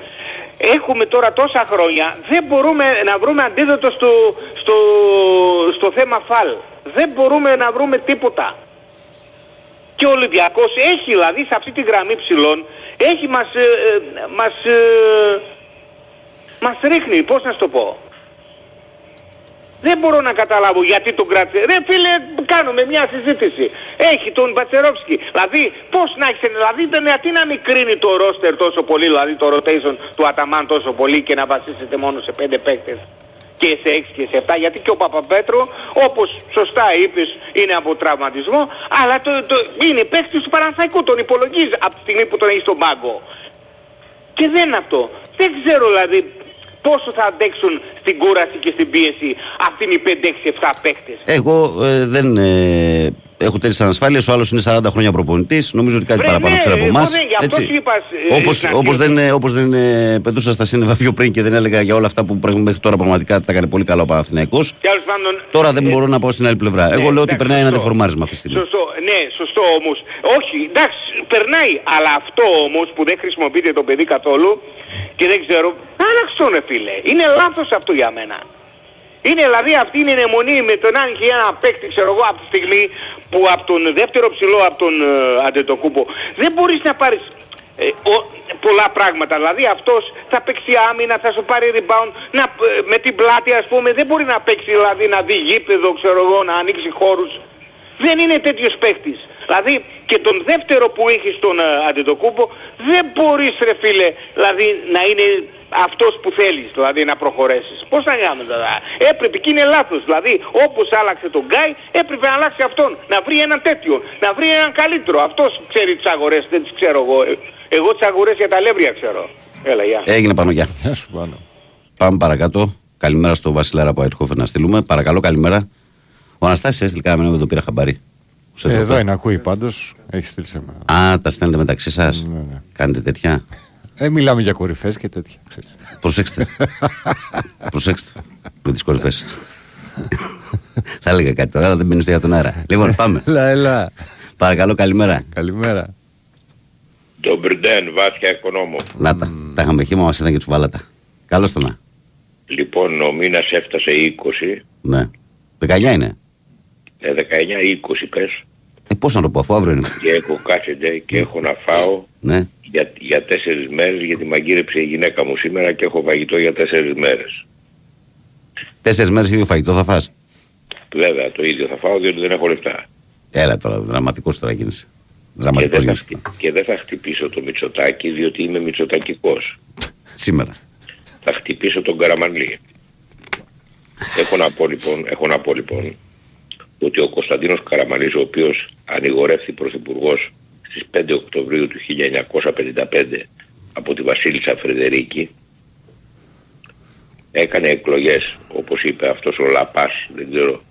Έχουμε τώρα τόσα χρόνια, δεν μπορούμε να βρούμε αντίδοτο στο, στο, στο θέμα φαλ. Δεν μπορούμε να βρούμε τίποτα. Και ο Ολυμπιακός έχει δηλαδή σε αυτή τη γραμμή ψηλών, έχει μας, ε, ε, μας, ε, μας ρίχνει, πώς να σου το πω. Δεν μπορώ να καταλάβω γιατί τον κράτησε. Ρε φίλε, κάνουμε μια συζήτηση. Έχει τον Μπατσερόφσκι. Δηλαδή, πώς να έχεις, δηλαδή, δεν γιατί να μην κρίνει το ρόστερ τόσο πολύ, δηλαδή το rotation του Αταμάν τόσο πολύ και να βασίσετε μόνο σε πέντε παίκτες και σε 6 και σε 7 γιατί και ο Παπαπέτρο όπως σωστά είπες είναι από τραυματισμό αλλά το, το, είναι παίκτης του Παναθαϊκού τον υπολογίζει από τη στιγμή που τον έχει στον πάγκο και δεν είναι αυτό δεν ξέρω δηλαδή πόσο θα αντέξουν στην κούραση και στην πίεση αυτοί οι 5-6-7 παίκτες; Εγώ ε, δεν ε, έχω τέτοιες ανασφάλειες. Ο άλλος είναι 40 χρόνια προπονητής. Νομίζω ότι κάτι Βρε, παραπάνω ναι, ξέρει από εγώ εμάς. δεν- γι' αυτό σου είπα, ε, Όπως, στην όπως αρχή δεν, ότι- ε, όπως δεν ε, πετούσα στα σύννεφα πιο πριν και δεν έλεγα για όλα αυτά που πρέπει μέχρι τώρα πραγματικά τα έκανε πολύ καλά ο Παναθηναϊκός. Τέλος πάντων, Τώρα δεν ε, μπορώ να πάω στην άλλη πλευρά. Εγώ Ναι, λέω ότι εντάξει, περνάει ένα σωστό. δεφορμάρισμα αυτή τη στιγμή. Σωστό, ναι, σωστό όμως. Όχι, εντάξει, περνάει. Αλλά αυτό όμως που δεν χρησιμοποιείται το παιδί καθόλου και δεν ξέρω, άλλαξε τον ρε φίλε. Είναι λάθος αυτό για μένα. Είναι δηλαδή αυτή είναι η αιμονή με τον Άννη και ένα παίκτη, ξέρω εγώ, από τη στιγμή που από τον δεύτερο ψηλό, από τον ε, Αντετοκούπο, δεν μπορείς να πάρεις ε, ο- πολλά πράγματα. Δηλαδή αυτός θα παίξει άμυνα, θα σου πάρει rebound, να, ε, με την πλάτη ας πούμε, δεν μπορεί να παίξει δηλαδή να δει γήπεδο, ξέρω εγώ, να ανοίξει χώρους. Δεν είναι τέτοιος παίκτης. Δηλαδή και τον δεύτερο που έχεις στον ε, Αντετοκούπο δεν μπορείς ρε φίλε δηλαδή να είναι αυτός που θέλεις δηλαδή να προχωρήσεις. Πώς θα κάνουμε τώρα. Έπρεπε και είναι λάθος. Δηλαδή όπως άλλαξε τον Γκάι έπρεπε να αλλάξει αυτόν. Να βρει έναν τέτοιο. Να βρει έναν καλύτερο. Αυτός ξέρει τις αγορές. Δεν τις ξέρω εγώ. Ε, Εγώ τις αγορές για τα λεύρια ξέρω. Έλα γεια. Έγινε πάνω, γεια. Γεια σου πάνω. Πάμε παρακάτω. Καλημέρα στο Βασιλάρα από Αιτχόφερ να στείλουμε. Παρακαλώ, καλημέρα. Ο Αναστάσης έστειλε κάνα μήνυμα, το πήρα χαμπάρι. Σε Εδώ εδώ. είναι, ακούει πάντως. Έχει στείλει σε μένα. Α, τα στέλνετε μεταξύ σας. Ναι, ναι. Κάνετε τέτοια. Ε, μιλάμε για κορυφές και τέτοια. ξέρεις. Προσέξτε. [laughs] Προσέξτε. Με τις κορυφές. Θα έλεγα κάτι τώρα, αλλά δεν μπαίνεις στο για τον αέρα. Λοιπόν, πάμε. Έλα, έλα. Παρακαλώ, καλημέρα. Καλημέρα. Το Μπρντέν, βάθια οικονόμο. Να τα. Τα είχαμε χήμα, μα ήταν και του βάλατα. Καλώς το να. Λοιπόν, ο μήνας έφτασε 20, Ναι. 19 είναι. Ε, 19-20 πες, Ε, πώς να το πω, αφού αύριο είναι. και έχω κάθεται και έχω να φάω Ναι. για, για τέσσερις μέρες γιατί μαγείρεψε η γυναίκα μου σήμερα και έχω φαγητό για τέσσερις μέρες. Τέσσερις μέρες ίδιο φαγητό θα φας; Βέβαια το ίδιο θα φάω διότι δεν έχω λεφτά. Έλα τώρα, δραματικός τώρα γίνεσαι. Και Δραματικός δεν, θα, γίνεσαι. χτυ- και δεν θα χτυπήσω το Μητσοτάκι διότι είμαι Μητσοτακικός. Σήμερα. Θα χτυπήσω τον Καραμανλή. Έχω να πω λοιπόν, έχω να πω λοιπόν ότι ο Κωνσταντίνος Καραμανλής ο οποίος ανηγορεύθη πρωθυπουργός στις 5 Οκτωβρίου του 1955 από τη Βασίλισσα Φρεδερίκη έκανε εκλογές όπως είπε αυτός ο Λαπάς δεν ξέρω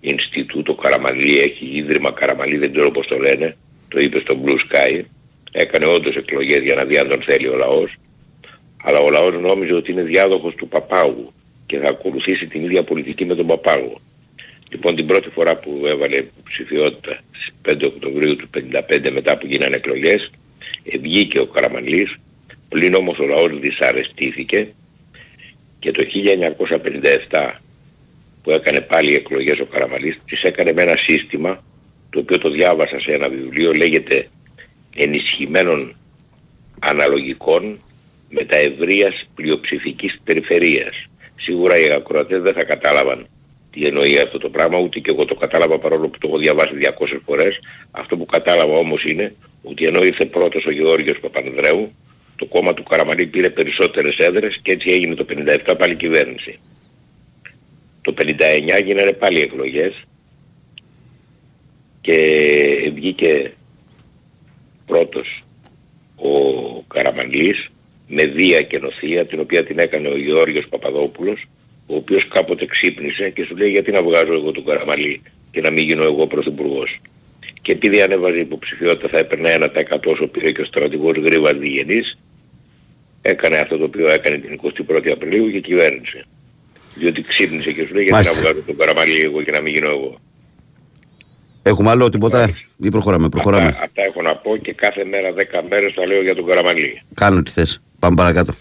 Ινστιτούτο Καραμαλή έχει Ίδρυμα Καραμαλή δεν ξέρω πώς το λένε το είπε στο Blue Sky έκανε όντως εκλογές για να δει αν τον θέλει ο λαός αλλά ο λαός νόμιζε ότι είναι διάδοχος του Παπάγου και θα ακολουθήσει την ίδια πολιτική με τον Παπάγου. Λοιπόν την πρώτη φορά που έβαλε ψηφιότητα στις 5 Οκτωβρίου του 1955 μετά που γίνανε εκλογές ε, βγήκε ο Καραμανλής πλην όμως ο λαός δυσαρεστήθηκε και το 1957 που έκανε πάλι εκλογές ο Καραμανλής τις έκανε με ένα σύστημα το οποίο το διάβασα σε ένα βιβλίο λέγεται ενισχυμένων αναλογικών με τα ευρείας πλειοψηφικής περιφερείας. Σίγουρα οι ακροατές δεν θα κατάλαβαν τι εννοεί αυτό το πράγμα, ούτε και εγώ το κατάλαβα παρόλο που το έχω διαβάσει 200 φορές. Αυτό που κατάλαβα όμως είναι ότι ενώ ήρθε πρώτος ο Γεώργιος Παπανδρέου, το κόμμα του Καραμαλή πήρε περισσότερες έδρες και έτσι έγινε το 57 πάλι κυβέρνηση. Το 59 γίνανε πάλι εκλογές και βγήκε πρώτος ο Καραμανλής με βία και νοθεία την οποία την έκανε ο Γεώργιος Παπαδόπουλος ο οποίος κάποτε ξύπνησε και σου λέει γιατί να βγάζω εγώ τον Καραμαλή και να μην γίνω εγώ πρωθυπουργός. Και επειδή ανέβαζε υποψηφιότητα θα έπαιρνε 1% όσο πήρε και ο στρατηγός Γρήβας Διγενής έκανε αυτό το οποίο έκανε την 21η Απριλίου και κυβέρνησε. Διότι ξύπνησε και σου λέει γιατί Μάλιστα. να βγάζω τον Καραμαλή εγώ και να μην γίνω εγώ. Έχουμε άλλο τίποτα ή προχωράμε. προχωράμε; Αυτά, αυτά έχω να πω και κάθε μέρα 10 μέρες θα λέω για τον Καραμαλή. Κάνω τι θες. Πάμε παρακάτω.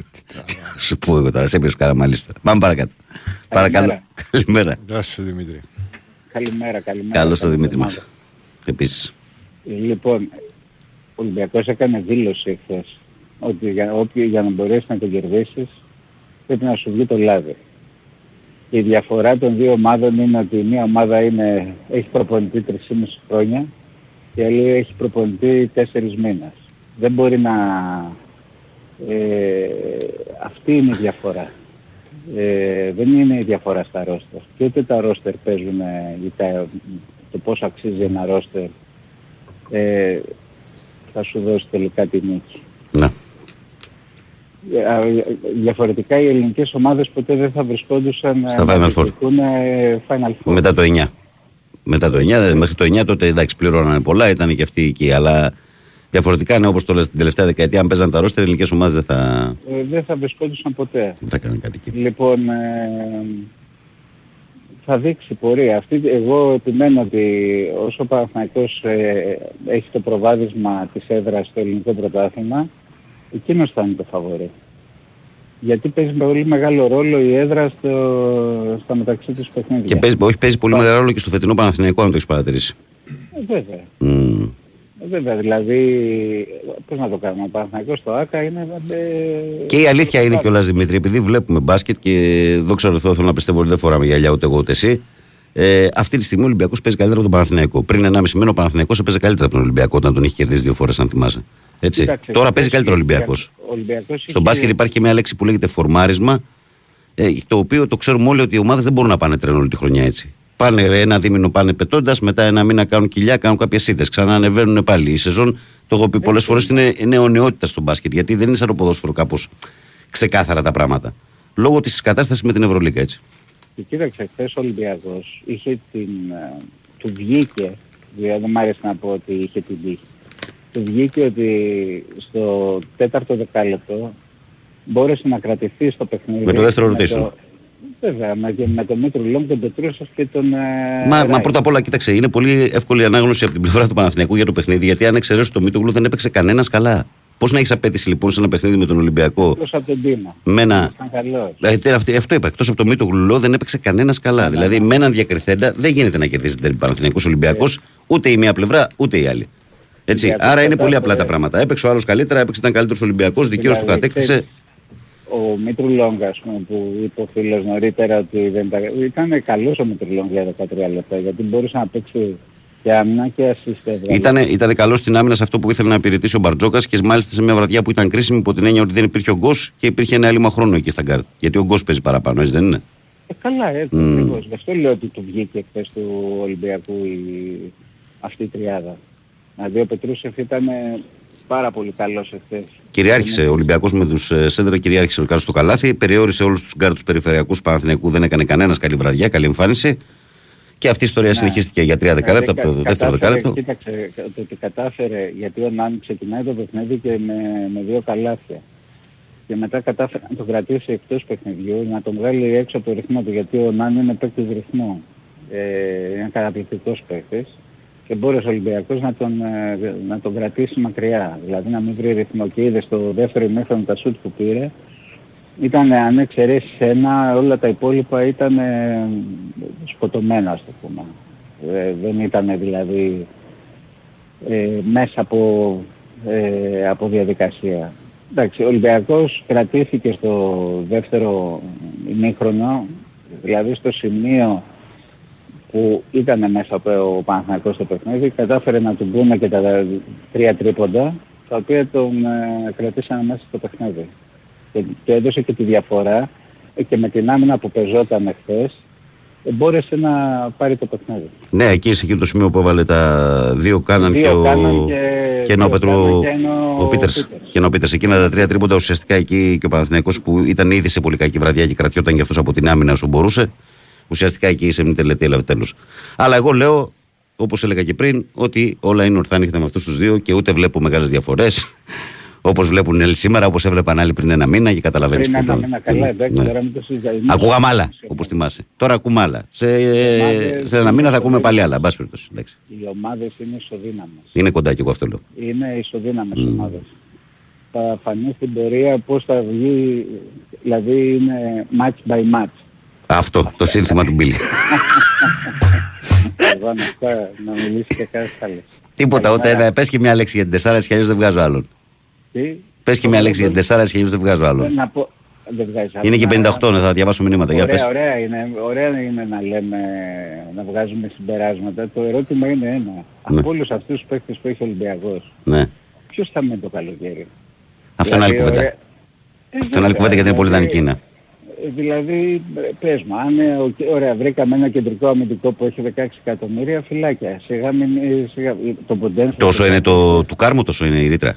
[laughs] Σου πω εγώ τώρα, σε έπιασε καραμαλίστα. Πάμε παρακάτω. Παρακαλώ. Καλημέρα. Γεια σου Δημήτρη. Καλημέρα, καλημέρα. Καλώς το Καλή Δημήτρη μας. εβδομάδα. Επίσης. Λοιπόν, ο Ολυμπιακός έκανε δήλωση εχθές ότι για, όποιο, για να μπορέσεις να το κερδίσεις πρέπει να σου βγει το λάδι. Η διαφορά των δύο ομάδων είναι ότι η μία ομάδα είναι, έχει προπονητή 3,5 χρόνια και η άλλη έχει προπονητή 4 μήνες. Δεν μπορεί να... Ε, αυτή είναι η διαφορά. Ε, δεν είναι η διαφορά στα ρόστερ. Και ούτε τα ρόστερ παίζουν ε, τα, το πόσο αξίζει ένα ρόστερ ε, θα σου δώσει τελικά τη νίκη. Ναι. Ε, α, Διαφορετικά οι ελληνικές ομάδες ποτέ δεν θα βρισκόντουσαν ε, Στα να Final Four. διεκδικούν, ε, Final Four. Μετά το 9. Μετά το 9, δηλαδή μέχρι το 9 τότε εντάξει πληρώνανε πολλά, ήταν και αυτοί εκεί. Αλλά διαφορετικά είναι όπως το λες την τελευταία δεκαετία, αν παίζαν τα ρόστερ, οι ελληνικές ομάδες δεν θα, Ε, δεν θα βρισκόντουσαν ποτέ. δεν θα κάνουν κάτι εκεί. Λοιπόν, ε, θα δείξει πορεία. Αυτή, εγώ επιμένω ότι όσο ο Παναθηναϊκός ε, έχει το προβάδισμα της έδρας στο ελληνικό πρωτάθλημα, εκείνος θα είναι το φαβορή. Γιατί παίζει πολύ μεγάλο ρόλο η έδρα στο, στα μεταξύ τους παιχνίδια. Και παίζει, όχι, παίζει πολύ μεγάλο ρόλο και στο φετινό Παναθηναϊκό, αν το έχεις παρατηρήσει. Ε, βέβαια. Μμμ. Ε, Βέβαια, δηλαδή, πώς να το κάνουμε, ο Παναθηναϊκός στο ΆΚΑ είναι... ε, Και η αλήθεια είναι κιόλας Δημήτρη, επειδή βλέπουμε μπάσκετ και δόξα τω Θεώ θέλω να πιστεύω ότι δεν φοράμε γυαλιά ούτε εγώ ούτε εσύ. Ε, αυτή τη στιγμή ο Ολυμπιακός παίζει καλύτερα από τον Παναθηναϊκό. Πριν 1,5 μήνα ο Παναθηναϊκός έπαιζε καλύτερα από τον Ολυμπιακό όταν τον είχε κερδίσει δύο φορές, αν θυμάσαι. Έτσι. Κοίταξε, Τώρα παίζει έχει- καλύτερα ο Ολυμπιακός. ο Ολυμπιακός Στο έχει- μπάσκετ υπάρχει και μια λέξη που λέγεται φορμάρισμα, ε, το οποίο το ξέρουμε όλοι ότι οι ομάδες δεν μπορούν να πάνε τρένο όλη τη χρονιά έτσι. Πάνε ένα δίμηνο πάνε πετώντας, μετά ένα μήνα κάνουν κοιλιά, κάνουν κάποιες ήττε, ξανά ανεβαίνουν πάλι. Η σεζόν, το έχω πει πολλές φορές, είναι νεοναιότητα στο μπάσκετ, γιατί δεν είναι σαν το ποδόσφαιρο κάπως ξεκάθαρα τα πράγματα. Λόγω της κατάστασης με την Ευρωλίκα έτσι. Και κοίταξε, χθες ο Ολυμπιακός είχε την... ε, του βγήκε, δηλαδή δεν μ' άρεσε να πω ότι είχε την τύχη, του βγήκε ότι στο τέταρτο δεκάλεπτο μπόρεσε να κρατηθεί στο παιχνίδι. Με το δεύτερο με rotation. το- Βέβαια, με, με τον Μήτρο Λόγκ, τον Πετρούσας και τον... ε, Μα, μα Ράι. πρώτα απ' όλα, κοίταξε, είναι πολύ εύκολη η ανάγνωση από την πλευρά του Παναθηναϊκού για το παιχνίδι, γιατί αν εξαιρέσεις το Μίτογλου δεν έπαιξε κανένας καλά. Πώς να έχεις απέτηση λοιπόν σε ένα παιχνίδι με τον Ολυμπιακό Εκτός από τον Τίμα. με ένα Ήταν καλός. Ε, τε- αυτή- αυτό είπα. Εκτός από το Μίτο Γλουλό δεν έπαιξε κανένας καλά. δηλαδή με έναν διακριθέντα δεν γίνεται να κερδίσει την Παναθηναϊκός Ολυμπιακός ούτε η μία πλευρά ούτε η άλλη. Έτσι. Γιατί Άρα είναι κατά- πολύ απλά τα πράγματα. Έπαιξε ο άλλος καλύτερα, έπαιξε ήταν καλύτερος Ολυμπιακός, δικαίω το Δηλαδή, κατέκτησε. Ξέρεις, Ο Μήτρου Λόγκα, ας πούμε, που είπε ο φίλος νωρίτερα ότι δεν τα... ήταν καλός ο Μήτρου Λόγκα για 13 λεπτά, γιατί μπορούσε να παίξει και άμυνα και ασίστευρα. Ήταν, ήταν καλός στην άμυνα σε αυτό που ήθελε να υπηρετήσει ο Μπαρτζόκας και μάλιστα σε μια βραδιά που ήταν κρίσιμη υπό την έννοια ότι δεν υπήρχε ο Γκος και υπήρχε ένα έλλειμμα χρόνου εκεί στα γκαρντ. Γιατί ο Γκος παίζει παραπάνω, έτσι δεν είναι; Ε, καλά, έτσι Μμμ. ακριβώς. Γι' αυτό λέω ότι του βγήκε χθες του Ολυμπιακού η... αυτή η τριάδα. Δηλαδή ο Πετρούσεφ ήταν ε, πάρα πολύ καλός εχθές. Κυριάρχησε ο Ολυμπιακός με τους σέντερ, κυριάρχησε ο Κάρλος στο καλάθι. Περιόρισε όλους τους γκαρντ του περιφερειακούς Παναθηναϊκού, δεν έκανε κανένας καλή βραδιά, καλή εμφάνιση. Και αυτή η ιστορία συνεχίστηκε για τρία δεκάλεπτα από το Δηλαδή, δεύτερο κατάφερε- δεκάλεπτο. Κοίταξε, το ότι κατάφερε, γιατί ο Νάν ξεκινάει το παιχνίδι και με, με δύο καλάθια. Και μετά κατάφερε να τον κρατήσει εκτός παιχνιδιού, να τον βγάλει έξω από το ρυθμό του, γιατί ο Νάν είναι παίκτης ρυθμού. Ε, είναι καταπληκτικός παίκτης. Και μπόρεσε ο Ολυμπιακός να τον, ε, να τον κρατήσει μακριά, δηλαδή να μην βρει ρυθμό. Και είδες στο δεύτερο ημίχρονο τα σούτ που πήρε, ήταν αν εξαιρέσεις ένα, όλα τα υπόλοιπα ήταν ε, σκοτωμένα, ας το πούμε. Ε, δεν ήταν δηλαδή ε, μέσα από, ε, από διαδικασία. Εντάξει, ο Ολυμπιακός κρατήθηκε στο δεύτερο ημίχρονο, δηλαδή στο σημείο που ήταν μέσα από ο Παναθηναϊκός στο παιχνίδι, κατάφερε να του μπουν και τα τρία τρίποντα, τα οποία τον ε, κρατήσανε μέσα στο παιχνίδι. Και, και έδωσε και τη διαφορά ε, και με την άμυνα που πεζόταν χθες, ε, μπόρεσε να πάρει το παιχνίδι. Ναι, εκεί σε εκείνο το σημείο που έβαλε τα δύο κάναν Δύο και ο, Κάναν και- και ενώ ο, δύο Πετρου, Κάναν και ενώ ο ο Πίτερς. Πίτερς. Και ενώ ο Πίτερς. Εκείνα τα τρία τρίποντα ουσιαστικά εκεί και ο Παναθηναϊκός που ήταν ήδη σε πολύ κακή βραδιά και κρατιόταν και αυτός από την άμυνα όσο μπορούσε. Ουσιαστικά εκεί σε μια τελετή έλαβε τέλος. Αλλά εγώ λέω, όπως έλεγα και πριν, ότι όλα είναι ορθά νύχτα με αυτούς τους δύο και ούτε βλέπω μεγάλες διαφορές. [laughs] Όπως βλέπουν οι άλλοι σήμερα, όπως έβλεπαν άλλοι πριν ένα μήνα και καταλαβαίνεις Πριν που ένα το- μήνα τι- καλά, εντάξει, ναι. τώρα μην το συζητάμε. Ακούγαμε άλλα, όπως θυμάσαι. Τώρα ακούμε άλλα. Σε, ομάδες σε ένα μήνα θα ακούμε είναι πάλι άλλα. εν πάση περιπτώσει. Εντάξει. Οι ομάδες είναι ισοδύναμες. Είναι κοντά και εγώ αυτό λέω. Είναι ισοδύναμες ομάδες. Θα φανεί στην πορεία πώς θα βγει, δηλαδή είναι match by match. Αυτό, το σύνθημα του Μπίλι. εγώ να, πω- να μιλήσει και κάτι άλλος. Τίποτα, ούτε Καλημέρα. ένα. Πες και μια λέξη για την τεσσάρα και αλλιώς δεν βγάζω άλλον. Τι, Πες και μια λέξη για την τεσσάρα και αλλιώς δεν βγάζω άλλον. να πω, δεν βγάζει άλλο. Είναι και Να- 58, ναι, θα διαβάσω μηνύματα. Για Ωραία, πες. ωραία, είναι, ωραία είναι να λέμε, να βγάζουμε συμπεράσματα. Το ερώτημα είναι ένα. Ναι. Από όλους αυτούς τους παίκτες που έχει ο Ολυμπιακός, Ναι. ποιος θα μένει το καλοκαίρι; Αυτό είναι άλλη Δηλαδή, κουβέντα. ωραία- Ε, Αυτό είναι άλλη κουβέντα γιατί είναι πολύ δηλαδή, δανεική είναι. Ε, Δηλαδή, ε, πες μου, αν ε, ο- ωραία, βρήκαμε ένα κεντρικό αμυντικό που έχει 16 εκατομμύρια, φυλάκια. Σιγά μην, ε, σιγά, το Ποντένσε... Τόσο είναι το του κάρμου, τόσο είναι η ρήτρα;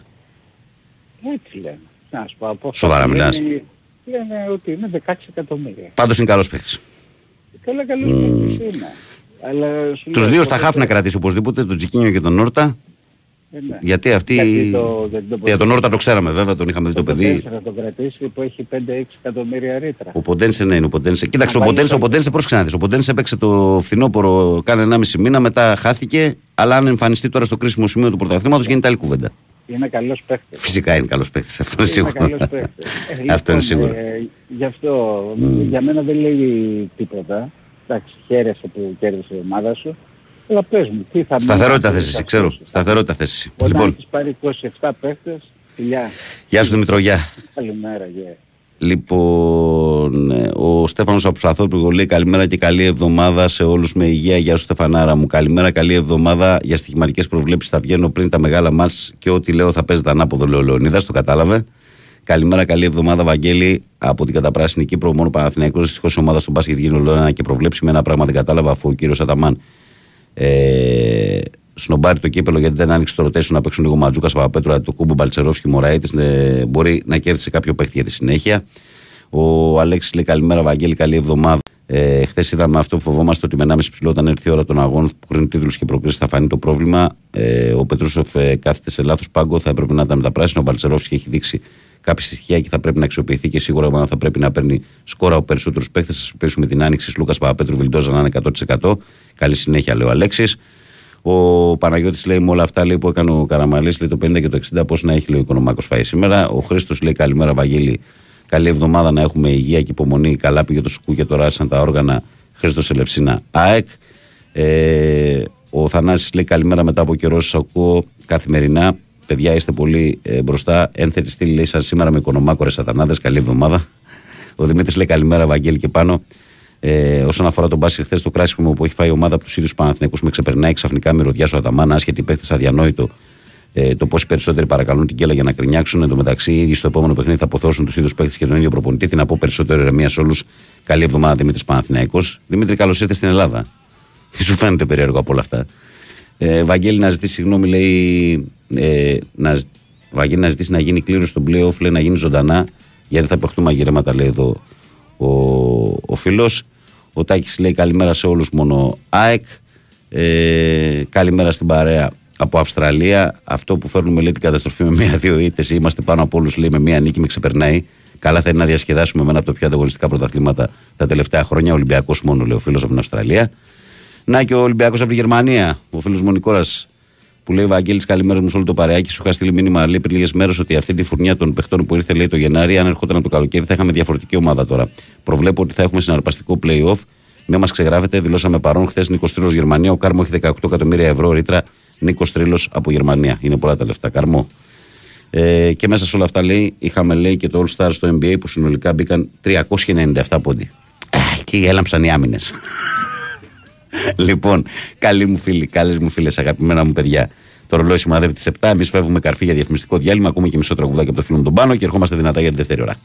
Έτσι λένε. Να σου πω, από αυτά Σοβαρά που μιλάς. λένε, Λένε ότι είναι 16 εκατομμύρια. Πάντως είναι καλός παίχτη. Καλά καλός παίκτης είναι. Αλλά σου Τους λέω, δύο το- στα χάφ να κρατήσει οπωσδήποτε, τον Τζικίνιο και τον Νόρτα. Ε, ναι. Γιατί αυτή. Γιατί το- γιατί το- Για τον Νόρτα το ξέραμε βέβαια, τον είχαμε δει το παιδί. Ποντένσε θα τον κρατήσει που έχει 5-6 εκατομμύρια ρήτρα. Ο Ποντένσε ναι, είναι ο Ποντένσε. Κοίταξε, ο Να Ποντένσε, ο βάλει- Ποντένσε πώς ξανά Ο Ποντένσε έπαιξε το φθινόπωρο, κάνει 1,5 μήνα, μετά χάθηκε. Αλλά αν εμφανιστεί τώρα στο κρίσιμο σημείο του πρωταθλήματος γίνεται άλλη κουβέντα. Είναι καλός παίκτης. Φυσικά είναι καλός παίχτης, αυτό είναι Είναι σίγουρο. καλός παίκτης. [laughs] Ε, Αυτό είναι λοιπόν, σίγουρο. ε, γι' αυτό για μένα δεν λέει τίποτα. Εντάξει, χαίρεσαι που κέρδισε η ομάδα σου. Αλλά πες μου, τι θα Σταθερότητα μείνει θες εσύ, αυτός ξέρω. αυτός. Σταθερότητα θες εσύ. Όταν Λοιπόν, έχεις πάρει 27 παίκτες, φιλιά. γεια σου Δημητρό, γεια. Καλημέρα, γεια. Λοιπόν, ε, ο Στέφανος από Ψαθόπουλο λέει καλημέρα και καλή εβδομάδα σε όλους με υγεία. Γεια σου, Στεφανάρα μου. Καλημέρα, καλή εβδομάδα. Για στοιχηματικές προβλέψεις θα βγαίνω πριν τα μεγάλα μα και ό,τι λέω θα παίζεται ανάποδο, λέει ο Λεωνίδας. Το κατάλαβε. Καλημέρα, καλή εβδομάδα, Βαγγέλη, από την καταπράσινη Κύπρο. Μόνο Παναθηναϊκός δυστυχώς η ομάδα στον μπάσκετ γίνει ολόνα και προβλέψει με ένα πράγμα δεν κατάλαβα αφού ο κύριος Αταμάν ε, σνομπάρει το κύπελλο γιατί δεν άνοιξε το rotation να παίξουν λίγο Μαντζούκα Παπαπέτρου, Αντετοκούνμπο Μπαλτσερόφσκι Μωραήτης. Ε, μπορεί να κέρδισε κάποιο παίχτη για τη συνέχεια. Ο Αλέξης λέει καλημέρα, Βαγγέλη, καλή εβδομάδα. Ε, Χθες είδαμε αυτό που φοβόμαστε ότι με 1,5 ψηλό όταν έρθει η ώρα των αγώνων που κρίνουν τίτλους και προκρίσεις θα φανεί το πρόβλημα. Ε, ο Πετρούσεφ ε, κάθεται σε λάθος πάγκο, θα έπρεπε να ήταν με τα πράσινα. Ο Μπαλτσερόφσκι έχει δείξει κάποια στοιχεία και θα πρέπει να αξιοποιηθεί και σίγουρα η ομάδα θα πρέπει να παίρνει σκορ από περισσότερους παίχτες. Θα πέσουμε την άνοιξη. Λούκας Παπαπέτρου Βιλντόζα να είναι 100%. Καλή συνέχεια, λέει ο Αλέξης. Ο Παναγιώτης λέει με όλα αυτά λέει, που έκανε ο Καραμαλής, λέει το 50 και το 60, πώς να έχει λέει, ο Οικονομάκος φάει σήμερα. Ο Χρήστος λέει καλημέρα, Βαγγέλη. Καλή εβδομάδα να έχουμε υγεία και υπομονή. Καλά πήγε το σκού και το ράσαν τα όργανα. Χρήστος Ελευσίνα ΑΕΚ. Ε, ο Θανάσης λέει καλημέρα μετά από καιρό. Σας ακούω καθημερινά. Παιδιά, είστε πολύ ε, μπροστά. Ένθετη στήλη λέει σαν σήμερα με Οικονομάκο ρε Σατανάδες. Καλή εβδομάδα. Ο Δημήτρης λέει καλημέρα, Βαγγέλη και πάνω. Ε, όσον αφορά τον μπάσκετ, χθες το κράσιμο που έχει φάει η ομάδα από τους ίδιους Παναθηναϊκούς με ξεπερνάει ξαφνικά μυρωδιά ο Αταμάνα, άσχετη παίχτες αδιανόητο ε, το πόσοι περισσότεροι παρακαλούν την κέλα για να κρινιάξουν. Εν τω μεταξύ, οι ίδιοι στο επόμενο παιχνίδι θα αποθώσουν τους ίδιους παίχτες και τον ίδιο προπονητή. Τι να πω περισσότερο ηρεμία σε όλους. Καλή εβδομάδα, Δημήτρης Παναθηναϊκός. Δημήτρη, καλώς ήρθες στην Ελλάδα. Τι σου φαίνεται περίεργο από όλα αυτά. Ε, Βαγγέλη να ζητήσει συγγνώμη, λέει. Ε, να, ζ- Βαγγέλη να ζητήσει να γίνει κλήρωση στον playoff, λέει να γίνει ζωντανά, γιατί θα παιχτούν μαγειρέματα, λέει εδώ ο, ο φίλος. Ο Τάκης λέει καλημέρα σε όλους, μόνο ΑΕΚ. Ε, καλημέρα στην παρέα από Αυστραλία. Αυτό που φέρνουμε λέει την καταστροφή με μία-δύο ήττες. Είμαστε πάνω από όλους, λέει με μία νίκη με ξεπερνάει. Καλά θα είναι να διασκεδάσουμε με ένα από τα πιο ανταγωνιστικά πρωταθλήματα τα τελευταία χρόνια. Ολυμπιακός μόνο, λέει ο φίλος από την Αυστραλία. Να και ο Ολυμπιακός από τη Γερμανία, ο φίλος Μονικόρα που λέει Βαγγέλης, καλημέρα μου σε όλο το παρεάκι. Σου είχα στείλει μήνυμα λέει πριν λίγες μέρες ότι αυτή τη φουρνιά των παιχτών που ήρθε λέει το Γενάρη, αν ερχόταν από το καλοκαίρι, θα είχαμε διαφορετική ομάδα τώρα. Προβλέπω ότι θα έχουμε συναρπαστικό playoff. Μην μας ξεγράφετε, δηλώσαμε παρόν χθες Νίκος Τρίλος Γερμανία. Ο Κάρμο έχει 18 εκατομμύρια ευρώ ρήτρα. Νίκος Τρίλος από Γερμανία. Είναι πολλά τα λεφτά. Καρμό. Ε, και μέσα σε όλα αυτά λέει, είχαμε λέει και το All Star στο NBA που συνολικά μπήκαν 397 πόντι. Ε, και έλαμψαν οι άμυνες. Λοιπόν, καλοί μου φίλοι, καλές μου φίλες, αγαπημένα μου παιδιά. Το ρολόι σημαδεύει τι 7. Εμείς φεύγουμε καρφί για διαφημιστικό διάλειμμα. Ακούμε και μισό τραγουδάκι από το φίλο μου τον πάνω και ερχόμαστε δυνατά για τη δεύτερη ώρα.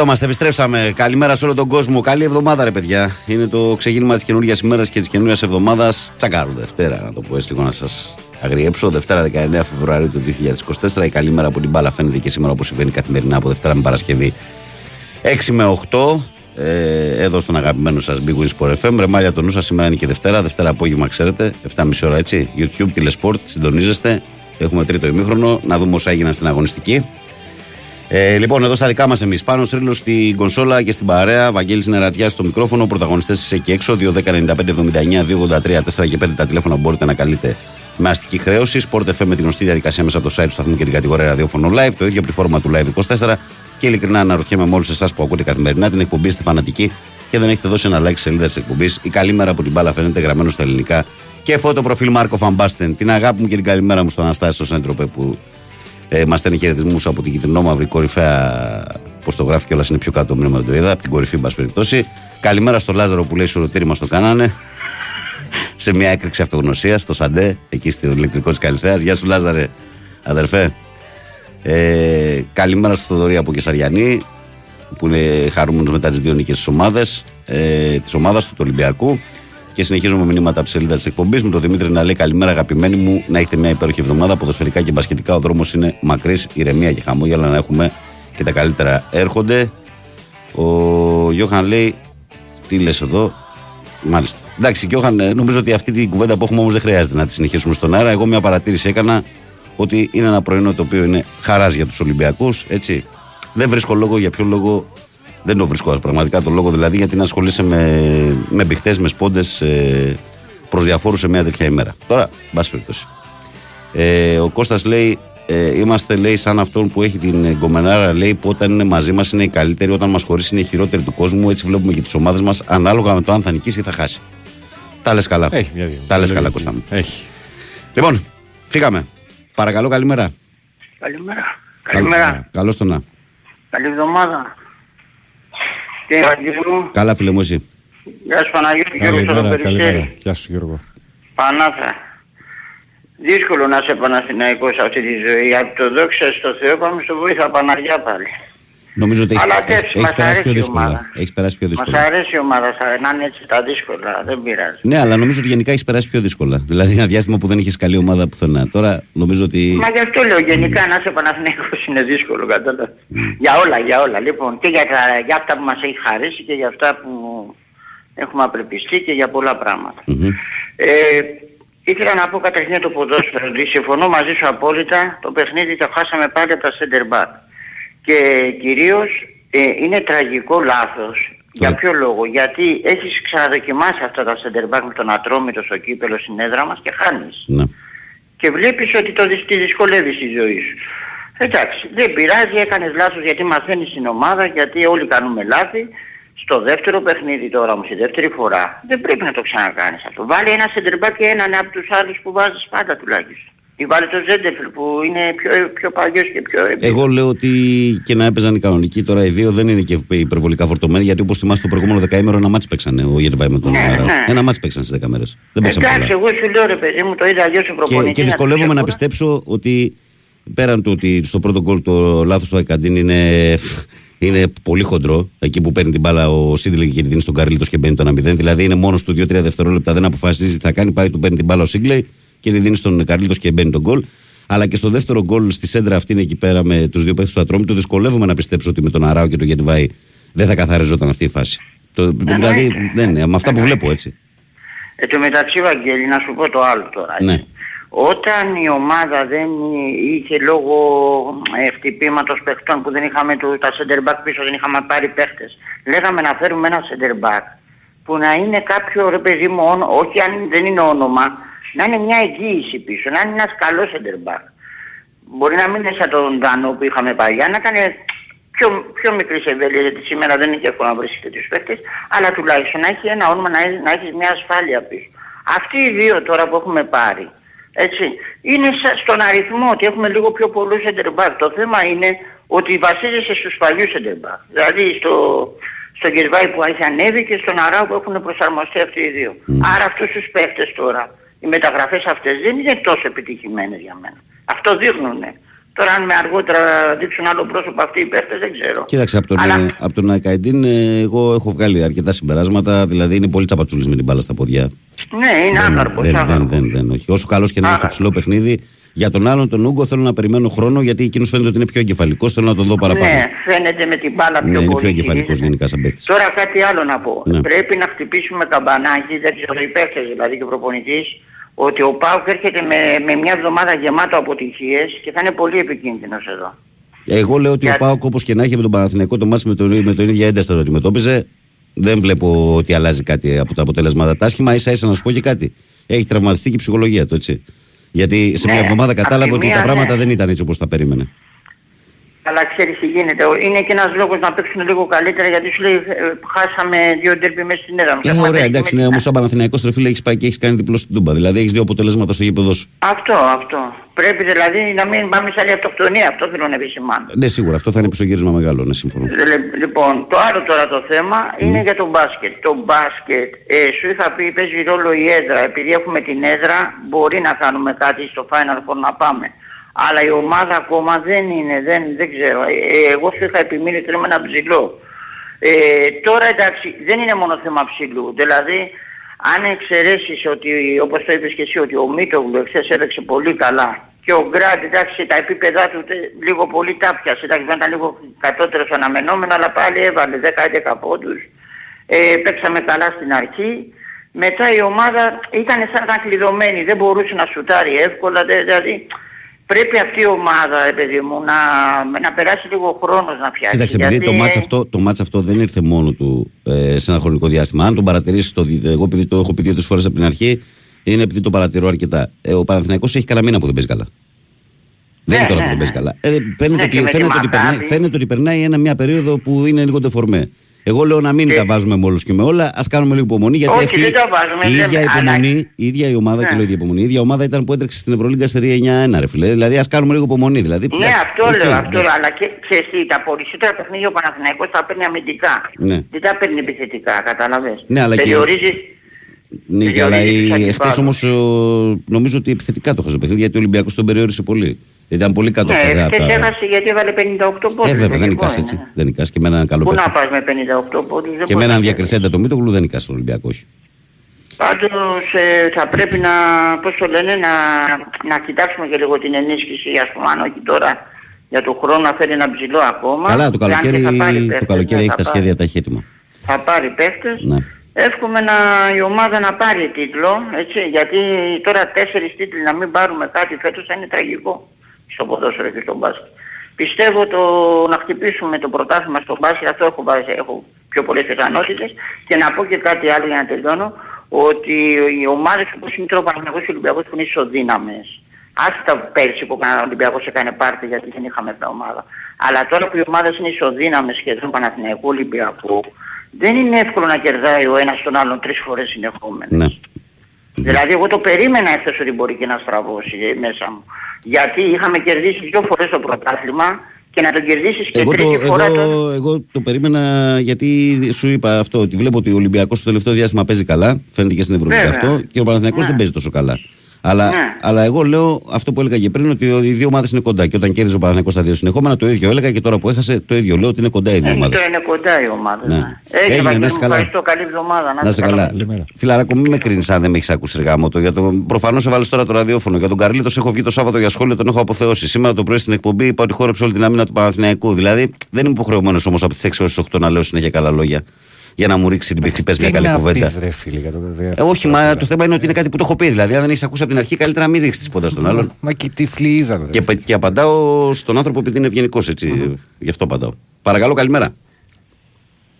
Εδώ είμαστε, επιστρέψαμε. Καλημέρα σε όλο τον κόσμο. Καλή εβδομάδα, ρε παιδιά. Είναι το ξεκίνημα της καινούργιας ημέρας και της καινούργιας εβδομάδας. Τσακάρου Δευτέρα, να το πω έτσι λίγο να σας αγριέψω. Δευτέρα 19 Φεβρουαρίου του 2024. Η καλή μέρα από την μπάλα φαίνεται και σήμερα όπως συμβαίνει καθημερινά από Δευτέρα με Παρασκευή 6 με 8. Ε, εδώ στον αγαπημένο σας Big Wins Sport FM. Ρεμάλια το νου σας σήμερα είναι και Δευτέρα. Δευτέρα απόγευμα, ξέρετε, 7.30 ώρα έτσι. YouTube, τηλεσπορτ, συντονίζεστε. Έχουμε τρίτο ημίχρονο. Να δούμε όσα έγιναν στην αγωνιστική. Ε, λοιπόν, εδώ στα δικά μας εμείς. Πάνω στρίλος στην κονσόλα και στην παρέα. Βαγγέλης Νερατιά στο μικρόφωνο. Πρωταγωνιστές είσαι εκεί έξω. 2.195.79.283.4 και 5 τα τηλέφωνα που μπορείτε να καλείτε με αστική χρέωση. Sport FM με την γνωστή διαδικασία μέσα από το site του σταθμού και την κατηγορία ραδιόφωνο live. Το ίδιο από τη φόρμα του Live 24. Και ειλικρινά αναρωτιέμαι με όλους εσάς που ακούτε καθημερινά την εκπομπή είστε φανατικοί και δεν έχετε δώσει ένα like σε σελίδα της εκπομπής. Η καλή μέρα από την μπάλα φαίνεται γραμμένο στα ελληνικά. Και φώτο προφίλ Μάρκο Φαμπάστεν. Την αγάπη μου και την καλημέρα μου στον Αναστάσιο Σέντροπε που ε, μας στέλνει χαιρετισμούς από την κυτρινό μαύρη κορυφαία. Πώς το γράφει κιόλας είναι πιο κάτω το μήνυμα το είδα. Από την κορυφή, εν πάση περιπτώσει. Καλημέρα στο Λάζαρο που λέει σουρωτήρι μας το κάνανε. [laughs] σε μια έκρηξη αυτογνωσίας στο Σαντέ, εκεί στο ηλεκτρικό της Καλυθέας. Γεια σου, Λάζαρε, αδερφέ. Ε, καλημέρα στο Θοδωρή από Κεσαριανή, που είναι χαρούμενος μετά τι δύο νίκε τη ομάδα ε, της ομάδας του, του Ολυμπιακού. Και συνεχίζουμε μηνύματα από τη σελίδα της εκπομπής με τον Δημήτρη να λέει: Καλημέρα, αγαπημένοι μου, να έχετε μια υπέροχη εβδομάδα. Ποδοσφαιρικά και μπασχετικά ο δρόμος είναι μακρύς, ηρεμία και χαμόγελα να έχουμε και τα καλύτερα έρχονται. Ο Γιώχαν λέει: Τι λες εδώ, Μάλιστα. Εντάξει, Γιώχαν, ε, νομίζω ότι αυτή την κουβέντα που έχουμε όμως δεν χρειάζεται να τη συνεχίσουμε στον αέρα. Εγώ μια παρατήρηση έκανα ότι είναι ένα πρωινό το οποίο είναι χαράς για τους Ολυμπιακούς. Έτσι. Δεν βρίσκω λόγο για ποιο λόγο. Δεν το βρίσκω πραγματικά το λόγο δηλαδή γιατί να ασχολείσαι με, με μπιχτέ, με σπόντες ε, προς διαφόρους σε μια τέτοια ημέρα. Τώρα, μπα περιπτώσει. Ε, ο Κώστας λέει ε, είμαστε λέει σαν αυτόν που έχει την γκομενάρα λέει που όταν είναι μαζί μας είναι η καλύτερη, όταν μας χωρίσει είναι η χειρότερη του κόσμου. Έτσι βλέπουμε και τις ομάδες μας ανάλογα με το αν θα νικήσει ή θα χάσει. Τα λες καλά. Έχει μια Τα λες καλά, Κώστα μου. Έχει. Λοιπόν, φύγαμε. Παρακαλώ, καλημέρα. Καλημέρα. Καλημέρα. Καλώς το να. Καλή εβδομάδα. Τι Ευαγγελίου. Καλά, φίλε μου, εσύ. Γεια σου Παναγιώτη. Γιώργος Καλημέρα, από το καλημέρα. Περιστέρι. Γεια σου Γιώργο. Πανάθα. Δύσκολο να είσαι Παναθηναϊκός σε αυτή τη ζωή. Από το δόξα στο Θεό πάμε στο βοήθα Παναγιά πάλι. Νομίζω ότι Αλλά έχεις εντάξει, μας περάσει πιο αρέσει η δύσκολα. ομάδα. Έχεις περάσει πιο Μας δύσκολα. αρέσει η ομάδα θα, να είναι έτσι τα δύσκολα. Δεν πειράζει. Ναι, αλλά νομίζω ότι γενικά έχεις περάσει πιο δύσκολα. Δηλαδή, ένα διάστημα που δεν είχες καλή ομάδα πουθενά. Τώρα νομίζω ότι. Μα γι' αυτό λέω γενικά να είσαι Παναθηναϊκός είναι δύσκολο κατάλαβα. Για όλα, για όλα. Λοιπόν και για, τα, για αυτά που μας έχει χαρίσει και για αυτά που έχουμε απρεπιστεί και για πολλά πράγματα. Μμμ. Ε, ήθελα να πω καταρχήν για το ποδόσφαιρο ότι συμφωνώ μαζί σου απόλυτα το παιχνίδι το χάσαμε πάλι από τα center back. Και κυρίως ε, είναι τραγικό λάθος. Για ποιο λόγο, γιατί έχεις ξαναδοκιμάσει αυτά τα center back με τον Ατρόμητο στο κύπελο στην έδρα μας και χάνεις. Ναι. Και βλέπεις ότι το δυ- τη δυσκολεύεις στη ζωή σου. Εντάξει, δεν πειράζει, έκανες λάθος γιατί μαθαίνεις στην ομάδα, γιατί όλοι κάνουμε λάθη. Στο δεύτερο παιχνίδι τώρα όμως, η δεύτερη φορά, δεν πρέπει να το ξανακάνεις αυτό. Βάλε ένα σεντερμπάκ και έναν από τους άλλους που βάζεις πάντα τουλάχιστον. Ή βάλε το Ζέντεφλ που είναι πιο, πιο παλιός και πιο εμπειρος. Εγώ λέω ότι και να έπαιζαν οι κανονικοί τώρα οι δύο δεν είναι και υπερβολικά φορτωμένοι γιατί όπως θυμάστε το προηγούμενο δεκαήμερο ένα μάτς παίξανε ο Γερβάη με τον Ναι, Άρα. ναι. Ένα μάτς παίξαν στι 10 μέρε. Δεν παίξαν πολλά. Εντάξει, εγώ σου λέω ρε παιδί μου, το είδα αλλιώς ο προπονητής. Και, και να δυσκολεύομαι τους να εύκολα. πιστέψω ότι πέραν του ότι στο πρώτο γκολ το λάθος του Ακαντίν είναι, είναι πολύ χοντρό. Εκεί που παίρνει την μπάλα ο Σίγκλε και τη δίνει στον Καρλίτος και μπαίνει το 1-0. Δηλαδή είναι μόνος του 2-3 δευτερόλεπτα, δεν αποφασίζει τι θα κάνει. Πάει, του παίρνει την μπάλα ο Σίγκλε και τη δίνει στον Καρλίτος και μπαίνει τον γκολ. Αλλά και στο δεύτερο γκολ στη σέντρα αυτή είναι εκεί πέρα με τους δύο παίχτε του Ατρόμητου. Δυσκολεύομαι να πιστέψω ότι με τον Αράο και τον Γετβάη δεν θα καθαριζόταν αυτή η φάση. Το, δηλαδή δεν είναι, με αυτά που βλέπω έτσι. Εν τω μεταξύ, Βαγγέλη, να σου πω το άλλο τώρα. Ναι. Όταν η ομάδα δεν είχε λόγω ε, χτυπήματος παιχτών που δεν είχαμε το, τα center back πίσω, δεν είχαμε πάρει παίχτες, λέγαμε να φέρουμε ένα center back που να είναι κάποιο ρε παιδί μου, όνο- όχι αν δεν είναι όνομα, να είναι μια εγγύηση πίσω, να είναι ένας καλός center back. Μπορεί να μην είναι σαν τον Ντανό που είχαμε παλιά, να ήταν πιο, πιο μικρής ευέλειας, γιατί σήμερα δεν είναι και εύκολο να βρεις τέτοιους παίκτες, αλλά τουλάχιστον να έχει ένα όνομα, να, έχει- να έχεις μια ασφάλεια πίσω. Αυτοί οι δύο τώρα που έχουμε πάρει, έτσι, είναι σα- στον αριθμό ότι έχουμε λίγο πιο πολλούς center back. Το θέμα είναι ότι βασίζεσαι στους παλιούς center back. Δηλαδή στο, στον Κερβάη που έχει ανέβει και στον Αράου που έχουν προσαρμοστεί αυτοί οι δύο. Άρα αυτούς τους παίχτες τώρα, οι μεταγραφές αυτές δεν είναι τόσο επιτυχημένες για μένα. Αυτό δείχνουνε. Τώρα αν με αργότερα δείξουν άλλο πρόσωπο αυτοί οι παίχτες δεν ξέρω. Κοίταξε, από τον, Αλλά- Αλλά... από τον Ακαϊντίν ε, εγώ έχω βγάλει αρκετά συμπεράσματα. Δηλαδή είναι πολύ τσαπατσούλης με την μπάλα στα ποδιά. Ναι, είναι άκαρπος. δεν, άκαρπος. δεν, δεν, δεν, όχι. Όσο καλός και να είναι στο Άκαρπος. ψηλό παιχνίδι, για τον άλλον τον Ούγκο θέλω να περιμένω χρόνο γιατί εκείνος φαίνεται ότι είναι πιο εγκεφαλικός. Θέλω να τον δω παραπάνω. Ναι, φαίνεται με την μπάλα πιο Ναι, είναι πολύ. πιο εγκεφαλικός χειρίζεται. γενικά σαν παίχτη. Τώρα κάτι άλλο να πω. Ναι. Πρέπει να χτυπήσουμε καμπανάκι, δεν ξέρω οι παίκτες δηλαδή και ο προπονητής, ότι ο Πάουκ έρχεται με, με μια εβδομάδα γεμάτο αποτυχίες και θα είναι πολύ επικίνδυνος εδώ. Εγώ λέω ότι Για- ο Πάοκ όπως και να έχει με τον Παναθηναϊκό το μάτι με τον, με τον ίδια ένταση θα το αντιμετώπιζε. Δεν βλέπω ότι αλλάζει κάτι από τα αποτελέσματα. Τα άσχημα ίσα ίσα να σου πω και κάτι. Έχει τραυματιστεί και η ψυχολογία του, έτσι. Γιατί σε μια Ναι, εβδομάδα απ' τη κατάλαβε ότι μία, τα πράγματα ναι. δεν ήταν έτσι όπως τα περίμενε. Αλλά ξέρεις τι γίνεται. Είναι και ένας λόγος να παίξουν λίγο καλύτερα γιατί σου λέει ε, χάσαμε δύο ντέρμπι μέσα στην έδρα μας. Ε, Έχουμε ωραία, παίξει εντάξει, με ναι, την- όμως σαν Παναθηναϊκός τρεφίλε έχεις πάει και έχεις κάνει διπλό στην Τούμπα. Δηλαδή έχεις δύο αποτελέσματα στο γήπεδο σου. Αυτό, αυτό. Πρέπει δηλαδή να μην πάμε σε άλλη αυτοκτονία. Αυτό θέλω να επισημάνω. Ναι, σίγουρα αυτό θα είναι πισωγύρισμα μεγάλο, ναι, συμφωνώ. Λε- Λοιπόν, το άλλο τώρα το θέμα είναι για το μπάσκετ. Το μπάσκετ, ε, σου είχα πει, παίζει ρόλο η έδρα. Επειδή έχουμε την έδρα, μπορεί να κάνουμε κάτι στο Final Four να πάμε. Αλλά η ομάδα ακόμα δεν είναι, δεν, δεν ξέρω. Ε, ε, εγώ σου είχα επιμείνει ότι θέλουμε ένα ψηλό. Ε, τώρα εντάξει, δεν είναι μόνο θέμα ψηλού. Δηλαδή, αν εξαιρέσεις ότι, όπως το είπες και εσύ, ότι ο Μίτογλου εχθές έπαιξε πολύ καλά και ο Γκραντ, εντάξει, τα επίπεδά του τε- λίγο πολύ τα πιασε. Εντάξει, δεν ήταν λίγο κατώτερος αναμενόμενο, αλλά πάλι έβαλε 10-11 πόντους. Ε, παίξαμε καλά στην αρχή. Μετά η ομάδα ήταν σαν να ήταν κλειδωμένη, δεν μπορούσε να σουτάρει εύκολα, δε- δηλαδή πρέπει αυτή η ομάδα, ρε παιδί μου, να, να περάσει λίγο χρόνος να φτιάξει. Κοίταξε, επειδή γιατί, το μάτς ε, αυτό, το μάτς αυτό δεν ήρθε μόνο του ε, σε ένα χρονικό διάστημα. Αν τον παρατηρήσεις, το, δι- εγώ επειδή το έχω πει δύο-τρεις φορές από την αρχή, είναι επειδή το παρατηρώ αρκετά. Ε, ο Παναθηναϊκός έχει κανένα μήνα που δεν παίζει καλά. Δεν είναι Ναι, τώρα ναι, που δεν παίζει ναι. καλά. Ε, φαίνεται, Ναι, ότι, και με τη φαίνεται, ότι Μακάμπη. περνάει, φαίνεται ότι περνάει ένα, μια περίοδο που είναι λίγο τεφορμέ. Εγώ λέω να μην Και- τα βάζουμε με όλους και με όλα, ας κάνουμε λίγο υπομονή. Γιατί Όχι, αυτή δεν τα βάζουμε, η, ίδια λέμε, αλλά- υπομονή, η ίδια η ομάδα, Ναι. και λέω η ίδια υπομονή, η ίδια ομάδα ήταν που έτρεξε στην Ευρωλίγκα σε 9-1, ρε φίλε. Δηλαδή ας κάνουμε λίγο υπομονή. Δηλαδή, Ναι, εντάξει, αυτό οκ, λέω, αυτό εντάξει. λέω, αλλά και ξέρεις τι, τα περισσότερα παιχνίδια ο Παναθηναϊκός τα παίρνει αμυντικά. Ναι. Δεν τα παίρνει επιθετικά, κατάλαβες. Ναι, αλλά και- Περιορίζει, Ναι, Διότι αλλά τους η- αντιπάλους. εχθές όμως ε, νομίζω ότι επιθετικά το έχασε το παιχνίδι γιατί ο Ολυμπιακός τον περιόρισε πολύ. Ήταν πολύ κάτω ναι, από τα- από χθες τα... έχασε γιατί έβαλε 58 πόντους. Ε, βέβαια, δεν λογικό νικάς είναι. έτσι. Δεν νικάς και με έναν καλό Πού να παίχτη. πας με 58 πόντους, δεν Και με μπορείς έναν να διακριθέντα το Μήτογλου δεν νικάς τον Ολυμπιακό. Όχι. Πάντως ε, θα πρέπει να, πώς το λένε, να, να κοιτάξουμε και λίγο την ενίσχυση, ας πούμε, αν όχι τώρα για το χρόνο να φέρει ένα ψηλό ακόμα. Καλά, το Και αν και καλοκαίρι, θα πάρει το παίχτες, καλοκαίρι ναι, έχει θα τα πάρει. σχέδια τα έχει έτοιμα. θα πάρει παίχτες. Ναι. Εύχομαι να, η ομάδα να πάρει τίτλο, έτσι, γιατί τώρα τέσσερις τίτλοι να μην πάρουμε κάτι φέτος θα είναι τραγικό στο ποδόσφαιρο και στο μπάσκετ. Πιστεύω το να χτυπήσουμε το πρωτάθλημα στο μπάσκετ, αυτό έχω, βάζει, έχω πιο πολλές πιθανότητες. Και να πω και κάτι άλλο για να τελειώνω, ότι οι ομάδες όπως είναι τώρα ο Παναγιώτης και ο Ολυμπιακός που είναι ισοδύναμες, άστα πέρσι που ο Ολυμπιακός έκανε πάρτι γιατί δεν είχαμε πια ομάδα, αλλά τώρα που οι ομάδες είναι ισοδύναμες σχεδόν Παναθηναϊκού Ολυμπιακού, δεν είναι εύκολο να κερδάει ο ένας τον άλλον τρεις φορές συνεχόμενα. Ναι. Δηλαδή εγώ το περίμενα εχθές ότι μπορεί και να στραβώσει ε, μέσα μου. Γιατί είχαμε κερδίσει δύο φορές το πρωτάθλημα και να το κερδίσεις και Εγώ το, τρίτη φορά το... εγώ, εγώ το περίμενα γιατί σου είπα αυτό ότι βλέπω ότι ο Ολυμπιακός στο τελευταίο διάστημα παίζει καλά, φαίνεται και στην Ευρωλίγα Βέβαια. αυτό και ο Παναθηναϊκός Ναι. δεν παίζει τόσο καλά. Αλλά, Ναι. αλλά εγώ λέω αυτό που έλεγα και πριν ότι οι δύο ομάδες είναι κοντά και όταν κέρδιζε ο Παναθηναϊκός τα δύο συνεχόμενα το ίδιο έλεγα και τώρα που έχασε το ίδιο λέω ότι είναι κοντά οι δύο Ε, ομάδες. τώρα είναι κοντά η ομάδα. Ναι. Ναι. Έγινε, Έγινε, να Βαγγέλη είσαι μου, καλά. ευχαριστώ. Καλή εβδομάδα. Να είσαι καλά. Καλημέρα. Φιλαράκο, μην με κρίνεις αν δεν με έχεις ακούσει εργάμο το. Για το... Προφανώς έβαλες τώρα το ραδιόφωνο. Για τον Καρλίτος έχω βγει το Σάββατο για σχόλιο, τον έχω αποθεώσει. Σήμερα το πρωί στην εκπομπή είπα ότι χόρεψε όλη την άμυνα του Παναθηναϊκού. Δηλαδή δεν είμαι υποχρεωμένος όμως από τις 6 έως 8 να λέω συνέχεια καλά λόγια. Για να μου ρίξει την πηχτή, πες μια Τι καλή να κουβέντα. πεις, ρε φίλε, για το βέβαια. Ε, όχι, μα το θέμα είναι ότι είναι κάτι που το έχω πει. Δηλαδή, αν δεν έχεις ακούσει από την αρχή, καλύτερα να μην ρίξεις τη πόντα στον άλλον. Μα και τυφλοί είδαν. ρε. Και, πα- και απαντάω στον άνθρωπο επειδή είναι ευγενικός, έτσι. Γι' αυτό απαντάω. Παρακαλώ, καλημέρα.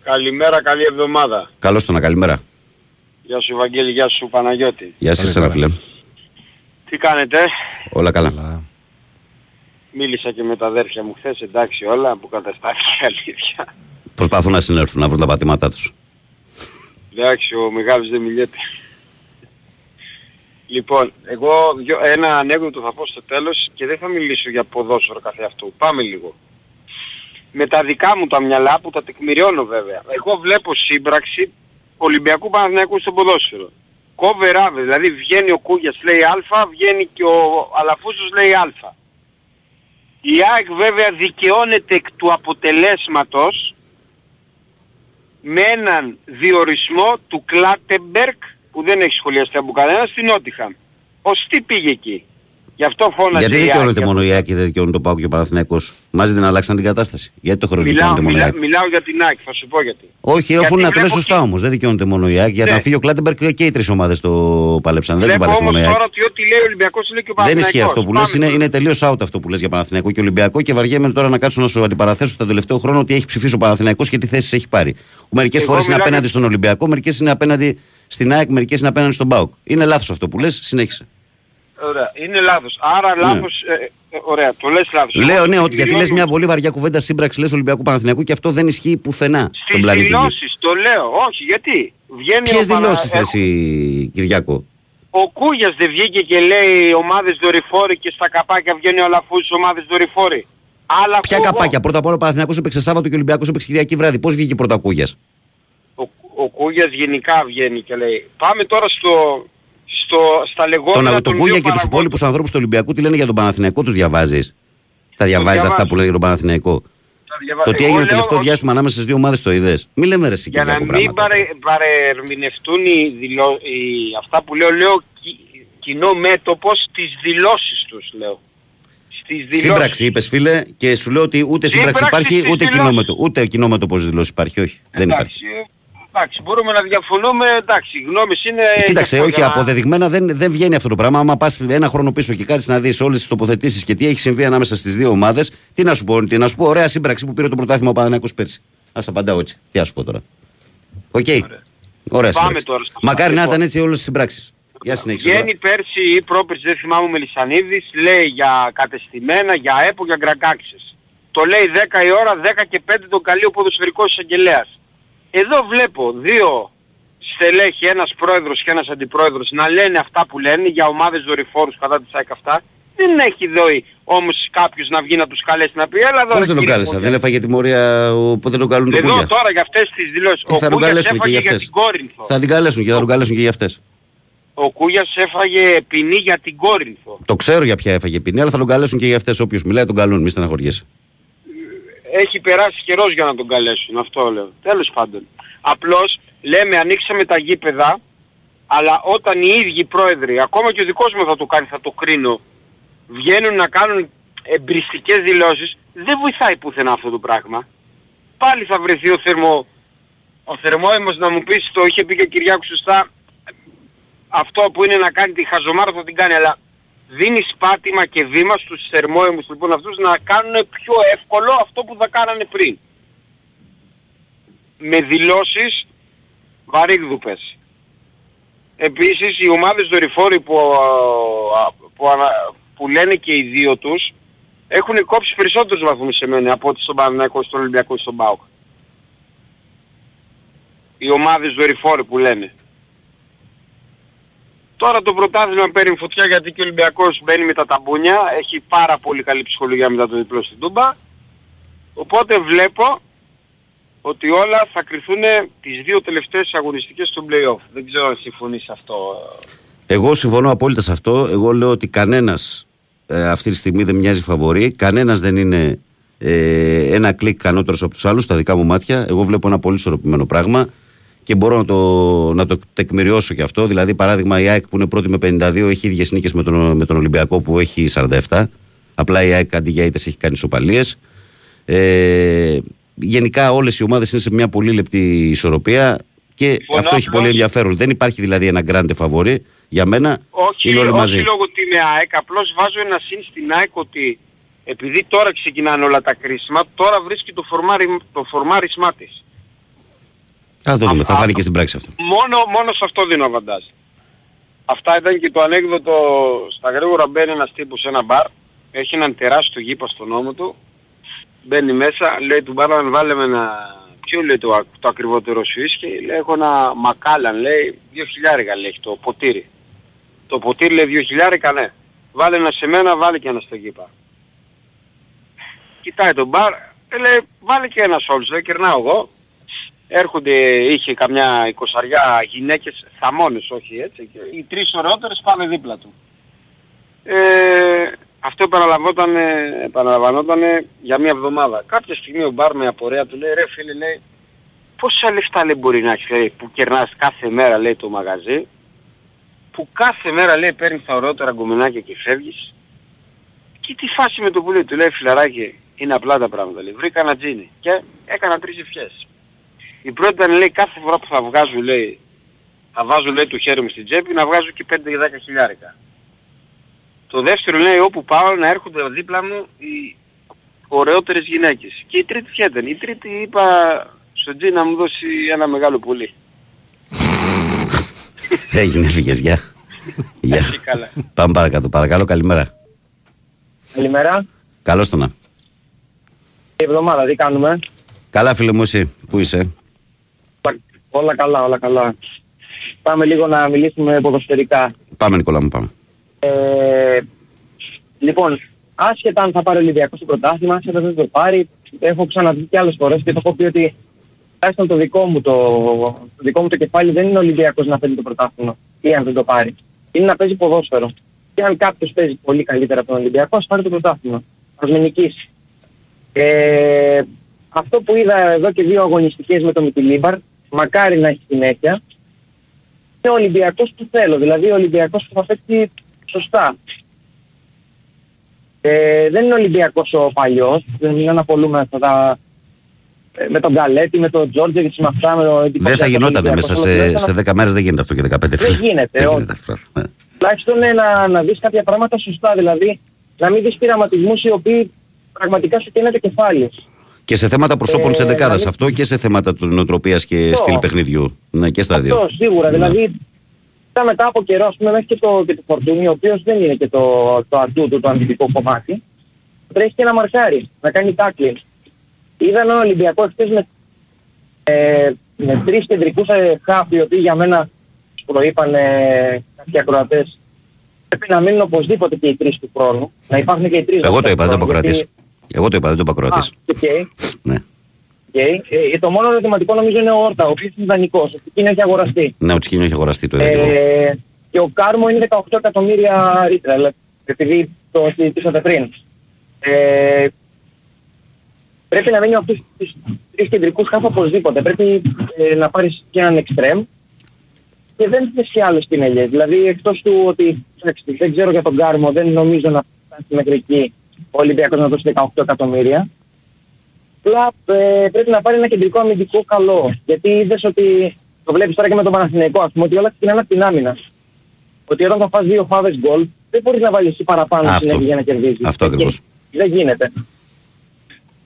Καλημέρα, καλή εβδομάδα. Καλώς το να καλημέρα. Γεια σου Βαγγέλη, γεια σου Παναγιώτη. Γεια σα, Καλημέρα. ένα φίλε. Τι κάνετε, Όλα καλά. Αλλά- μίλησα και με τα αδέρφια μου χθες, εντάξει όλα, που καταστάθηκε αλήθεια. Προσπαθούν να συνέρθουν, να βρουν τα πατήματά τους. Εντάξει, ο Μεγάλος δεν μιλιέται. Λοιπόν, εγώ δυο- ένα ανέκδοτο θα πω στο τέλος και δεν θα μιλήσω για ποδόσφαιρο καθε αυτού. Πάμε λίγο. Με τα δικά μου τα μυαλά που τα τεκμηριώνω βέβαια. Εγώ βλέπω σύμπραξη Ολυμπιακού Παναθηναϊκού στο ποδόσφαιρο. Κόβεραβε, δηλαδή βγαίνει ο Κούγιας λέει Α, βγαίνει και ο Αλαφούζος λέει Α. Η ΑΕΚ βέβαια δικαιώνεται εκ του αποτελέσματος με έναν διορισμό του Κλάτεμπερκ που δεν έχει σχολιαστεί από κανένα στην Νότιχαμ. Ως τι πήγε εκεί; Γι' αυτό φώναζε Γιατί η ΑΕΚ δικαιώνεται για μόνο αυτό. η ΑΕΚ και δεν δικαιώνει το Πάο και ο Παναθηναϊκός; Μαζί δεν αλλάξαν την κατάσταση. Γιατί το χρόνο Μιλάω, δικαιώνεται μόνο η μιλά, ΑΕΚ. μιλάω για την ΑΕΚ, θα σου πω γιατί. Όχι, Γιατί αφού να το λες βλέπω σωστά και- όμως. Δεν δικαιώνεται μόνο η ΑΕΚ. Για Ναι. να φύγει ο Κλάτεμπεργκ και οι τρεις ομάδες το παλέψαν. Δεν το Βλέπω παλέψαν όμως μόνο η ΑΕΚ. τώρα ότι ό,τι λέει ο Ολυμπιακός λέει και ο Δεν Παναθηναϊκός. ισχύει αυτό που λες, Πάμε είναι, τώρα. είναι τελείως out αυτό που λες για Παναθηναϊκό και Ολυμπιακό και βαριέμαι τώρα να κάτσω να σου αντιπαραθέσω τα τελευταίο χρόνο ότι έχει ψηφίσει ο Παναθηναϊκός και τι θέσεις έχει πάρει. Μερικές Εγώ φορές είναι μιλάω απέναντι για- στον Ολυμπιακό, μερικές είναι απέναντι στην ΑΕΚ, μερικές είναι απέναντι στον Πάοκ. Είναι λάθος αυτό που λες, συνέχισε. Ωραία, είναι λάθος. Άρα λάθος, ε, ε, ωραία, το λες λάθος. Ναι. Λέω Εγώ ναι, στις ότι γιατί λες δηλώσεις- μια πολύ βαριά κουβέντα σύμπραξη λες Ολυμπιακού Παναθηναϊκού και αυτό δεν ισχύει πουθενά στον Στις πλανήτη. Γη. δηλώσεις, το λέω, όχι, γιατί; Βγαίνει Ποιες ο Πανα- δηλώσεις ε, θες εσύ Κυριακό. Ο Κούγιας δεν βγήκε και λέει ομάδες δορυφόροι και στα καπάκια βγαίνει ο Αλαφούζης ομάδες δορυφόροι. Αλλά Ποια ακούω εγώ. καπάκια; Πρώτα απ' όλα ο Παναθηναϊκός έπαιξε Σάββατο και ο Ολυμπιακός έπαιξε Κυριακή βράδυ. Πώς βγήκε πρώτα ο Κούγιας; Ο, ο Κούγιας γενικά βγαίνει και λέει. Πάμε τώρα στο, στο, στα λεγόμενα Τον, τον των Κούγια δύο και τους παραγόντων. υπόλοιπους ανθρώπους του Ολυμπιακού τι λένε για τον Παναθηναϊκό τους διαβάζεις; Τα διαβάζεις αυτά διαβάζω. που λένε για τον Παναθηναϊκό; Τα διαβα- Το τι Εγώ έγινε το λέω τελευταίο ότι διάστημα ανάμεσα στις δύο ομάδες το είδες; Μη λέμε ρε εσύ Για να Κυριακό μην πράγματα. παρε, παρερμηνευτούν οι δηλώ, οι, αυτά που λέω, λέω κι- κοινό μέτωπο στις δηλώσεις τους λέω. Στις δηλώσεις. Σύμπραξη είπες φίλε και σου λέω ότι ούτε σύμπραξη Σύμπραξη υπάρχει στις ούτε δηλώσεις. κοινό μέτωπο. Ούτε κοινό μέτωπο στις δηλώσεις υπάρχει. Όχι. Δεν υπάρχει. Εντάξει, ε, εντάξει, μπορούμε να διαφωνούμε, εντάξει, οι γνώμες είναι... Κοίταξε, για αυτό, όχι, για να- αποδεδειγμένα δεν, δεν βγαίνει αυτό το πράγμα. Άμα πας ένα χρόνο πίσω και κάτσεις να δεις όλες τις τοποθετήσεις και τι έχει συμβεί ανάμεσα στις δύο ομάδες, τι να σου πω, τι να σου πω, ωραία σύμπραξη που πήρε το πρωτάθλημα ο Παναθηναϊκός πέρσι. Α απαντάω έτσι. Τι να σου πω τώρα. Οκ. Ωραία Πάμε σύμπραξη. τώρα στα Μακάρι να λοιπόν. ήταν έτσι όλες τις συμπράξεις. Για συνέχισε. τώρα. Βγαίνει πέρσι ή πρόπερσι, δεν θυμάμαι ο Μελισανίδης, λέει για κατεστημένα, για ΕΠΟ, για γκρακάξες. Το λέει 10 η ώρα, 10 και 5 τον καλεί ο ποδοσφαιρικός εισαγγελέας. Εδώ βλέπω δύο στελέχη, ένας πρόεδρος και ένας αντιπρόεδρος να λένε αυτά που λένε για ομάδες δορυφόρους κατά της ΑΕΚ αυτά. Δεν έχει δει όμως κάποιος να βγει να τους καλέσει να πει έλα εδώ. Πώς ρε δεν τον κύριε κάλεσα, Ποντέ». δεν έφαγε τιμωρία ο- που δεν τον καλούν το Εδώ κούγια. τώρα για αυτές τις δηλώσεις. Ε, Ο θα τον Κούγιας καλέσουν και έφαγε για για αυτές. την Κόρινθο. Θα την καλέσουν και θα τον καλέσουν και για αυτές. Ο Κούγιας έφαγε ποινή για την Κόρινθο. Το ξέρω για ποια έφαγε ποινή, αλλά θα τον καλέσουν και για αυτές. Όποιος μιλάει τον καλούν, μη στεναχωριέσαι. Έχει περάσει καιρός για να τον καλέσουν, αυτό λέω. Τέλος πάντων. Απλώς λέμε ανοίξαμε τα γήπεδα, αλλά όταν οι ίδιοι πρόεδροι, ακόμα και ο δικός μου θα το κάνει, θα το κρίνω, βγαίνουν να κάνουν εμπριστικές δηλώσεις, δεν βοηθάει πουθενά αυτό το πράγμα. Πάλι θα βρεθεί ο θερμο... Ο θερμόαιμος να μου πεις, το είχε πει και ο Κυριάκος σωστά, αυτό που είναι να κάνει τη χαζομάρα θα την κάνει, αλλά δίνει πάτημα και βήμα στους θερμόαιμους λοιπόν αυτούς να κάνουν πιο εύκολο αυτό που θα κάνανε πριν. Με δηλώσεις βαρύγδουπες. Επίσης οι ομάδες δορυφόροι που, α, που, ανα- που λένε και οι δύο τους έχουν κόψει περισσότερους βαθμούς σε μένα από ό,τι στον Παναθηναϊκό, στον Ολυμπιακό και στον ΠΑΟΚ. Οι ομάδες δορυφόροι που λένε. Τώρα το πρωτάθλημα παίρνει φωτιά γιατί και ο Ολυμπιακός μπαίνει με τα ταμπούνια. Έχει πάρα πολύ καλή ψυχολογία μετά το διπλό στην Τούμπα. Οπότε βλέπω ότι όλα θα κρυθούν τις δύο τελευταίες αγωνιστικές του play-off. Δεν ξέρω αν συμφωνείς σε αυτό. Εγώ συμφωνώ απόλυτα σε αυτό. Εγώ λέω ότι κανένας αυτή τη στιγμή δεν μοιάζει φαβορή. Κανένας δεν είναι ε, ένα κλικ ανώτερο από τους άλλους, στα δικά μου μάτια. Εγώ βλέπω ένα πολύ ισορροπημένο πράγμα και μπορώ να το, να το τεκμηριώσω και αυτό. Δηλαδή, παράδειγμα, η ΑΕΚ που είναι πρώτη με 52 έχει ίδιες νίκες με τον, με τον Ολυμπιακό που έχει 47. Απλά η ΑΕΚ αντί για ήττες έχει κάνει ισοπαλίες. Ε, γενικά όλες οι ομάδες είναι σε μια πολύ λεπτή ισορροπία και Συμφωνώ αυτό έχει απλώς. πολύ ενδιαφέρον. Δεν υπάρχει δηλαδή ένα grande φαβορή για μένα. Όχι, είναι όλοι μαζί. όχι λόγω ότι είναι ΑΕΚ, απλώς βάζω ένα συν στην ΑΕΚ ότι επειδή τώρα ξεκινάνε όλα τα κρίσιμα, τώρα βρίσκει το, φορμάρι, το φορμάρισμά της. Θα το δούμε, θα Α- φάνει και στην πράξη αυτό. Μόνο, μόνο σε αυτό δίνω αβαντάζ. Αυτά ήταν και το ανέκδοτο στα γρήγορα μπαίνει ένας τύπος σε ένα μπαρ, έχει έναν τεράστιο γήπα στον νόμο του, μπαίνει μέσα, λέει του μπαρ αν βάλε με ένα, ποιο λέει το, το ακριβότερο σου ίσκι, λέει έχω ένα μακάλαν, λέει, δύο χιλιάρικα λέει έχει το ποτήρι. Το ποτήρι λέει δύο χιλιάρικα, ναι. Βάλε ένα σε μένα, βάλε και ένα στο γήπα. Κοιτάει τον μπαρ, ε, λέει βάλε και ένα όλους, λέει κερνάω εγώ, έρχονται, είχε καμιά εικοσαριά γυναίκες, θαμώνες όχι έτσι, και οι τρεις ωραιότερες πάνε δίπλα του. Ε, αυτό επαναλαμβανόταν, επαναλαμβανόταν για μια εβδομάδα. Κάποια στιγμή ο μπαρ με απορία του λέει, ρε φίλε, λέει, πόσα λεφτά λέει μπορεί να έχεις λέει, που κερνάς κάθε μέρα λέει το μαγαζί, που κάθε μέρα λέει παίρνεις τα ωραιότερα γκομενάκια και φεύγεις και τι φάση με το πουλί του λέει φιλαράκι είναι απλά τα πράγματα λέει βρήκα ένα τζίνι και έκανα τρεις ευχές η πρώτη ήταν λέει κάθε φορά που θα βγάζω λέει θα βάζω λέει το χέρι μου στην τσέπη να βγάζω και 5-10 χιλιάρικα το δεύτερο λέει όπου πάω να έρχονται δίπλα μου οι ωραιότερες γυναίκες και η τρίτη ποια ήταν; Η τρίτη είπα στον τζι να μου δώσει ένα μεγάλο πουλί [laughs] Έγινε, έφυγε, γεια. Γεια. Εσύ καλά. Πάμε παρακάτω. Παρακαλώ, καλημέρα. Καλημέρα. Καλώς το να. Η εβδομάδα τι κάνουμε; Καλά, φίλε μου, εσύ. Πού είσαι; Όλα καλά, όλα καλά. Πάμε λίγο να μιλήσουμε ποδοσφαιρικά. Πάμε, Νικόλα μου, πάμε. Ε, λοιπόν, άσχετα αν θα πάρει ο Ολυμπιακός το πρωτάθλημα, άσχετα αν δεν το πάρει, έχω ξαναδεί και άλλες φορές και το έχω πει ότι τουλάχιστον το δικό μου το, το δικό μου το κεφάλι δεν είναι ο Ολυμπιακός να φέρει το πρωτάθλημα ή αν δεν το πάρει. Είναι να παίζει ποδόσφαιρο. Και αν κάποιος παίζει πολύ καλύτερα από τον Ολυμπιακό, ας πάρει το πρωτάθλημα. Ας με νικήσει. Ε, αυτό που είδα εδώ και δύο αγωνιστικές με το Μιτιλίμπαρ, μακάρι να έχει συνέχεια, είναι ο Ολυμπιακός που θέλω. Δηλαδή ο Ολυμπιακός που θα παίξει σωστά. Ε, δεν είναι ο Ολυμπιακός ο παλιός, δεν είναι να απολούμε αυτά τα... ε, με τον Γκαλέτη, με τον Τζόρτζεβιτς, με αυτά, με το Δεν θα γινόταν μέσα σε, σε 10 μέρες, δεν γίνεται αυτό και 15 Δεν φίλε. γίνεται, Δεν όχι. γίνεται αυτό. Ναι. Τουλάχιστον ε, να, να δεις κάποια πράγματα σωστά, δηλαδή να μην δεις πειραματισμούς οι οποίοι πραγματικά σου καίνε το κεφάλι. Και σε θέματα προσώπων Ε, της εντεκάδας δηλαδή- αυτό και σε θέματα του νοοτροπίας και Αυτό. στυλ παιχνιδιού. Ναι, και στα δύο. Αυτό σίγουρα, Ναι. δηλαδή ήταν μετά από καιρό, ας πούμε, μέχρι και το, και το Φορτούνι, ο οποίος δεν είναι και το, το ατού του, το αμυντικό κομμάτι, τρέχει και να μαρκάρει, να κάνει tackling. Είδα έναν Ολυμπιακό εχθές με, ε, με τρεις κεντρικούς ε, χαφ, οι οποίοι για μένα προείπαν ε, κάποιοι ακροατές, πρέπει να μείνουν οπωσδήποτε και οι τρεις του χρόνου, να υπάρχουν και οι τρεις. Εγώ το είπα, δεν το του χρόνου, αποκρατείς. γιατί- Εγώ το είπα, δεν το είπα Α, ακροατής. οκ. Ναι. Okay. Ε, το μόνο ερωτηματικό νομίζω είναι ο Όρτα, ο οποίος είναι δανεικός, ο οποίος έχει αγοραστεί. Ναι, ο Τσικίνιο έχει αγοραστεί το ίδιο. Ε, και ο Κάρμο είναι 18 εκατομμύρια ρίτρα, αλλά επειδή το συζητήσατε πριν. Ε, πρέπει να μείνει αυτούς τους τρεις κεντρικούς χάφ οπωσδήποτε. Πρέπει ε, να πάρεις και έναν εξτρέμ και δεν θες και άλλες πινελιές. Δηλαδή εκτός του ότι εντάξει, δεν ξέρω για τον Κάρμο, δεν νομίζω να φτάσει μέχρι εκεί ο Ολυμπιακός να δώσει 18 εκατομμύρια. Απλά ε, πρέπει να πάρει ένα κεντρικό αμυντικό καλό. Γιατί είδες ότι το βλέπεις τώρα και με τον Παναθηναϊκό, ας πούμε, ότι όλα ξεκινάνε από την άμυνα. Ότι όταν θα φας δύο φάβες γκολ, δεν μπορείς να βάλεις εσύ παραπάνω Αυτό. συνέχεια για να κερδίσεις. Αυτό Δεν ακριβώς. γι- Δεν γίνεται.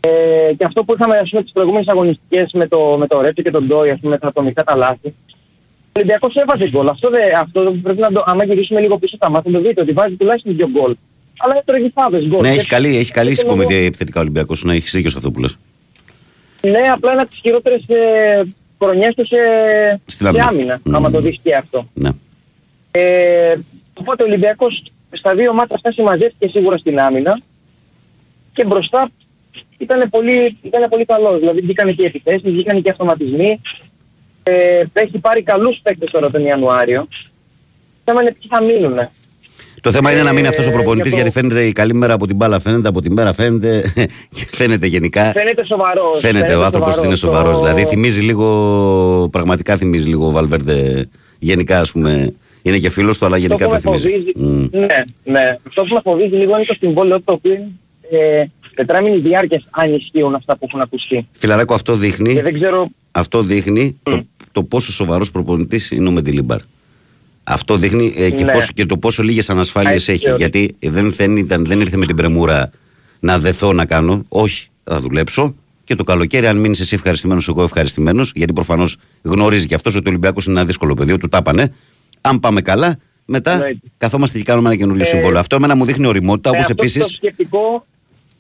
Ε, και αυτό που είχαμε ας πούμε τις προηγούμενες αγωνιστικές με το, με το Ρέτσο και τον Ντόι, ας πούμε, τα ατομικά τα λάθη. Ο Ολυμπιακός έβαζε γκολ. Αυτό, δε, αυτό πρέπει να το, άμα γυρίσουμε λίγο πίσω στα μάτια, να το δείτε, ότι βάζει τουλάχιστον δύο γκολ. Αλλά έτρωγε φάβες γκολ. Ναι, Και- έχει καλή, έχει καλή και το συγκομιδία επιθετικά ο Ολυμπιακός. Ναι, έχεις δίκιο σε αυτό που λες. Ναι, απλά είναι από τις χειρότερες ε, χρονιές τους σε, Στην σε άμυνα. άμυνα, Μμμ. άμα το δεις και αυτό. Ναι. Ε, οπότε ο Ολυμπιακός στα δύο μάτια αυτά συμμαζεύτηκε σίγουρα στην άμυνα και μπροστά ήταν πολύ, ήτανε πολύ καλός. Δηλαδή βγήκαν και οι επιθέσεις, βγήκαν και οι αυτοματισμοί. Ε, έχει πάρει καλούς παίκτες τώρα τον Ιανουάριο. Το θέμα είναι ποιοι θα μείνουνε. Το θέμα είναι να μείνει Ε, αυτός ο προπονητής και αυτό- γιατί φαίνεται η καλή μέρα από την μπάλα, φαίνεται από την μέρα, φαίνεται, [laughs] φαίνεται γενικά. Φαίνεται σοβαρός. Φαίνεται ο άνθρωπος ότι είναι σοβαρός. Το- Δηλαδή θυμίζει λίγο, πραγματικά θυμίζει λίγο ο Βαλβέρντε. Γενικά ας πούμε, είναι και φίλος του αλλά Αυτό γενικά που το με θυμίζει. φοβίζει, Μμ. ναι, ναι. Αυτό που με φοβίζει λίγο είναι το συμβόλαιο το οποίο είναι ε, τετράμινη διάρκειας αν ισχύουν αυτά που έχουν ακουστεί. Φιλαράκο αυτό δείχνει, Και δεν ξέρω, αυτό δείχνει το, το πόσο σοβαρός προπονητής είναι ο Μεντιλίμπαρ. Αυτό δείχνει ε, και, Ναι. πόσο, και το πόσο λίγες ανασφάλειες Α, έχει. ισχύει. Γιατί δεν, δεν, ήταν, δεν ήρθε με την πρεμούρα να δεθώ να κάνω. Όχι, θα δουλέψω. Και το καλοκαίρι, αν μείνεις εσύ ευχαριστημένος, εγώ ευχαριστημένος, γιατί προφανώς γνωρίζει και αυτός ότι ο Ολυμπιακός είναι ένα δύσκολο πεδίο, του τάπανε. Αν πάμε καλά, μετά Εννοείται. καθόμαστε και κάνουμε ένα καινούριο Ε, συμβόλαιο. Αυτό εμένα μου δείχνει οριμότητα, με όπως αυτό επίση το σκεπτικό,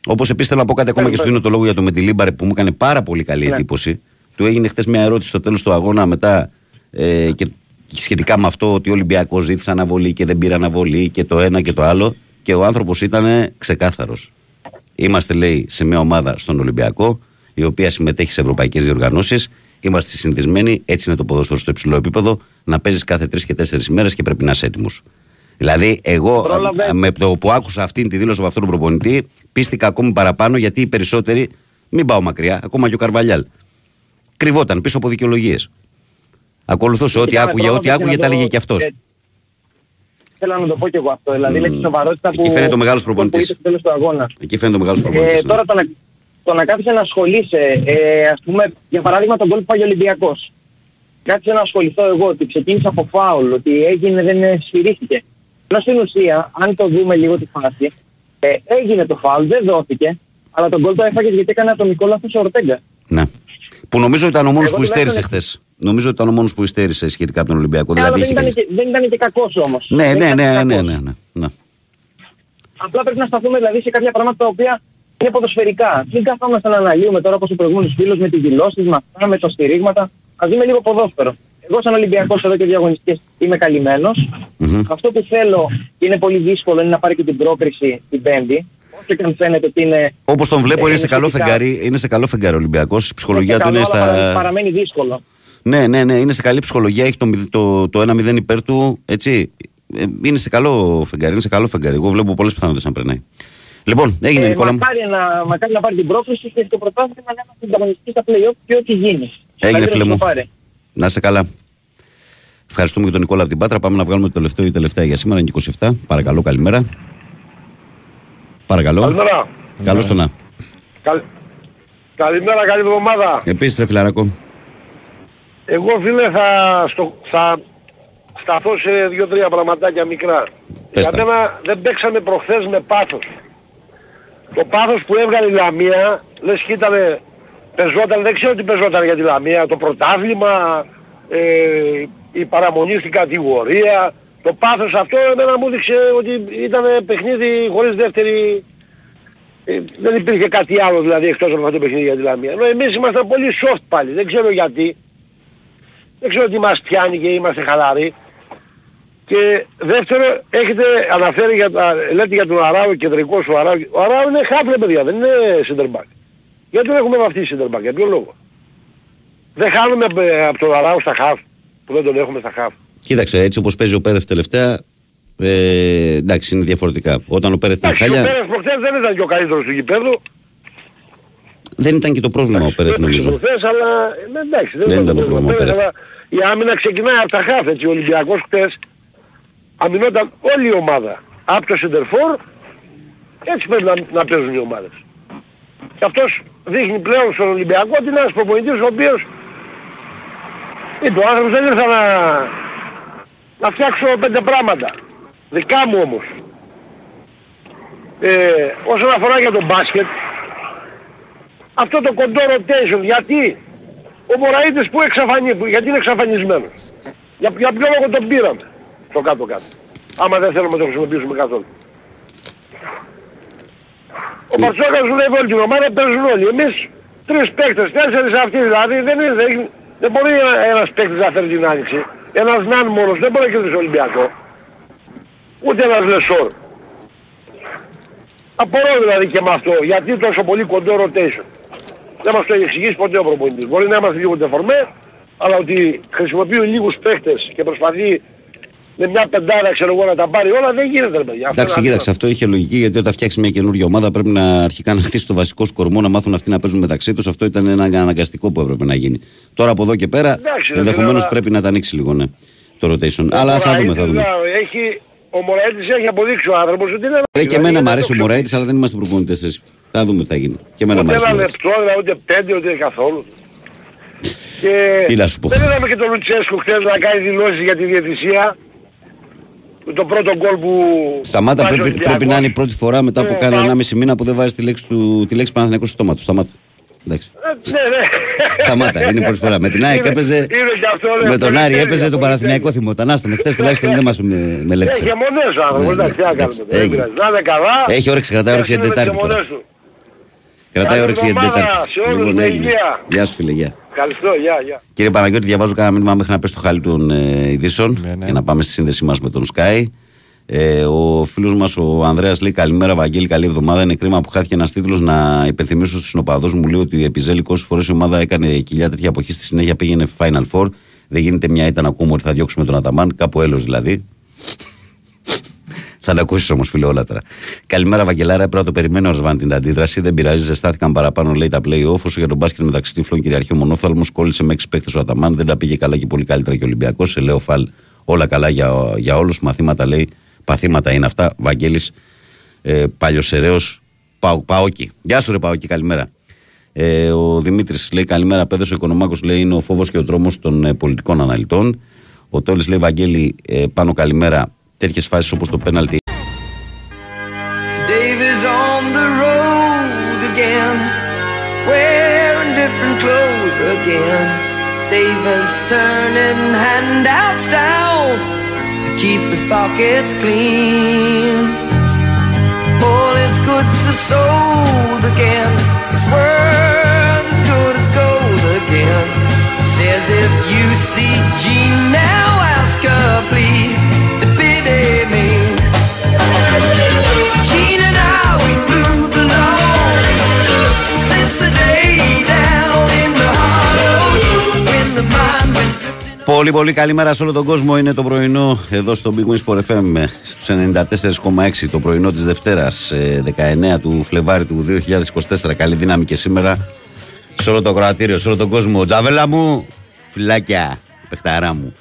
Όπως επίσης θέλω να πω κάτι ακόμα και Πες, στο δίνω το λόγο για το Μεντιλίμπαρ που μου έκανε πάρα πολύ καλή Ναι. εντύπωση. Του έγινε χθες μια ερώτηση στο τέλος του αγώνα μετά ε, και σχετικά με αυτό ότι ο Ολυμπιακός ζήτησε αναβολή και δεν πήρε αναβολή και το ένα και το άλλο. Και ο άνθρωπος ήταν ξεκάθαρος. Είμαστε, λέει, σε μια ομάδα στον Ολυμπιακό, η οποία συμμετέχει σε ευρωπαϊκές διοργανώσεις. Είμαστε συνηθισμένοι, έτσι είναι το ποδόσφαιρο στο υψηλό επίπεδο, να παίζεις κάθε τρεις και τέσσερις ημέρε και πρέπει να είσαι έτοιμος. Δηλαδή, εγώ Πρόλαβε. α, με το που άκουσα αυτή τη δήλωση από αυτόν τον προπονητή, πίστηκα ακόμη παραπάνω γιατί οι περισσότεροι, μην πάω μακριά, ακόμα και ο Καρβαλιάλ, κρυβόταν πίσω από δικαιολογίες. Ακολουθούσε ό,τι Κοιτάμε, άκουγε, πρόλαβε ό,τι και άκουγε, να τα το- έλεγε και αυτός. ε, Θέλω να το πω και εγώ αυτό. Δηλαδή, Μμμ. λέει τη σοβαρότητα Εκεί που... φαίνεται ο μεγάλος που προπονητής. είπε στο τέλος του αγώνα. Εκεί φαίνεται ο μεγάλος προπονητής. Ε, τώρα το να, το να κάθεσαι να ασχολείσαι, ε, ας πούμε, για παράδειγμα τον γκολ που πάει ο Ολυμπιακός. Κάθισε να ασχοληθώ εγώ ότι ξεκίνησε από φάουλ, ότι έγινε, δεν ε, σφυρίχθηκε. Ενώ στην ουσία, αν το δούμε λίγο τη φάση, ε, έγινε το φάουλ, δεν δόθηκε, αλλά τον γκολ το έφαγες γιατί έκανε ατομικό λάθος ο Ορτέγκα. Ναι. Που νομίζω ήταν ο μόνος Εγώ που υστέρησε τουλάχιστον- χθες. Νομίζω ότι ήταν ο μόνος που υστέρησε σχετικά από τον Ολυμπιακό. Ε, αλλά Δηλαδή δεν, είχε ήταν καλή- και, δεν ήταν και κακός όμως. Ναι, Δεν ναι, ήταν ναι, και ναι, κακός. ναι, ναι, ναι. Απλά πρέπει να σταθούμε δηλαδή σε κάποια πράγματα τα οποία είναι ποδοσφαιρικά. Μην καθόμαστε να αναλύουμε τώρα όπως ο προηγούμενος φίλος με τις δηλώσεις, με αυτά, με τα στηρίγματα. Ας δούμε λίγο ποδόσφαιρο. Εγώ σαν Ολυμπιακός εδώ και διαγωνιστικές είμαι καλυμμένος. Αυτό που θέλω και είναι πολύ δύσκολο είναι να πάρει και την πρόκριση την Πέμπτη. Όσο και αν φαίνεται ότι είναι... Όπως τον βλέπω, ε, είναι σε καλό σχετικά- φεγγάρι. Είναι σε καλό φεγγάρι ο Ολυμπιακός. Η ψυχολογία του καλό, είναι αλλά παρα- στα. παραμένει δύσκολο. Ναι, ναι, ναι, είναι σε καλή ψυχολογία. Έχει το, μηδ- το, το 1-0 υπέρ του. Έτσι. Ε, Είναι σε καλό φεγγάρι. Είναι σε καλό φεγγάρι. Εγώ βλέπω πολλές πιθανότητες να περνάει. Λοιπόν, έγινε Ε, Νικόλα μου. μακάρι, να, μακάρι να πάρει την πρόκριση και στο πρωτάθλημα να είμαστε συνταγωνιστικοί στα play-off και ό,τι γίνει. Έγινε Καλύτερο φίλε να μου. το πάρει. Να είσαι καλά. Ευχαριστούμε και τον Νικόλα από την Πάτρα. Πάμε να βγάλουμε το τελευταίο ή τελευταία για σήμερα. Είναι και 27. Παρακαλώ, καλημέρα. Παρακαλώ. Καλημέρα. Καλώς το να. Καλ... Καλημέρα, καλή εβδομάδα. Επίσης, ρε φιλαράκο. Εγώ φίλε θα, στο, θα σταθώ σε δύο-τρία πραγματάκια μικρά. Πες Για τα. μένα δεν παίξαμε προχθές με πάθος. Το πάθος που έβγαλε η Λαμία, λες και ήταν, πεζόταν, δεν ξέρω τι πεζόταν για τη Λαμία, το πρωτάθλημα, ε, η παραμονή στην κατηγορία, το πάθος αυτό εμένα μου έδειξε ότι ήταν παιχνίδι χωρίς δεύτερη ε, δεν υπήρχε κάτι άλλο δηλαδή εκτός από αυτό το παιχνίδι για τη Λαμία. Ενώ εμείς ήμασταν πολύ soft πάλι, δεν ξέρω γιατί. Δεν ξέρω τι μας πιάνει και είμαστε χαλαροί. Και δεύτερο, έχετε αναφέρει για, τα- λέτε για τον Αράου, κεντρικός ο Αράου. Ο Αράου είναι χάφρε παιδιά, δεν είναι center back. Γιατί τον έχουμε βαφτίσει center back, για ποιο λόγο; Δεν χάνουμε ε, από τον Αράου στα χαφ, που δεν τον έχουμε στα χαφ. Κοίταξε, έτσι όπως παίζει ο Πέρεθ τελευταία. Ε, εντάξει, είναι διαφορετικά. Όταν ο Πέρεθ ήταν Εντάξει, ο χάλια, Πέρες προχτές δεν ήταν και ο καλύτερος του γηπέδου. δεν ήταν και το πρόβλημα ο Πέρεθ, νομίζω. Προχθές, αλλά ε, εντάξει, δεν, Δεν ήταν το πρόβλημα. πρόβλημα ο Πέρες, Πέρεθ. αλλά Η άμυνα ξεκινάει από τα χαφ, έτσι. Ο Ολυμπιακός χτες αμυνόταν όλη η ομάδα. Από το Σεντερφόρ, έτσι πρέπει να, να παίζουν οι ομάδες. Και αυτός δείχνει πλέον στον Ολυμπιακό ότι είναι ένας προπονητής ο οποίος είπε ο άνθρωπος δεν ήρθα να, να φτιάξω πέντε πράγματα. Δικά μου όμως. Ε, όσον αφορά για τον μπάσκετ, αυτό το κοντό rotation, γιατί ο Μωραΐτης που εξαφανί, που- γιατί είναι εξαφανισμένος. Για, για ποιο λόγο τον πήραμε το κάτω-κάτω. Άμα δεν θέλουμε να το χρησιμοποιήσουμε καθόλου. Ο Παρτσόκας δουλεύει όλη την ομάδα, παίζουν όλοι. Εμείς τρεις παίκτες, τέσσερις αυτοί δηλαδή, δεν, είναι, δεν, δεν μπορεί ένα- ένας παίκτης να φέρει την άνοιξη. Ένας Ναν μόνος δεν μπορεί να κερδίσει Ολυμπιακό. Ούτε ένας Λεσόρ. Απορώ δηλαδή και με αυτό, γιατί τόσο πολύ κοντό rotation. Δεν μας το έχει εξηγήσει ποτέ ο προπονητής. Μπορεί να είμαστε λίγο ντεφορμέ, αλλά ότι χρησιμοποιεί λίγους παίχτες και προσπαθεί με μια πεντάρα ξέρω εγώ να τα πάρει όλα δεν γίνεται ρε παιδιά. Αυτό Εντάξει, είναι κοίταξε, αυτό είχε λογική γιατί όταν φτιάξει μια καινούργια ομάδα πρέπει να αρχικά να χτίσει το βασικό σου κορμό, να μάθουν αυτοί να παίζουν μεταξύ τους. Αυτό ήταν ένα αναγκαστικό που έπρεπε να γίνει. Τώρα από εδώ και πέρα Εντάξει, ρε ενδεχομένως φίλε, αλλά- πρέπει να τα ανοίξει λίγο ναι, το rotation. Ο Αλλά θα δούμε, Μωραΐτης, θα δούμε. δηλαδή, Έχει, ο Μωραΐτης έχει αποδείξει ο άνθρωπος ότι είναι Ρε, και δηλαδή, εμένα μου δεν αρέσει ο το Μωράητη, αλλά δεν είμαστε προπονητές. Θα δούμε τι θα γίνει. Και εμένα μου Ούτε αρέσει. ο ένα Μωράητης. λεπτό, δηλαδή, ούτε πέντε, ούτε καθόλου. Και Τι να σου πω. δεν είδαμε και τον Λουτσέσκου χθες να κάνει δηλώσεις για τη διαιτησία. Με το πρώτο γκολ που... Σταμάτα, βάζει ο πρέπει, Ολυμπιακός. πρέπει να είναι η πρώτη φορά μετά από Ε, κάνα πα- 1,5 μήνα που δεν βάζει τη λέξη, του, τη λέξη Παναθηναϊκός στο στόμα του. Σταμάτα. Εντάξει. Ε, Ναι, ναι. Σταμάτα, είναι η πρώτη φορά. Με την ΑΕΚ Είναι- έπαιζε. είναι και αυτό, ναι, Με τον πολύ Άρη τέλεια, έπαιζε τον πολύ Παναθηναϊκό θυμόταν. Άστον, εχθές τουλάχιστον δεν μας με- μελέτησε. Έχει αιμονές ο άνθρωπος, Ναι, εντάξει, τι να ναι, κάνουμε. εντάξει, δεν έγινε. πειράζει. Να είναι καλά. Έχει όρεξη, κρατάει όρεξη για την Ευχαριστούμε Τετάρτη τις τώρα. αιμονές του. Κρατάει Καλή όρεξη για την εβδομάδα Τετάρτη. σε όλους, Λοιπόν, με έγινε. υγεία. Γεια σου, φίλε, γεια. Ευχαριστώ, γεια, γεια. Κύριε Παναγιώτη, διαβάζω κάνα μήνυμα μέχρι να πέσει το χάλι των ε, ειδήσεων Ναι, ναι. για να πάμε στη σύνδεσή μας με τον Sky. Ε, ο φίλος μας ο Ανδρέας λέει: Καλημέρα, Βαγγέλη, καλή εβδομάδα. Είναι κρίμα που χάθηκε ένας τίτλος. Να υπενθυμίσω στους συνοπαδούς μου λέει ότι η Επιζέλη 20 φορές η ομάδα έκανε κοιλιά τέτοια αποχή. Στη συνέχεια πήγαινε Final Four. Δεν γίνεται μια ήττα να ακούμε ότι θα διώξουμε τον Αταμάν. Κάπου έλο δηλαδή. Θα τα ακούσεις όμως, φιλεόλατρα. Καλημέρα, Βαγγελάρα. Πρέπει να το περιμένω ο Ρασβάν την αντίδραση. Δεν πειράζει, ζεστάθηκαν παραπάνω, λέει τα play-off. Όσο για τον μπάσκετ μεταξύ τυφλών κυριαρχεί ο μονόφθαλμος, κόλλησε με 6 παίχτε ο Αταμάν. Δεν τα πήγε καλά και πολύ καλύτερα και ο Ολυμπιακός. Σε λέω φαλ όλα καλά για, για όλους. Μαθήματα λέει, παθήματα είναι αυτά. Βαγγέλης ε, Παλιοσεραίο Παόκι. Γεια σου, ρε Παόκι, καλημέρα. Ε, ο Δημήτρης λέει καλημέρα, παιδε. Ο Οικονομάκος λέει είναι ο φόβος και ο τρόμος των ε, πολιτικών αναλυτών. Ο Τόλης λέει Βαγγέλη, ε, πάνω καλημέρα. Τέτοιε φάσει όπω το πέναλτι Dave is on the road again, wearing different clothes at again. Davis turning handouts down to keep his pockets clean. All his goods are sold again. His world's as good as gold again. Says if you see Jean now, ask her please Πολύ πολύ καλημέρα σε όλο τον κόσμο. Είναι το πρωινό εδώ στο Big Wings Sport FM στους 94,6 το πρωινό της Δευτέρας ε, 19 του Φλεβάρι του 2024. Καλή δύναμη και σήμερα σε όλο το κροατήριο, σε όλο τον κόσμο. Τζαβέλα μου, φυλάκια, παιχταρά μου.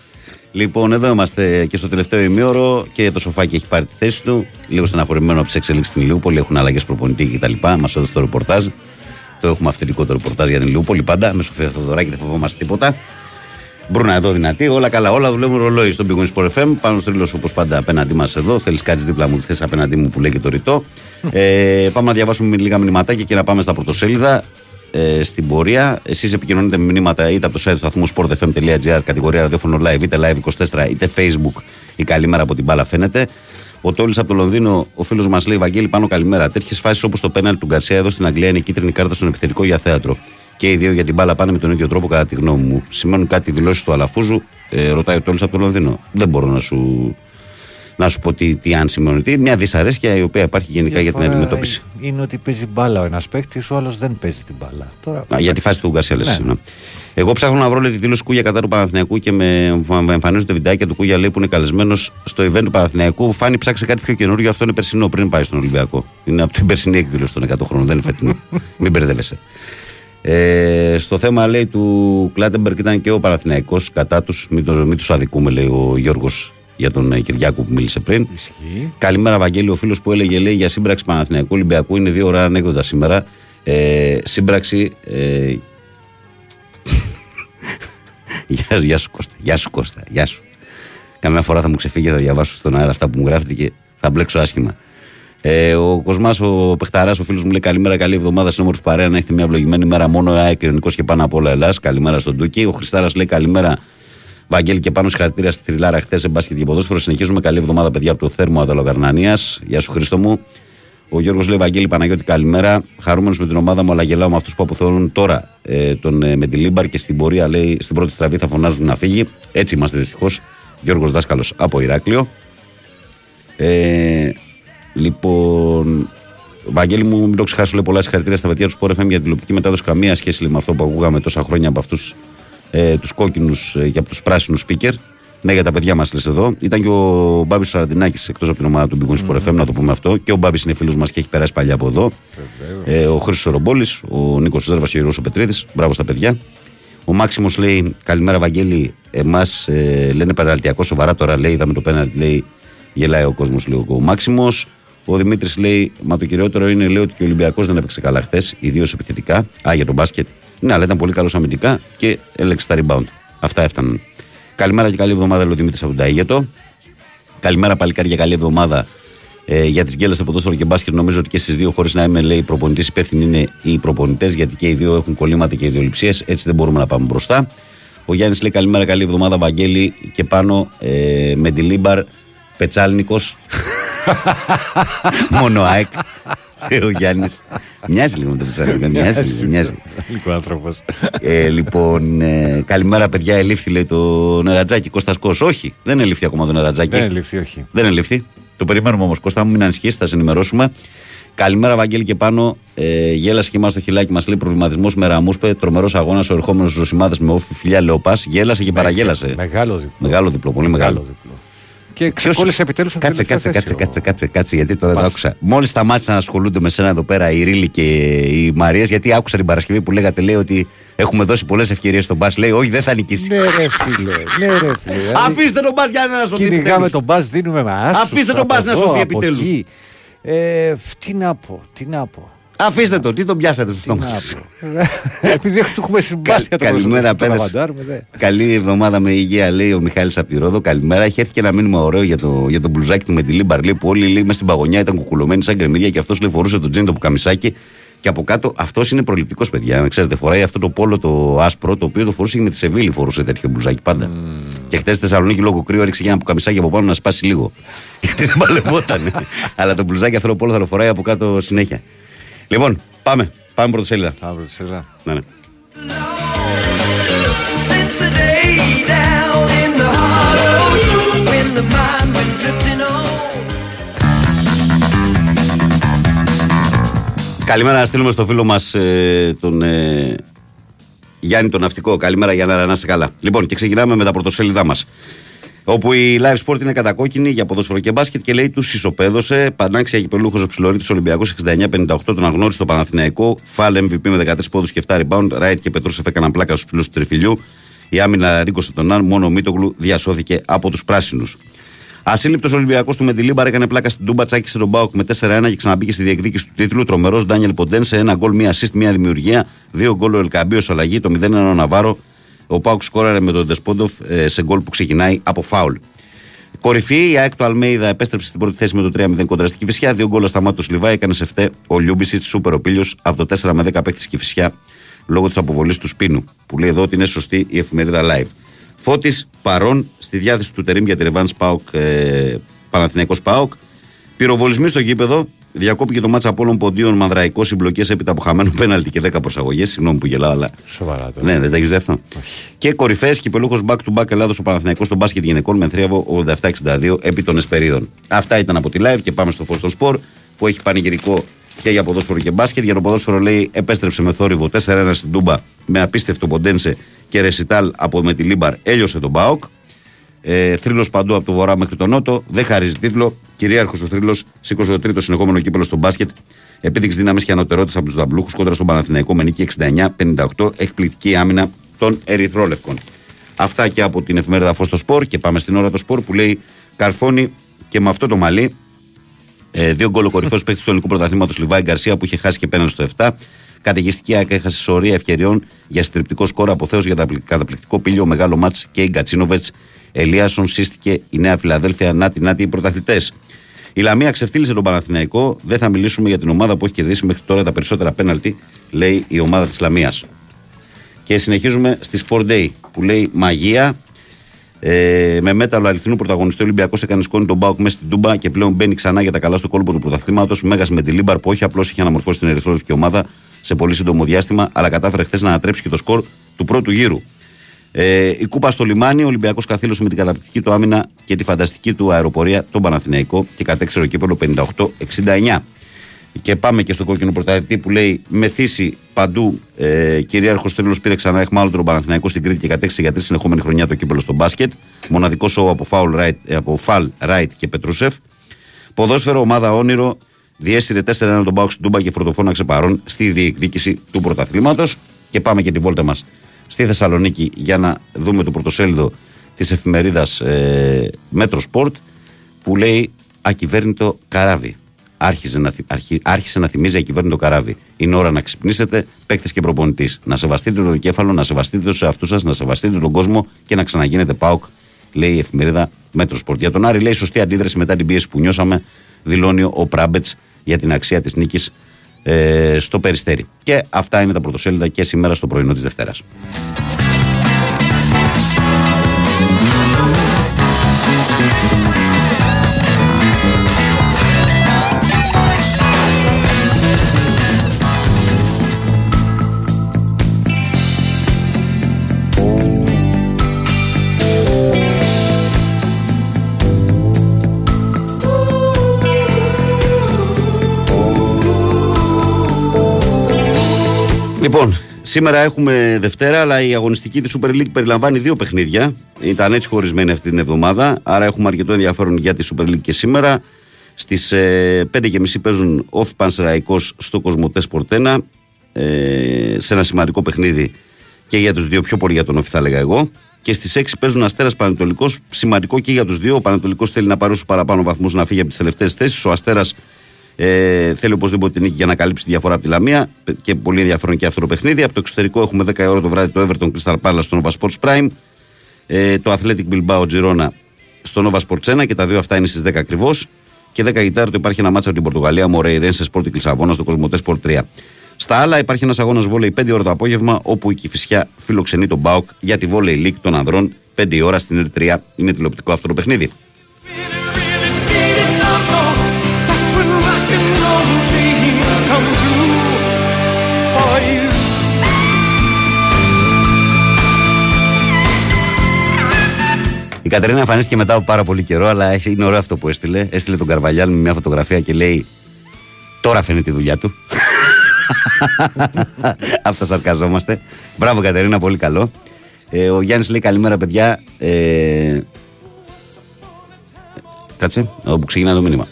Λοιπόν, εδώ είμαστε και στο τελευταίο ημίωρο και το σοφάκι έχει πάρει τη θέση του. Λίγο στεναχωρημένο από τις εξελίξεις στην Λιούπολη. Έχουν αλλαγές προπονητή κτλ. Μας έδωσε το ρεπορτάζ. Το έχουμε αυθεντικό το ρεπορτάζ για την Λιούπολη πάντα. Με Σοφία Θοδωράκη δεν φοβόμαστε τίποτα. Μπρούνα εδώ δυνατή, όλα καλά, όλα δουλεύουν ρολόι στον Big Wings Sport FM. Πάνω στο τρίλο όπως πάντα απέναντί μας εδώ. Θέλεις κάτι δίπλα μου, θες απέναντί μου που λέγει το ρητό. ε, πάμε να διαβάσουμε λίγα μηνυματάκια και να πάμε στα πρωτοσέλιδα ε, στην πορεία. Εσείς επικοινωνείτε με μηνύματα είτε από το site του σταθμού sportfm.gr, κατηγορία ραδιόφωνο live, είτε live 24, είτε facebook. Η καλημέρα από την μπάλα φαίνεται. Ο Τόλης από το Λονδίνο, ο φίλος μας λέει: Βαγγέλη, πάνω καλημέρα. Τέτοιες φάσεις όπως το πέναλ του Γκαρσία εδώ στην Αγγλία είναι κίτρινη κάρτα στον επιθετικό για θέατρο. Και οι δύο για την μπάλα πάνε με τον ίδιο τρόπο, κατά τη γνώμη μου. Σημαίνουν κάτι δηλώσεις του Αλαφούζου, ε, ρωτάει ο Τόλης από το Λονδίνο. Δεν μπορώ να σου, να σου πω τι, τι αν σημαίνουν. Τι, μια δυσαρέσκεια η οποία υπάρχει γενικά για την Διαφορά αντιμετώπιση. Είναι ότι παίζει μπάλα ο ένας παίχτη, ο άλλος δεν παίζει την μπάλα. Τώρα, Α, για τη φάση του Γκαρσία, λες, Ναι. ναι. Εγώ ψάχνω να βρω λέει, τη δήλωση Κούγια κατά του Παναθηναϊκού και με, με εμφανίζονται βιντεάκια του Κούγια λέει που είναι καλεσμένος στο event του Παναθηναϊκού. Φάνη ψάξε κάτι πιο καινούριο, αυτό είναι περσινό πριν πάει στον Ολυμπιακό. Είναι από την περσινή εκδήλωση των 100 χρόνων, δεν είναι φετινό. [laughs] Μην μπερδεύεσαι. Ε, στο θέμα λέει του Κλάτεμπεργκ ήταν και ο Παναθηναϊκός κατά τους. Μην, το- μην τους αδικούμε, λέει ο Γιώργος για τον ε, Κυριάκο που μίλησε πριν. Ισχύει. Καλημέρα, Βαγγέλη. Ο φίλος που έλεγε λέει, για σύμπραξη Παναθηναϊκού Ολυμπιακού είναι δύο ώρα ανέκδοτα σήμερα. Ε, σύμπραξη. Ε, [laughs] γεια, γεια σου Κώστα. Γεια σου Κώστα. Γεια σου. Καμιά φορά θα μου ξεφύγει, θα διαβάσω στον αέρα αυτά που μου γράφετε και θα μπλέξω άσχημα. Ε, ο Κοσμάς, ο Πεχταράς, ο φίλος μου λέει καλημέρα, καλή εβδομάδα στην όμορφη παρέα. Να έχετε μια ευλογημένη μέρα μόνο ΑΕΚ κοινωνικό και πάνω απ' όλα Ελλάς. Καλημέρα στον Τούκη. Ο Χριστάρας λέει καλημέρα, Βαγγέλη και πάνω συγχαρητήρια στη θρυλάρα χθες σε μπάσκετ και ποδόσφαιρο. Συνεχίζουμε καλή εβδομάδα, παιδιά από το θέρμο Αδελογαρνανίας. Γεια σου Χριστό μου. Ο Γιώργος λέει Βαγγέλη Παναγιώτη, καλημέρα. Χαρούμενος με την ομάδα μου, αλλά γελάω με αυτούς που αποθεώνουν τώρα ε, τον ε, Μεντιλίμπαρ και στην πορεία λέει στην πρώτη στραβή θα φωνάζουν να φύγει. Έτσι είμαστε δυστυχώς. Γιώργος Δάσκαλος από Ηράκλειο. Ε, λοιπόν, Βαγγέλη μου, μην το ξεχάσω, λέει πολλά συγχαρητήρια στα παιδιά του Sport FM για την τηλεοπτική μετάδοση. Καμία σχέση λέει, με αυτό που ακούγαμε τόσα χρόνια από αυτούς ε, τους κόκκινους ε, και από τους πράσινους speaker. Ναι, για τα παιδιά μας λες εδώ. Ήταν και ο Μπάμπης Σαραντινάκης εκτός από την ομάδα του bwin Sport FM, να το πούμε αυτό. Και ο Μπάμπης είναι φίλος μας και έχει περάσει παλιά από εδώ. Ε, ο Χρήσο Ρομπόλη, ο Νίκος Ζέρβας και ο Γιώργο Πετρίδης. Μπράβο στα παιδιά. Ο Μάξιμος λέει: Καλημέρα, Βαγγέλη. Εμάς ε, λένε παραλτιακό σοβαρά τώρα. Λέει: Είδαμε το πέναλτι. Λέει: Γελάει ο κόσμος, λέει ο Μάξιμος. Ο Δημήτρης λέει: Μα το κυριότερο είναι λέει, ότι και ο Ολυμπιακός δεν έπαιξε καλά χθες, ιδίως επιθετικά. Α, για τον μπάσκετ. Ναι, αλλά ήταν πολύ καλός αμυντικά και έλεξε τα rebound. Αυτά έφταναν. Καλημέρα και καλή εβδομάδα, λέει ο Δημήτρη από τον Ταίγετο. Καλημέρα, παλικάρια, καλή εβδομάδα. Ε, για τις γκέλες από ποδόσφαιρο και μπάσκετ, νομίζω ότι και στις δύο, χωρίς να είμαι λέει προπονητής, υπεύθυνοι είναι οι προπονητές, γιατί και οι δύο έχουν κολλήματα και ιδεοληψίες. Έτσι δεν μπορούμε να πάμε μπροστά. Ο Γιάννης λέει καλημέρα, καλή εβδομάδα, Βαγγέλη και πάνω ε, Μεντιλίμπαρ Πετσάλνικος. [laughs] Μόνο ΑΕΚ. Ε, ο Γιάννης. Μοιάζει λίγο με τον Πετσάλνικο. Μοιάζει, λίγο, μοιάζει. Λίγο άνθρωπος. Ε, λοιπόν, ε, καλημέρα παιδιά. Ελήφθη λέει το νερατζάκι Κώστας Κος. Όχι, δεν ελήφθη ακόμα το νερατζάκι. Δεν ελήφθη, όχι. Δεν ελήφθη. Το περιμένουμε όμως. Κώστα μου, μην ανησυχήσει, θα σε ενημερώσουμε. Καλημέρα, Βαγγέλη και πάνω. Ε, γέλασε και εμάς το χιλάκι μας. Λέει προβληματισμός με ραμούσπε. Τρομερός αγώνας ο ερχόμενος Ζωσιμάδες με όφη φιλιά Λεοπάς. Γέλασε και παραγέλασε. Μεγάλο διπλό. Μεγάλο διπλό, πολύ μεγάλο. διπλό. Και ξεκόλλησε επιτέλους από Κάτσε, κάτσε, κάτσε, κάτσε, κάτσε, κάτσε, γιατί τώρα το Πας. άκουσα. Μόλις σταμάτησαν να ασχολούνται με σένα εδώ πέρα οι Ρίλοι και οι Μαρίες, γιατί άκουσα την Παρασκευή που λέγατε, λέει ότι έχουμε δώσει πολλές ευκαιρίες στον Μπα. Λέει, Όχι, δεν θα νικήσεις. Ναι, ρε φίλε. Ναι, ρε φίλε. [laughs] Αφήστε τον Μπα για να σωθεί. Κυνηγάμε επιτέλους. τον μπα, δίνουμε μα. Αφήστε τον Μπας να σωθεί επιτέλους. Ε, τι να πω, τι να πω. Αφήστε το, τι τον πιάσατε στο στόμα να σας. Επειδή του έχουμε συμπάθεια το Καλημέρα, το παιδες. λαβαντάρουμε, δε. Καλή εβδομάδα με υγεία, λέει ο Μιχάλης από τη Ρόδο. Καλημέρα. Έχει έρθει και ένα μήνυμα ωραίο για το, για το μπλουζάκι του Μεντιλίμπαρ. Λέει που όλοι λέει, μες στην παγωνιά ήταν κουκουλωμένοι σαν κρεμμύδια και αυτός λέει φορούσε το τζιν το πουκαμισάκι Και από κάτω αυτός είναι προληπτικός, παιδιά. Να ξέρετε, φοράει αυτό το πόλο το άσπρο, το οποίο το φορούσε και με τη Σεβίλλη φορούσε τέτοιο μπλουζάκι πάντα. Και χθε στη Θεσσαλονίκη λόγω κρύου έριξε για ένα πουκαμισάκι από πάνω να σπάσει λίγο. [laughs] Γιατί δεν παλευόταν. [laughs] Αλλά το μπλουζάκι αυτό το πόλο θα το φοράει από κάτω συνέχεια. Λοιπόν, πάμε. Πάμε πρωτοσέλιδα. Πάμε πρωτοσέλιδα. Ναι, ναι. Since the day down in the hollow, when the mind went drifting on. Καλημέρα να στείλουμε στο φίλο μας τον ε, Γιάννη τον Ναυτικό. Καλημέρα Γιάννη, να είσαι καλά. Λοιπόν, και ξεκινάμε με τα πρωτοσέλιδά μας. Όπου η Live Sport είναι κατακόκκινη για ποδόσφαιρο και μπάσκετ και λέει τους ισοπέδωσε. Πανάξια κυπελλούχο ο ψιλορίτη Ολυμπιακό 69-58 τον αγνώριστο Παναθηναϊκό. Φάλ MVP με 13 πόντους και 7 rebound. Ράιτ και Πετρούσεφ έκαναν πλάκα στους ψηλούς του τριφυλλιού. Η άμυνα ρίγκωσε τον Ναν. Μόνο ο Μίτογλου διασώθηκε από τους πράσινους. Ασύλληπτος Ολυμπιακός του Μεντιλίμπαρ έκανε πλάκα στην Τούμπα, τσάκισε τον ΠΑΟΚ με 4-1 και ξαναμπήκε στη διεκδίκηση του τίτλου. Τρομερός Ντάνιελ Ποντένσε ένα γκολ, μία assist, μία δημιουργία. Δύο γκολ ο Ελ Κααμπί ως αλλαγή, το 0-1 ο Ναβάρο. Ο ΠΑΟΚ σκόραρε με τον Ντεσπόντοφ ε, σε γκολ που ξεκινάει από φάουλ. Κορυφή, η ΑΕΚ του Αλμέιδα επέστρεψε στην πρώτη θέση με το 3-0 κόντρα στην Κηφισιά. Δύο γκολ σταμάτου του Λιβά, έκανε σε φταί ο Λιούμπιτσιτς, σούπερ ο Πίλιο, από το 4 με 10 παίχτη στην Κηφισιά λόγω της αποβολής του Σπίνου. Που λέει εδώ ότι είναι σωστή η εφημερίδα live. Φώτης παρόν στη διάθεση του Τερίμ για τη Ρεβάνς ΠΑΟΚ, ε, Παναθηναϊκός ΠΑΟΚ. Πυροβολισμοί στο γήπεδο. Διακόπηκε το ματς Απόλλων Ποντίων Μανδραϊκό συμπλοκές έπειτα από χαμένο πέναλτι και 10 προσαγωγές. Συγγνώμη που γελάω, αλλά. Σοβαρά τώρα. Ναι, δεν τα έχεις δει αυτό. Και κορυφαίες κυπελλούχος back to back Ελλάδος ο Παναθηναϊκός στο μπάσκετ γυναικών με θρίαμβο 87-62 επί των Εσπερίδων. Αυτά ήταν από τη live και πάμε στο Φως των Σπορ που έχει πανηγυρικό και για ποδόσφαιρο και μπάσκετ. Για το ποδόσφαιρο λέει επέστρεψε με θόρυβο 4-1 στην Τούμπα με απίστευτο Ποντένσε και ρεσιτάλ από Μεντιλίμπαρ έλειωσε τον ΠΑΟΚ. Ε, θρύλος παντού από το βορρά μέχρι τον νότο. Δεν χαρίζει τίτλο. Κυρίαρχος ο θρύλος σήκωσε το τρίτο συνεχόμενο κύπελλο στο μπάσκετ. Επίδειξη δύναμης και ανωτερότητας από τους νταμπλούχους κόντρα στον Παναθηναϊκό με νίκη 69-58. Εκπληκτική άμυνα των Ερυθρόλευκων. Αυτά και από την εφημερίδα Φως στο Σπορ και πάμε στην ώρα το Σπορ που λέει Καρφώνει και με αυτό το μαλλί. Ε, δύο γκολ ο κορυφαίος παίκτης του ελληνικού πρωταθλήματος Λιβάη Γκαρσία που είχε χάσει και πέναν στο 7. Καταιγιστική ΑΕΚ έχασε σωρία ευκαιριών για συντριπτικό σκορ από Θεός για τα καταπληκτικό πύλιο μεγάλο μάτς και η Γκατσίνοβετς. Ελίασον σύστηκε η Νέα Φιλαδέλφια. Νάτι, νάτι οι πρωταθλητές. Η Λαμία ξεφτύλισε τον Παναθηναϊκό. Δεν θα μιλήσουμε για την ομάδα που έχει κερδίσει μέχρι τώρα τα περισσότερα πέναλτι, λέει η ομάδα της Λαμίας. Και συνεχίζουμε στη Sport Day που λέει Μαγεία. Ε, με μέταλλο αληθινού πρωταγωνιστή ο Ολυμπιακός έκανε σκόνη τον ΠΑΟΚ μέσα στην Τούμπα και πλέον μπαίνει ξανά για τα καλά στο κόλπο του πρωταθλήματος. Μέγας Μεντιλίμπαρ που όχι απλώς είχε αναμορφώσει την ερυθρόλευκη ομάδα σε πολύ σύντομο διάστημα, αλλά κατάφερε χθες να ανατρέψει και το σκορ του πρώτου γύρου. Ε, η κούπα στο λιμάνι, ο Ολυμπιακός καθήλωσε με την καταπληκτική του άμυνα και τη φανταστική του αεροπορία τον Παναθηναϊκό και κατέκτησε κύπελλο 58-69. Και πάμε και στο κόκκινο πρωταθλητή που λέει Μεθύσι παντού. Ε, κυρίαρχος θρύλος πήρε ξανά αιχμάλωτο τον Παναθηναϊκό στην Κρήτη και κατέκτησε για τρεις συνεχόμενη χρονιά το κύπελλο στο μπάσκετ. Μοναδικό σόου από Φάουλ Ράιτ, από Φαλ Ράιτ και Πετρούσεφ. Ποδόσφαιρο, ομάδα όνειρο. Διέσυρε 4-1 τον ΠΑΟΚ στην Τούμπα και βροντοφώναξε παρόν στη διεκδίκηση του πρωταθλήματος. Και πάμε και τη βόλτα μας στη Θεσσαλονίκη για να δούμε το πρωτοσέλιδο της εφημερίδας ε, Μέτρο Σπορτ που λέει Ακυβέρνητο καράβι. Άρχισε να, θυ- αρχι- άρχισε να θυμίζει ακυβέρνητο καράβι. Είναι ώρα να ξυπνήσετε, παίκτες και προπονητής. Να σεβαστείτε το δικέφαλο, να σεβαστείτε τους εαυτούς σας, να σεβαστείτε τον κόσμο και να ξαναγίνετε ΠΑΟΚ, λέει η εφημερίδα Μέτρο Σπορτ. Για τον Άρη λέει σωστή αντίδραση μετά την πίεση που νιώσαμε, δηλώνει ο Πράμπετς για την αξία της νίκης ε, στο Περιστέρι. Και αυτά είναι τα πρωτοσέλιδα και σήμερα στο πρωινό της Δευτέρας. Λοιπόν, σήμερα έχουμε Δευτέρα, αλλά η αγωνιστική της Super League περιλαμβάνει δύο παιχνίδια. Ήταν έτσι χωρισμένη αυτή την εβδομάδα, άρα έχουμε αρκετό ενδιαφέρον για τη Super League και σήμερα. Στις ε, 5.30 παίζουν ο Πανσεραϊκό στο Κοσμοτές Σπορτένα, ε, σε ένα σημαντικό παιχνίδι και για τους δύο, πιο πολύ για τον Όφη θα έλεγα εγώ. Και στις 6 παίζουν Αστέρας Πανετολικός, σημαντικό και για τους δύο. Ο Πανετολικός θέλει να πάρει όσο παραπάνω βαθμούς να φύγει από τις τελευταίες θέσεις. Ο Αστέρας ε, θέλει οπωσδήποτε την νίκη για να καλύψει τη διαφορά από τη Λαμία και πολύ ενδιαφέρον και αυτό το παιχνίδι. Από το εξωτερικό έχουμε 10 ώρα το βράδυ το Everton Crystal Palace στο Nova Sports Prime. Ε, το Athletic Bilbao Girona στο Nova Sports 1 και τα δύο αυτά είναι στις 10 ακριβώς. Και 10 γιτάρ το υπάρχει ένα μάτσο από την Πορτογαλία, Μορέι Ρεν σε Sporting Λισαβόνα στο Κοσμοτέ Sport 3. Στα άλλα υπάρχει ένας αγώνας βόλεϊ 5 ώρα το απόγευμα, όπου η Κυφυσιά φιλοξενεί τον Μπάουκ για τη βόλεϊ League των ανδρών 5 η ώρα στην ΕΡΤ3. Είναι τηλεοπτικό αυτό το παιχνίδι. Η Κατερίνα εμφανίστηκε μετά από πάρα πολύ καιρό, αλλά έχει- είναι ωραίο αυτό που έστειλε. Έστειλε τον Καρβαλιάλ με μια φωτογραφία και λέει: Τώρα φαίνεται η δουλειά του. [laughs] Αυτό σαρκαζόμαστε. Μπράβο Κατερίνα, πολύ καλό. Ε, ο Γιάννης λέει καλημέρα, παιδιά. Ε, κάτσε, όπου ξεκινάει το μήνυμα.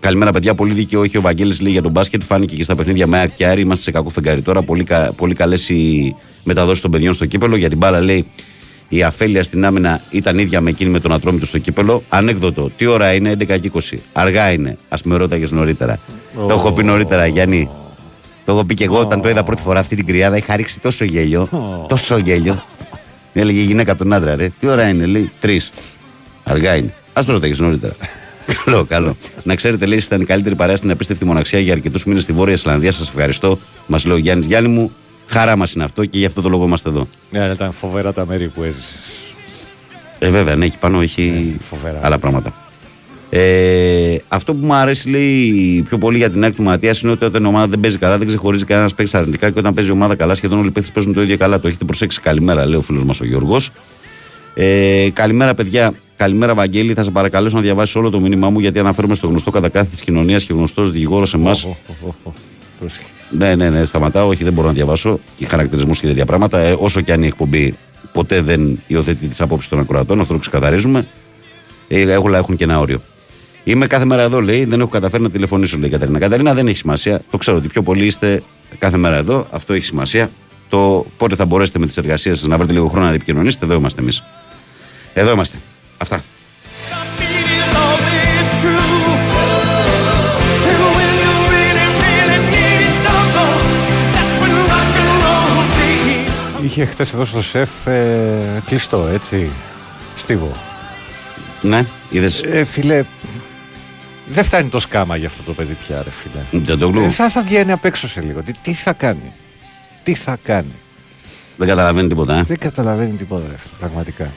Καλημέρα, παιδιά. Πολύ δίκαιο. Όχι, ο Βαγγέλης λέει για τον μπάσκετ. Φάνηκε και στα παιχνίδια με ΑΕΚ και Άρη. Είμαστε σε κακό φεγγάρι τώρα. Πολύ, κα, πολύ καλές οι μεταδόσεις των παιδιών στο κύπελο. Για την μπάλα λέει η αφέλεια στην άμυνα ήταν ίδια με εκείνη με τον Ατρόμητο στο κύπελο. Ανέκδοτο. Τι ώρα είναι, 11 και 20. Αργά είναι. Α με ρώταγες νωρίτερα. Το έχω πει νωρίτερα, Γιάννη. Το έχω πει και εγώ όταν το είδα πρώτη φορά αυτή την κρυάδα. Είχα ρίξει τόσο γέλιο. Τόσο γέλιο. Έλεγε η γυναίκα τον άντρα, ρε. Τι ώρα είναι, λέει. Τρεις. Αργά είναι. Α το ρώταγες νωρίτερα. [laughs] καλό, καλό. Να ξέρετε, λέει, ήταν η καλύτερη παρέα στην απίστευτη μοναξιά για αρκετούς μήνες στη Βόρεια Ισλανδία. Σας ευχαριστώ. Μας λέει ο Γιάννης Γιάννη μου. Χαρά μας είναι αυτό και γι' αυτό το λόγο είμαστε εδώ. Ναι, αλλά ήταν φοβερά τα μέρη που έζησες. Ε, βέβαια, ναι, εκεί πάνω έχει άλλα πράγματα. Ε, αυτό που μου αρέσει λέει πιο πολύ για την άκρη του Ματίας είναι ότι όταν η ομάδα δεν παίζει καλά, δεν ξεχωρίζει κανένας παίξει αρνητικά και όταν παίζει η ομάδα καλά, σχεδόν όλοι οι παίχτε παίζουν το ίδιο καλά. Το έχετε προσέξει. Καλημέρα, λέει ο φίλος μας ο Γιώργος. Ε, καλημέρα, παιδιά. Καλημέρα, Βαγγέλη. Θα σε παρακαλέσω να διαβάσεις όλο το μήνυμά μου γιατί αναφέρομαι στο γνωστό κατά κάθε της κοινωνίας και γνωστός δικηγόρος εμάς. Ναι, ναι, ναι, σταματάω. Όχι, δεν μπορώ να διαβάσω και χαρακτηρισμούς και τέτοια πράγματα. Ε, όσο και αν η εκπομπή ποτέ δεν υιοθετεί τις απόψεις των ακροατών, αυτό το ξεκαθαρίζουμε. Ε, όλα έχουν και ένα όριο. Είμαι κάθε μέρα εδώ, λέει. Δεν έχω καταφέρει να τηλεφωνήσω, λέει η Καταρίνα. Καταρίνα δεν έχει σημασία. Το ξέρω ότι πιο πολλοί είστε κάθε μέρα εδώ. Αυτό έχει σημασία. Το πότε θα μπορέσετε με τις εργασίες σας να βρείτε λίγο χρόνο να επικοινωνήσετε, εδώ είμαστε εμείς. Εδώ είμαστε. Αυτά. Είχε χθες εδώ στο σεφ ε, κλειστό, έτσι. Στίβο. Ναι, είδες. Ε, φίλε, δεν φτάνει το σκάμα για αυτό το παιδί πια, ρε φίλε. Δεν το Ε, θα, θα βγαίνει απ' έξω σε λίγο. Τι, τι θα κάνει; Τι θα κάνει; Δεν καταλαβαίνει τίποτα, ε. Δεν καταλαβαίνει τίποτα, ρε φίλε, πραγματικά.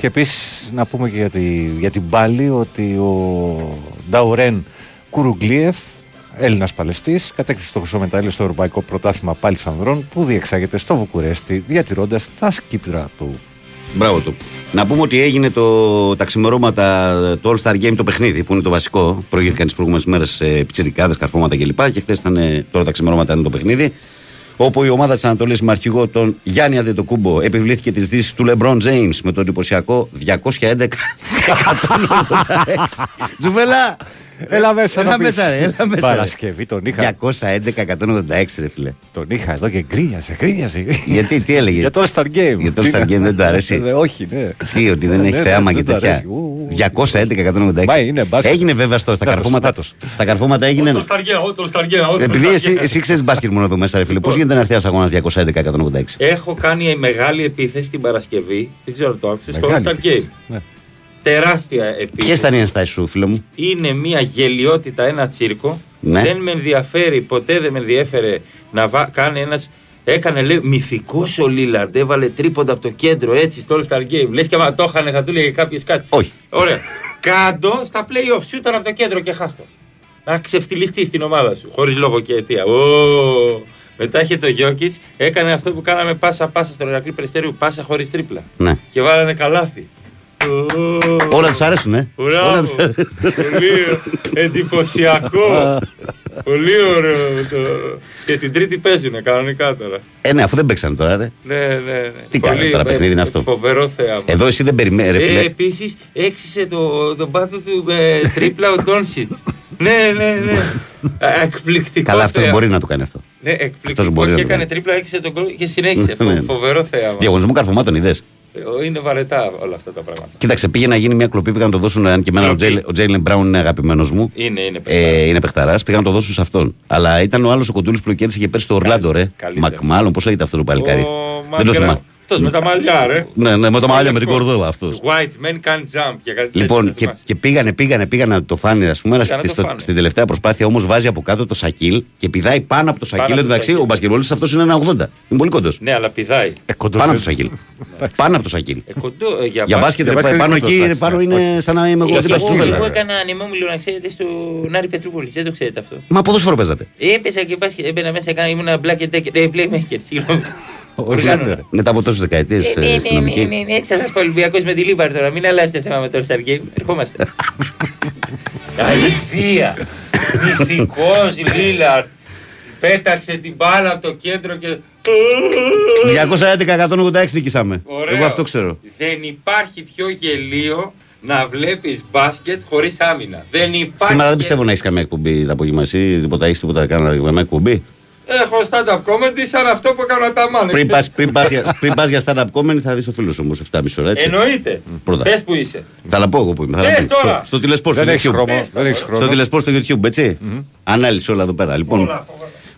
Και επίσης να πούμε και για, τη, για την πάλι ότι ο Νταουρέν Κουρουγκλίεφ, Έλληνας Παλαιστής, κατέκτησε το χρυσό μετάλλιο στο Ευρωπαϊκό Πρωτάθλημα Πάλι Ανδρών που διεξάγεται στο Βουκουρέστι, διατηρώντας τα σκύπτρα του. Μπράβο του. Να πούμε ότι έγινε το, τα ξημερώματα, το All Star Game το παιχνίδι που είναι το βασικό. Προηγήθηκαν τις προηγούμενες μέρες ε, πιτσιρικάδες, καρφώματα κλπ. Και χθες ήταν ε, τώρα τα ξημερώματα είναι το παιχνίδι. Όπου η ομάδα της Ανατολής με αρχηγό τον Γιάννη Αντετοκούμπο επιβλήθηκε τις δύσεις του LeBron James με το εντυπωσιακό 211 186. Τζουβελά! Έλα μέσα, Έλα να πεις. μέσα, ρε, έλα μέσα. ρε. Παρασκευή τον είχα. 211-186, ρε φίλε. Τον είχα εδώ και γκρίνιασε, γκρίνιασε. Γιατί, τι έλεγε; Για το All Star Game. Για το All Star Game δεν του αρέσει; Ε, Όχι, ναι. Τι, ότι δεν έχει Ναι, θέαμα και δεν του τέτοια; αρέσει. Ου, ου. 211-186. Μα είναι μπάσκετ. Έγινε βέβαια στο, στα Φάτος, καρφώματα. φάτος. Στα καρφώματα έγινε. Το Σταργένα, το Σταργένα. ό,τι Επειδή στο εσύ, Σταργένα. εσύ ξέρεις μπάσκετ μόνο εδώ μέσα, ρε φίλε, πώς γίνεται να έρθει ένας αγώνας 211-186. Έχω κάνει μεγάλη επίθεση την Παρασκευή. Δεν ξέρω αν το άκουσες. Στο Μεγάλη All Star επίθεση. Game. Ναι. Τεράστια επίθεση. Ποιες ήταν οι ενστάσεις σου, φίλο μου; Είναι μια γελιότητα, ένα τσίρκο. Ναι. Δεν με ενδιαφέρει, ποτέ δεν με ενδιέφερε να βα... κάνει ένα. Έκανε λέει μυθικός ο Λίλαρντ. Έβαλε τρίποντα από το κέντρο έτσι στο All Star Game. Λες και άμα το είχαν θα του λέγε κάποιο κάτι. Όχι. Ωραία. [laughs] Κάντο στα playoff σου ήταν από το κέντρο και χάστο. Να ξεφτυλιστεί στην ομάδα σου. Χωρίς λόγο και αιτία. Ω. Μετά είχε το Γιώκητς, έκανε αυτό που κάναμε πάσα πάσα στον Ερακλή Περιστέριου, πάσα χωρίς τρίπλα. Ναι. Και βάλανε καλάθι. Όλα τους αρέσουν, ε. Όλα Μπράβο. τους αρέσουν. Πολύ εντυπωσιακό. Πολύ ωραίο. το- Και την τρίτη παίζουνε κανονικά τώρα. Ε, ναι, αφού δεν παίξανε τώρα, ρε. Ναι, ναι, ναι. Τι Πολύ, κάνανε τώρα, ε, παιχνίδι είναι αυτό; Φοβερό θέαμα. Εδώ εσύ δεν περιμένει, ρε Ε, φίλε. Επίσης έξισε το, τον πάτο του ε, τρίπλα ο Ντόνσιτ. ναι, ναι, ναι. Ε, Εκπληκτικό. Καλά, αυτός θέαμα. μπορεί να το κάνει αυτό. Ναι, Αυτός εκπληκτικό. μπορεί να Και το έκανε κάνει. τρίπλα, έξισε τον κόλ και συνέχισε. Ναι, ναι. Φο- Φοβερό θέαμα. Διαγωνισμό καρφωμάτων είδες. Ε, Είναι βαρετά όλα αυτά τα πράγματα. Κοίταξε, πήγε να γίνει μια κλοπή, πήγαν να το δώσουν. Αν και εμένα ο Κλοπή. Τζέιλεν- ο Τζέιλεν Μπράουν είναι αγαπημένος μου. Είναι, είναι Ε, είναι παιχταρά, πήγαν να το δώσουν σε αυτόν. Αλλά ήταν ο άλλος ο κοντούλης που κέρδισε και πέρσι το Ορλάντο, ρε. καλύτερα. Μακμάλλον, πώς λέγεται αυτό το παλικάρι; Ο Δεν το Μακρά- θυμάμαι. Αυτός με τα μαλλιά, ρε. Ναι, ναι, με το μαλλιά με την Λευκό. κορδόλα αυτός. White men can't jump και κάτι τέτοιο, Λοιπόν, δεν και, θυμάσαι. και πήγανε, πήγανε, πήγανε να το φάνε, ας πούμε, αλλά Πήγανε να στη- το στο- φάνε. στην τελευταία προσπάθεια όμως βάζει από κάτω το σακίλ και πηδάει πάνω από το Πάνω σακίλ. από Εν τω το μεταξύ, σακίλ. ο μπασκετμπολίστας αυτός είναι ένα 80. Είναι πολύ κοντός. Ναι, αλλά πηδάει. Πάνω από το Σακίλ. πάνω από το Σακίλ. Ε, κοντό, ε, για, Για μπάσκετ, για ρε, μπάσκετ πάνω είναι εκεί, κοντός, πάνω εντάξει, είναι σαν να είμαι εγώ Εγώ, δίπλα στη εγώ, τσούβελα. εγώ έκανα ανεμόμυλο να ξέρετε στον Άρη Πετρούπολης. Δεν το ξέρετε αυτό. Μα ποδόσφαιρο παίζατε. Έπεσα και μπάσκετ, έμπαινα μέσα, έκανα, ήμουν black and decker, ε, playmaker, συγγνώμη. Οργάνωνα. Μετά από τόσες δεκαετίες Ε, ναι, ναι, στην ναι, νομική. ναι, ναι, έτσι θα σας πω Ολυμπιακός Μεντιλίμπαρ τώρα, μην αλλάζετε θέμα με το All Star Game, ερχόμαστε. [laughs] Αληθεία, μυθικός Λίλαρντ, πέταξε την μπάλα από το κέντρο και... 211-186 νικήσαμε. Ωραίο. Εγώ αυτό ξέρω. Δεν υπάρχει πιο γελίο να βλέπεις μπάσκετ χωρίς άμυνα. Δεν υπάρχει... Σήμερα δεν πιστεύω να έχεις καμία εκπομπή το απόγευμα. Εσύ τίποτα έχεις τίποτα κάνα καμία εκπομπή. Έχω stand-up comedy σαν αυτό που έκανα τα μάνα. Πριν πας, πριν, πας, για- πριν πας για stand-up comedy θα δεις το φίλος σου όμως 7,5 ώρα έτσι. Εννοείται. Πρώτα. Πες που είσαι. Θα τα πω εγώ που είμαι. Θα τα Πες πω. τώρα. Στο, στο τηλεσπόρ στο Δεν έχεις YouTube. χρώμα, δεν έχεις χρόνο. Στο τηλεσπόρ στο YouTube, έτσι. Ανάλυση όλα εδώ πέρα. Λοιπόν,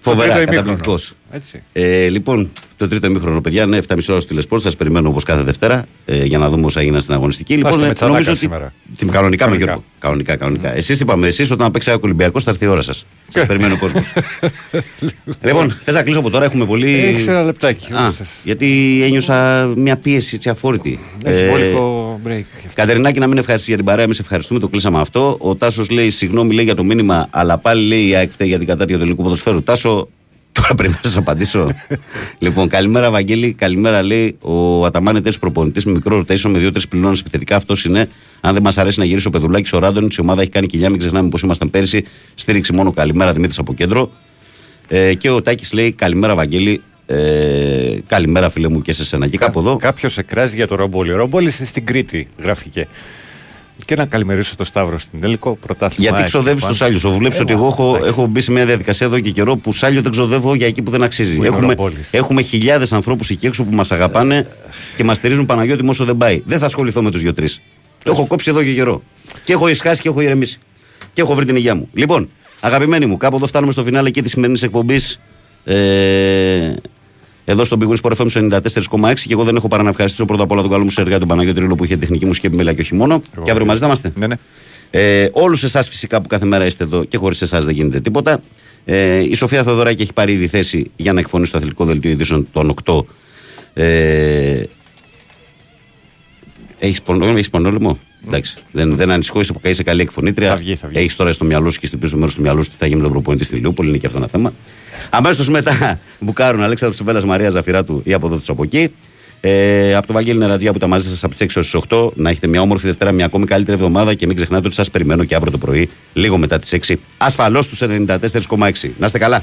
φοβερά, τρίτο ημίχρονο. καταπληκτικός. Έτσι. Ε, λοιπόν, το τρίτο ημίχρονο, παιδιά, ναι, 7,5 ώρα στο τηλεσπόρ. Σας περιμένω όπως κάθε Δευτέρα ε, για να δούμε όσα έγιναν στην αγωνιστική. είστε λοιπόν, με ε, τσαλάκα νομίζω ότι. σήμερα. Τι- Κανονικά, με Κανονικά. Γιώργο. Κανονικά, κανονικά. Εσείς είπαμε, εσείς όταν παίξει ένα Ολυμπιακός θα έρθει η ώρα σας. Σας περιμένει ο κόσμος. [laughs] λοιπόν, θες να κλείσω από τώρα, έχουμε πολύ. Έχεις ένα λεπτάκι. Α, γιατί ένιωσα μια πίεση έτσι αφόρητη. Έχει Ε, βολικό break. Κατερινάκη, να μην ευχαριστήσει για την παρέα, εμείς ευχαριστούμε, το κλείσαμε αυτό. Ο Τάσος λέει συγγνώμη λέει για το μήνυμα, αλλά πάλι λέει η ΑΕΚ φταίει για την κατάρτια του ελληνικού ποδοσφαίρου. Τάσο, τώρα πρέπει να σας απαντήσω. [laughs] λοιπόν, καλημέρα, Βαγγέλη. Καλημέρα, λέει ο Αταμάνη Τέσσερι προπονητής με μικρό rotation με δύο-τρεις πυλώνες επιθετικά. Αυτός είναι. Αν δεν μας αρέσει να γυρίσει ο Πεδουλάκη ο Ράντονη, η ομάδα έχει κάνει κοιλιά. Μην ξεχνάμε πώ ήμασταν πέρυσι. Στήριξη μόνο καλημέρα, Δημήτρης από κέντρο. Ε, και ο Τάκης λέει καλημέρα, Βαγγέλη. Ε, καλημέρα, φίλε μου, και σε σένα. Και κάπου εδώ. Κάποιος εκράζει για το Ρομπόλι. Ο Ρομπόλι είναι στην Κρήτη, γράφηκε. Και να καλημερίσω το Σταύρο στην τελικό πρωτάθλημα. Γιατί ΑΕΚ, ξοδεύεις λοιπόν. του Σάλιου. Βλέπεις Ε, ότι μα, εγώ έχω, εντάξει. έχω μπει σε μια διαδικασία εδώ και καιρό που Σάλιο δεν ξοδεύω για εκεί που δεν αξίζει. Που είναι ο Έχουμε, Ρομπόλης. έχουμε χιλιάδες ανθρώπους εκεί έξω που μας αγαπάνε και μας στηρίζουν Παναγιώτη μου όσο δεν πάει. Δεν θα ασχοληθώ με τους δύο-τρει. Το έχω κόψει εδώ και καιρό. Και έχω ησχάσει και έχω ηρεμήσει. Και έχω βρει την υγεία μου. Λοιπόν, αγαπημένοι μου, κάπου εδώ φτάνουμε στο φινάλε και της σημερινής εκπομπής. Ε, εδώ στον Big Win Sport FM 94,6 και εγώ δεν έχω παρά να ευχαριστήσω πρώτα απ' όλα τον καλό μου συνεργάτη τον Παναγιώτη Ρίλο που είχε τεχνική μου επιμέλεια και όχι μόνο. και αύριο μαζί θα είμαστε. Ναι, ναι. Ε, Όλους εσάς φυσικά που κάθε μέρα είστε εδώ και χωρίς εσάς δεν γίνεται τίποτα. Ε, η Σοφία Θεοδωράκη έχει πάρει ήδη θέση για να εκφωνήσει το αθλητικό δελτίο ειδήσεων των 8. Ε, έχεις πονό, έχεις πονόλεμο; Εντάξει. Δεν, δεν ανησυχώ, είσαι, είσαι καλή εκφωνήτρια. Θα βγει, θα βγει. Έχεις τώρα στο μυαλό σου και στην πίσω μέρος του μυαλού σου τι θα γίνει με τον προπονητή στην Λιούπολη, είναι και αυτό ένα θέμα. Αμέσως μετά μπουκάρουν Αλέξανδρος Σουβέλλα Μαρία Ζαφυράτου ή από εδώ του από εκεί. Ε, από το Βαγγέλη Νερατζιά που ήταν μαζί σα από τις 6 έω τις 8. Να έχετε μια όμορφη Δευτέρα, μια ακόμη καλύτερη εβδομάδα και μην ξεχνάτε ότι σας περιμένω και αύριο το πρωί, λίγο μετά τις 6, ασφαλώς στους 94,6. Να είστε καλά.